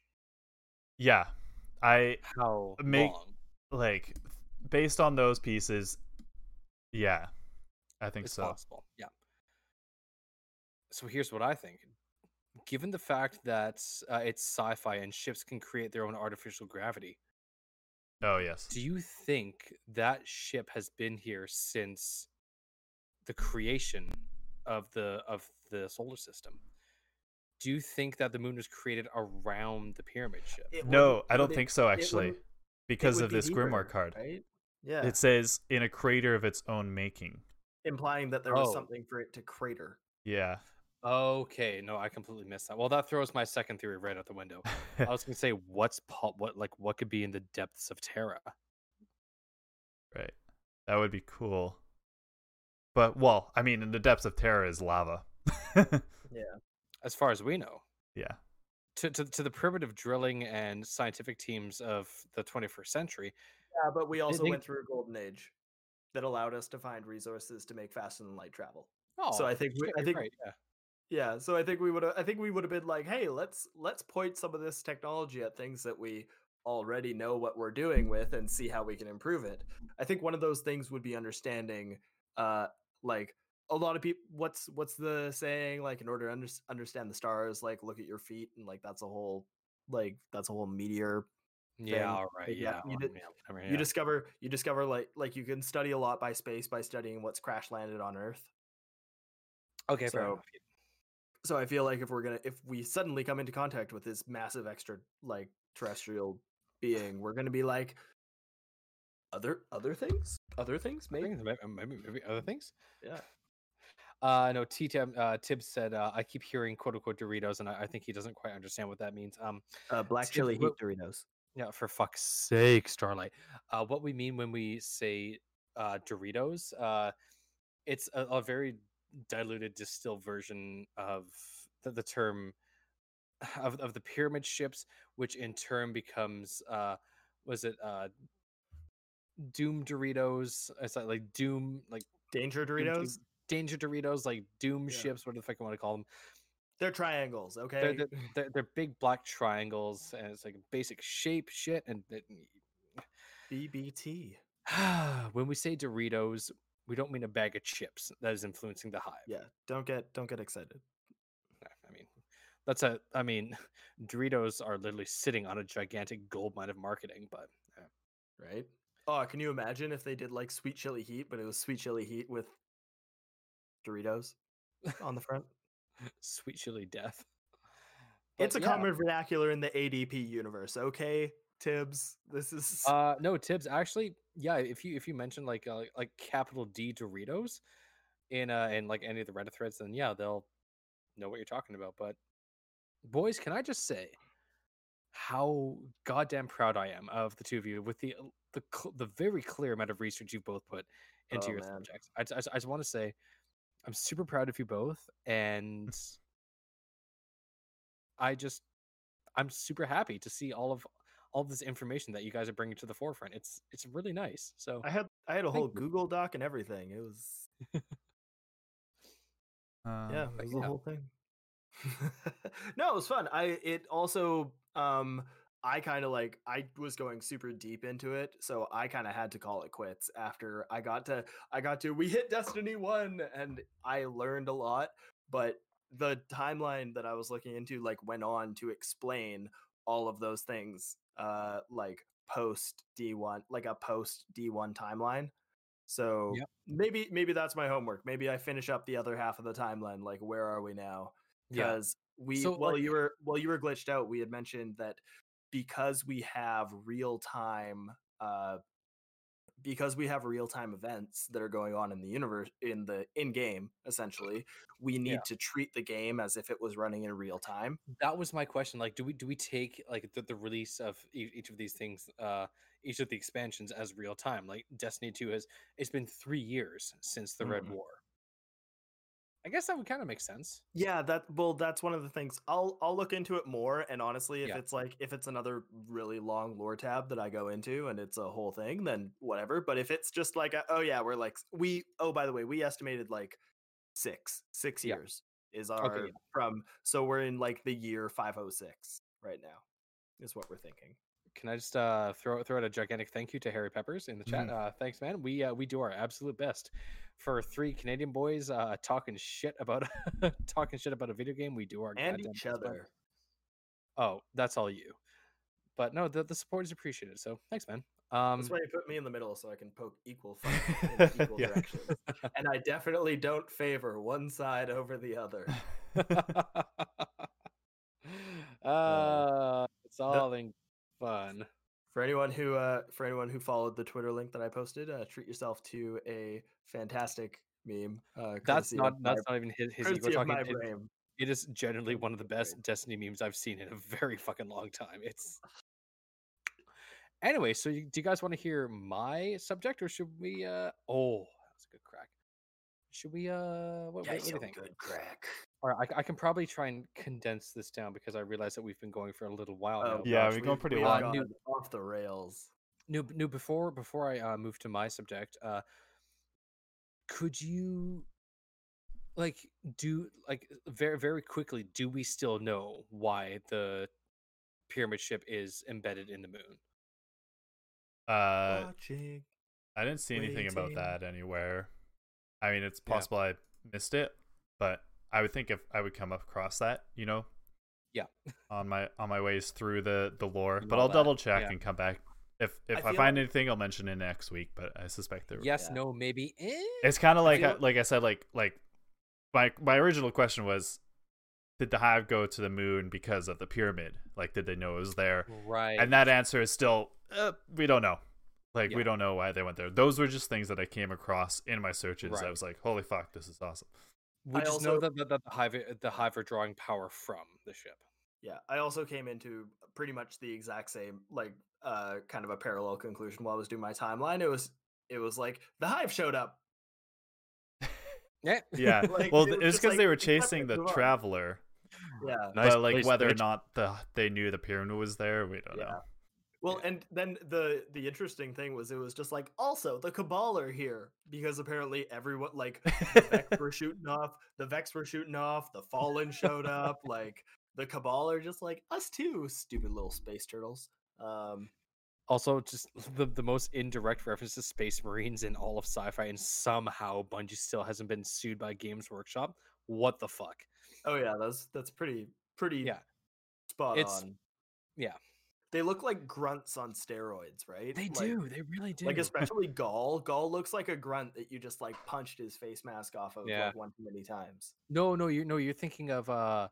Yeah, I How Make- long? like based on those pieces. Yeah, I think It's so. possible. Yeah. So here's what I think. Given the fact that uh, it's sci-fi and ships can create their own artificial gravity, Oh yes. Do you think that ship has been here since the creation of the of the solar system? Do you think that the moon was created around the pyramid ship? It No, wouldn't- I don't would it- think so. Actually, wouldn't- because of be this Grimoire card, right? Yeah, it says in a crater of its own making. implying that there was Oh. something for it to crater. Yeah. Okay, no, I completely missed that. Well, that throws my second theory right out the window. I was going to say, what's po- what like what could be in the depths of Terra? right. That would be cool. But well, I mean, in the depths of Terra is lava. As far as we know, yeah. to, to to the primitive drilling and scientific teams of the 21st century, Yeah, but we also they- went through a golden age that allowed us to find resources to make faster than light travel. oh, So I think we- I think- right, yeah. Yeah, so I think we would I think we would have been like, "Hey, let's let's point some of this technology at things that we already know what we're doing with and see how we can improve it." I think one of those things would be understanding uh like a lot of people what's what's the saying like in order to under, understand the stars like look at your feet and like that's a whole like that's a whole meteor Yeah, all right. Yeah, yeah, you well, did- yeah, whatever, you yeah. discover you discover like like you can study a lot by space by studying what's crash landed on earth okay, fair so- so i feel like if we're gonna if we suddenly come into contact with this massive extra like terrestrial being we're gonna be like other other things other things I maybe might- Maybe, maybe other things. yeah Uh, no, T uh, Tibbs said uh, I keep hearing quote unquote Doritos, and I, I think he doesn't quite understand what that means. Um, uh, black Steve, chili heat what- doritos yeah, for fuck's sake, Starlight. Uh, what we mean when we say uh, Doritos, uh, it's a, a very diluted, distilled version of the, the term of, of the pyramid ships, which in turn becomes uh, was it uh, Doom Doritos? It's like, like Doom, like danger Doom- doritos Danger Doritos, like Doom Yeah. ships, what the fuck I want to call them. they're triangles okay They're, they're, they're, big black triangles, and it's like basic shape shit. And it- bbt when we say Doritos, we don't mean a bag of chips that is influencing the hive. yeah don't get don't get excited I mean, that's a. I mean, Doritos are literally sitting on a gigantic gold mine of marketing. But uh, right oh can you imagine if they did like sweet chili heat but it was sweet chili heat with doritos on the front sweet chili death. It's a yeah. common vernacular in the ADP universe, okay, Tibbs? This is Uh, no, Tibbs. Actually, yeah. If you if you mention like uh, like capital D Doritos in uh in like any of the Reddit threads, then yeah, they'll know what you're talking about. But boys, can I just say, how goddamn proud I am of the two of you with the the the very clear amount of research you've both put into Oh, your man. subjects. I, I, I just want to say I'm super proud of you both, and I just I'm super happy to see all of all of this information that you guys are bringing to the forefront. It's it's really nice. So I had I had a whole you. Google Doc and everything. It was Uh, yeah, it was yeah. the whole thing. no, it was fun. I it also um I kind of like I was going super deep into it, so I kind of had to call it quits after I got to I got to we hit Destiny 1 and I learned a lot, but the timeline that I was looking into like went on to explain all of those things uh like post D1 like a post D1 timeline. So Yep. maybe maybe that's my homework. Maybe I finish up the other half of the timeline like where are we now? yeah, because we So, while like- you were while you were glitched out we had mentioned that because we have real time uh because we have real time events that are going on in the universe in the in game essentially we need Yeah. to treat the game as if it was running in real time that was my question. Like, do we do we take like the, the release of each of these things, uh, each of the expansions as real time? Like Destiny Two has it's been three years since the Red Mhm. War. I guess that would kind of make sense. yeah that well that's one of the things i'll i'll look into it more and honestly if Yeah. it's like if it's another really long lore tab that i go into and it's a whole thing then whatever but if it's just like a, oh yeah we're like we oh by the way we estimated like six six Yeah. years is our yeah. from so we're in like the year 506 right now is what we're thinking Can I just uh, throw throw out a gigantic thank you to Harry Peppers in the chat? Uh, thanks, man. We uh, we do our absolute best for three Canadian boys uh, talking shit about talking shit about a video game. We do our and each other Oh, that's all you. But no, the, the support is appreciated. So thanks, man. Um, that's why you put me in the middle so i can poke equal fun in equal Yeah. directions and i definitely don't favor one side over the other uh, it's all in fun. For anyone who uh, for anyone who followed the Twitter link that I posted, uh, treat yourself to a fantastic meme. Uh, That's not of my, that's not even his. his ego courtesy talking. It- brain. it is generally one of the Great. best Destiny memes I've seen in a very fucking long time. It's anyway. So, you, do you guys want to hear my subject, or should we? uh Oh, that was a good crack. Should we? uh What, what, what do you think? good crack. All right, I, I can probably try and condense this down because I realize that we've been going for a little while now. Oh, Yeah, gosh, we're going pretty we've long. gone New- off the rails. new no. Before before I uh, move to my subject, uh, could you like do like very very quickly? Do we still know why the pyramid ship is embedded in the moon? uh, Watching. I didn't see anything about waiting. that anywhere. I mean, it's Yeah. possible I missed it, but I would think if I would come across that, you know, Yeah. on my on my ways through the the lore. But I'll that, double check yeah. and come back if if I, feel find like- anything. I'll mention it next week. But I suspect there. Yes, Yeah. no, maybe. Eh? It's kind of like feel- I- like I said, like like my my original question was, did the hive go to the moon because of the pyramid? Like, did they know it was there? right. And that answer is still, uh, we don't know. Like, we don't know why they went there. Those were just things that I came across in my searches. I was like, holy fuck, this is awesome. We I just know that, that, that the hive the hive are drawing power from the ship. Yeah, I also came into pretty much the exact same, like, uh, kind of a parallel conclusion while I was doing my timeline. It was, it was like the hive showed up. Yeah. Yeah. Like, well, it was because like, they were chasing the traveler. Yeah. Nice but like whether or not the they knew the pyramid was there, we don't Yeah. know. Well, Yeah. and then the the interesting thing was it was just like also the cabal are here because apparently everyone like the Vex were shooting off, the Vex were shooting off, the Fallen showed up, like the cabal are just like us too, stupid little space turtles. Um, Also, just the, the most indirect reference to Space Marines in all of sci-fi, and somehow Bungie still hasn't been sued by Games Workshop. What the fuck? oh yeah, that's that's pretty pretty Yeah. spot It's- on. yeah. They look like grunts on steroids, right? They Like- do. They really do. Like especially Ghaul. Ghaul looks like a grunt that you just like punched his face mask off of Yeah. like one too many times. no, no, you no, you're thinking of uh,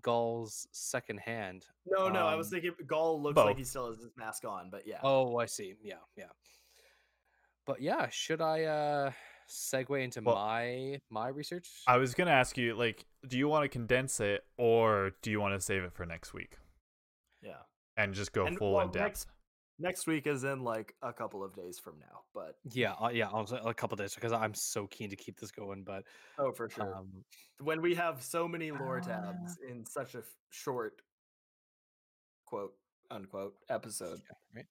Ghaul's second hand. No, no, I was Um, thinking Ghaul looks both. like he still has his mask on, but yeah. Oh, I see. Yeah, yeah. But yeah, should I uh segue into Well, my my research? I was gonna ask you, like, do you want to condense it or do you want to save it for next week? Yeah. And just go And, full well, in depth. next- Next week is in like a couple of days from now, but Yeah, uh, yeah, also a couple days because I'm so keen to keep this going. But oh, for sure. um, when we have so many lore Uh, tabs in such a f- short quote unquote episode. yeah,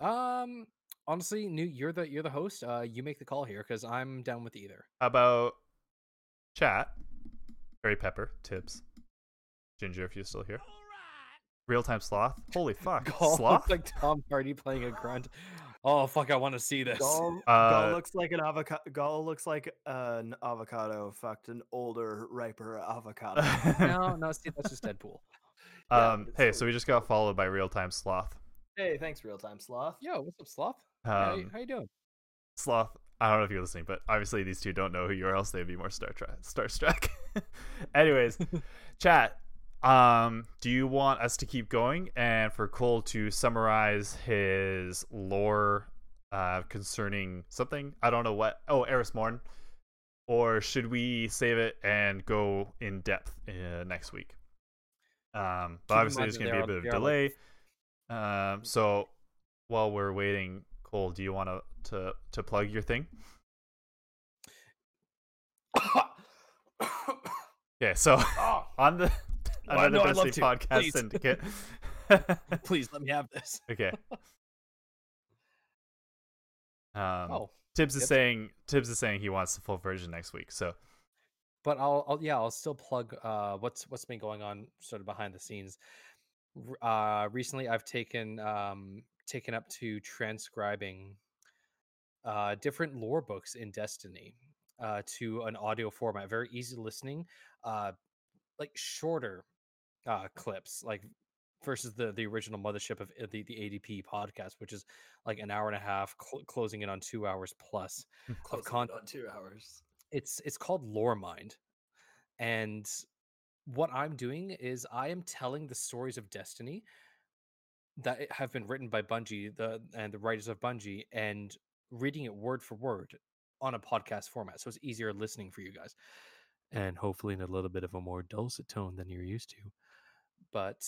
right. Um, honestly, new you're the you're the host. Uh, you make the call here because I'm down with either. How about chat? Harry Pepper, Tibbs, Ginger, if you're still here. Real time sloth. Holy fuck, Ghaul sloth. looks like Tom Hardy playing a grunt. Oh fuck, I want to see this. Ghaul, Uh, Ghaul looks like an avocado. Ghaul looks like an avocado. Fucked an older, riper avocado. no, no, see that's just Deadpool. Yeah, um, hey, so so we just got followed by real time sloth. hey, thanks, real time sloth. Yo, what's up, Sloth? how, you, Um, how you doing? Sloth. I don't know if you're listening, but obviously these two don't know who you are, else they'd be more star tra- starstruck. Anyways, chat. Um, do you want us to keep going and for Cole to summarize his lore uh, concerning something? I don't know what. Oh, Eris Morn. Or should we save it and go in depth uh, next week? Um, but Keep obviously there's going to be a bit of delay. like- Um, so while we're waiting, Cole, do you want to to to plug your thing? Yeah. So Oh, on the Oh, on no, the I'd love Diversity to. Podcast Please. Syndicate. please let me have this. okay. Um, oh, Tibbs is saying Tibbs is saying he wants the full version next week. So but I'll, I'll yeah I'll still plug uh what's what's been going on sort of behind the scenes. Uh, recently I've taken um taken up to transcribing uh different lore books in Destiny uh to an audio format, very easy listening, uh like shorter uh clips like versus the the original mothership of uh, the the ADP podcast, which is like an hour and a half, cl- closing in on two hours plus Closing it con- on two hours. it's it's called lore mind and what i'm doing is i am telling the stories of destiny that have been written by bungie the and the writers of bungie and reading it word for word on a podcast format so it's easier listening for you guys and hopefully in a little bit of a more dulcet tone than you're used to but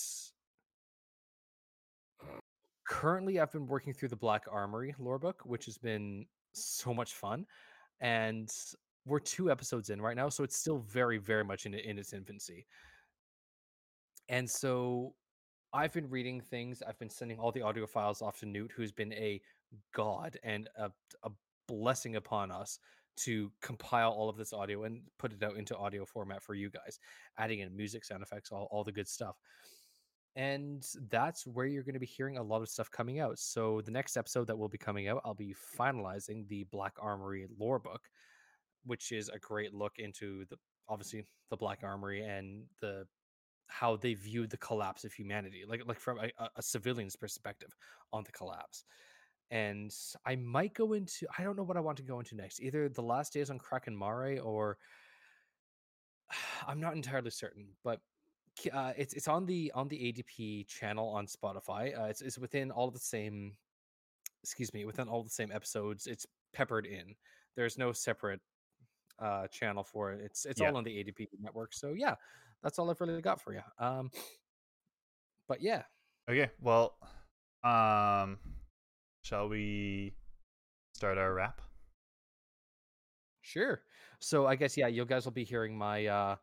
currently i've been working through the black armory lore book which has been so much fun and we're two episodes in right now so it's still very very much in, in its infancy. And so i've been reading things i've been sending all the audio files off to newt who's been a god and a, a blessing upon us to compile all of this audio and put it out into audio format for you guys adding in music sound effects all, all the good stuff and that's where you're going to be hearing a lot of stuff coming out. So the next episode that will be coming out, I'll be finalizing the Black Armory lore book, which is a great look into the obviously the Black Armory and the how they viewed the collapse of humanity, like like from a, a- a civilian's perspective on the collapse. And I might go into I don't know what I want to go into next. Either the last days on Kraken Mare or I'm not entirely certain, but uh, it's it's on the on the ADP channel on Spotify. Uh, it's it's within all the same, excuse me, within all the same episodes. It's peppered in. There's no separate uh channel for it. It's it's Yeah. all on the ADP network. So yeah, that's all I've really got for you. Um, but yeah, okay, well, um, shall we start our wrap? sure. So I guess yeah, you guys will be hearing my uh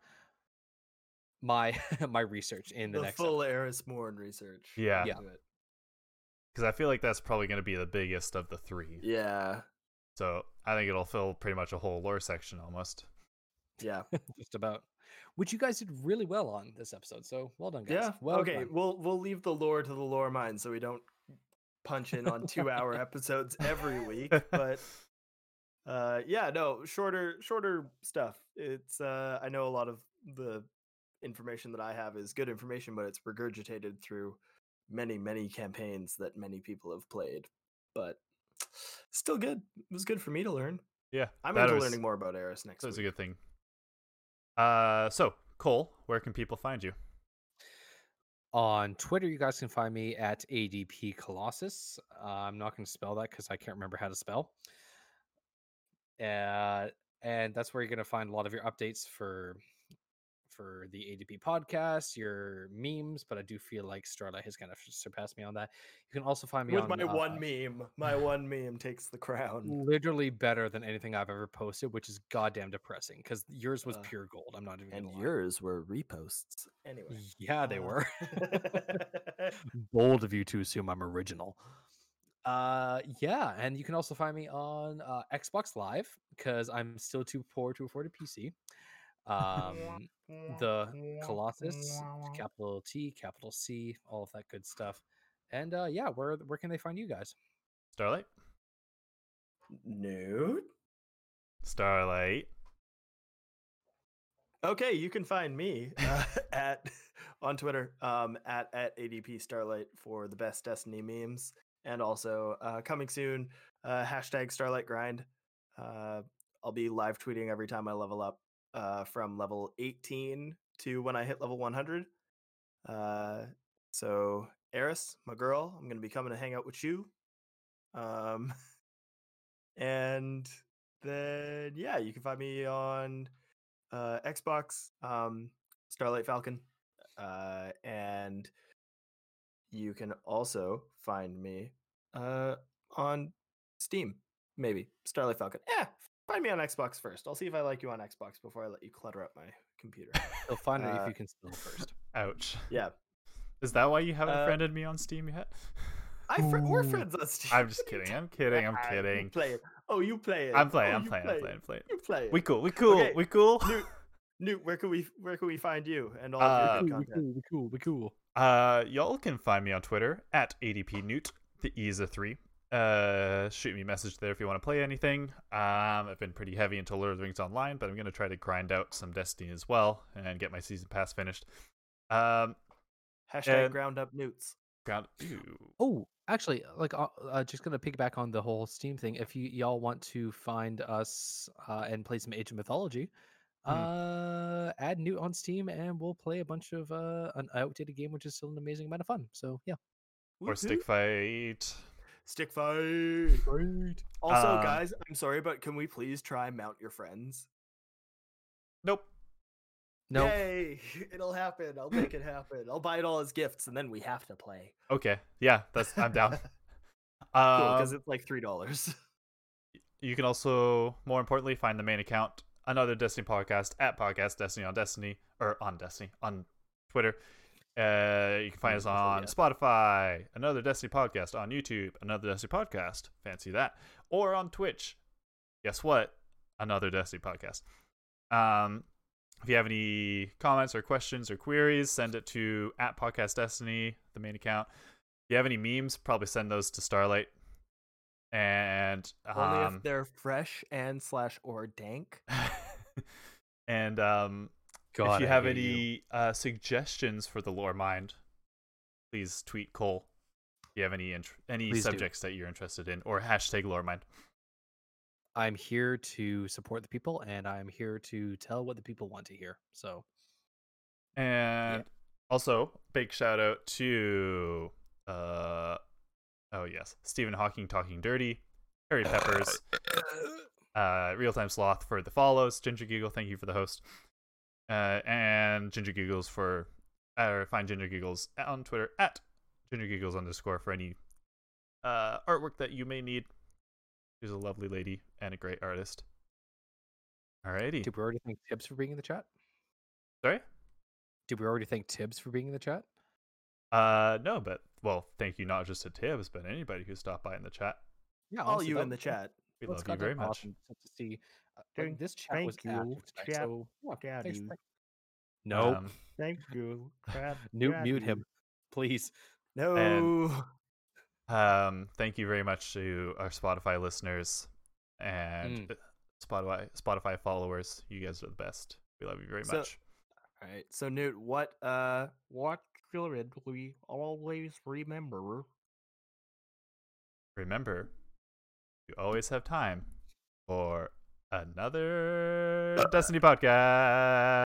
my my research in the, The, next full Eris Morn research. Yeah. Yeah. Because I feel like that's probably going to be the biggest of the three. Yeah. So I think it'll fill pretty much a whole lore section almost. Yeah. just about which you guys did really well on this episode. So well done, guys. Yeah. Well okay. done. We'll we'll leave the lore to the lore mind so we don't punch in on two hour episodes every week. But uh yeah, no, shorter shorter stuff. It's uh I know a lot of the information that I have is good information, but it's regurgitated through many, many campaigns that many people have played. But still good. It was good for me to learn. yeah, I'm into was- learning more about Eris next That was a good thing. Uh, so Cole, where can people find you? On Twitter, you guys can find me at ADP Colossus. Uh, I'm not going to spell that because I can't remember how to spell. Uh, and that's where you're going to find a lot of your updates for for the ADP podcast, your memes, but I do feel like Starlight has kind of surpassed me on that. You can also find me With on my uh, one meme, my one meme takes the crown. literally better than anything I've ever posted, which is goddamn depressing because yours was Uh, pure gold. I'm not even And gonna lie. yours were reposts. Anyway. Yeah, they uh, were. Bold of you to assume I'm original. Uh, yeah, and you can also find me on uh, Xbox Live because I'm still too poor to afford a PC. Um, the Colossus, capital T, capital C, all of that good stuff. And uh, yeah, where where can they find you guys? Starlight. Nude. Starlight. Okay, you can find me uh, at on Twitter um, at at ADP Starlight for the best Destiny memes, and also uh, coming soon uh, hashtag Starlight Grind. Uh, I'll be live tweeting every time I level up uh, from level 18 to when I hit level 100. Uh, so Eris, my girl, I'm gonna be coming to hang out with you. Um, and then yeah, you can find me on uh, Xbox, um, Starlight Falcon, uh, and you can also find me uh, on Steam, maybe Starlight Falcon. Yeah, find me on Xbox first. I'll see if I like you on Xbox before I let you clutter up my computer. They'll find it Uh, if you can spell first. Ouch. yeah, Is that why you haven't Uh, friended me on Steam yet? I fr- we're friends on Steam. I'm just What are you kidding. I'm kidding. I'm kidding. You play it. Oh, you play it. I'm playing. Oh, I'm playing. play I'm playing. I'm playing. You play it. We cool. We cool. Okay, We cool. Newt, Newt, where can we where can we find you and all Uh, of your Cool, good we content? cool, we cool, we cool. Uh, y'all can find me on Twitter at ADP Newt. The E is a three. Uh, shoot me a message there if you want to play anything. Um, I've been pretty heavy into Lord of the Rings Online, but I'm gonna try to grind out some Destiny as well and get my season pass finished. Um, Hashtag And- ground up newts. ground. Ew. Oh, actually, like, uh, uh, just gonna piggyback on the whole Steam thing. If you y'all want to find us uh, and play some Age of Mythology, Hmm. uh, add Newt on Steam, and we'll play a bunch of uh, an outdated game, which is still an amazing amount of fun. So yeah, Or stick fight. Stick fight. great. Also, Um, guys, I'm sorry, but can we please try mount your friends? Nope. No, Yay! It'll happen. I'll make it happen. I'll buy it all as gifts, and then we have to play. Okay. Yeah, that's I'm down. Cool, Um, because it's like three dollars. You can also, more importantly, find the main account, another Destiny podcast at Podcast Destiny on Destiny or on Destiny on Twitter. Uh, you can find us on. Spotify, another Destiny podcast on YouTube, another Destiny podcast, fancy that, or on Twitch. Guess what? Another Destiny podcast. Um, if you have any comments or questions or queries, send it to at Podcast Destiny, the main account. If you have any memes, probably send those to Starlight. And Only um, if they're fresh and slash or dank. and um, God, if you I have hate you. any uh, suggestions for the lore mind, please tweet Cole. If you have any int- any Please do. subjects that you're interested in, or hashtag lore mind. I'm here to support the people, and I'm here to tell what the people want to hear. So And also, big shout out to uh oh yes, Stephen Hawking talking dirty, Harry Peppers, uh Real Time Sloth for the follows, Ginger Giggle, thank you for the host. Uh and Ginger Giggles for or find Ginger Giggles on Twitter at Ginger Giggles underscore for any uh artwork that you may need. She's a lovely lady and a great artist. Alrighty. did we already thank Tibbs for being in the chat? Sorry? Did we already thank Tibbs for being in the chat? Uh, no, but well, thank you not just to Tibbs, but anybody who stopped by in the chat. Yeah, All you in the chat. We That's love you very much. awesome to see. Uh, Thank- this chat was thank you, active tonight, chat so yeah, thanks, daddy. thank- No, Um, Thank you. Crab mute, mute daddy. him, please. No. um, thank you very much to our Spotify listeners Mm. and uh Spotify Spotify followers. You guys are the best. We love you very So- much. All right. So Newt, what uh What should we always remember? Remember, you always have time for another uh, Destiny podcast.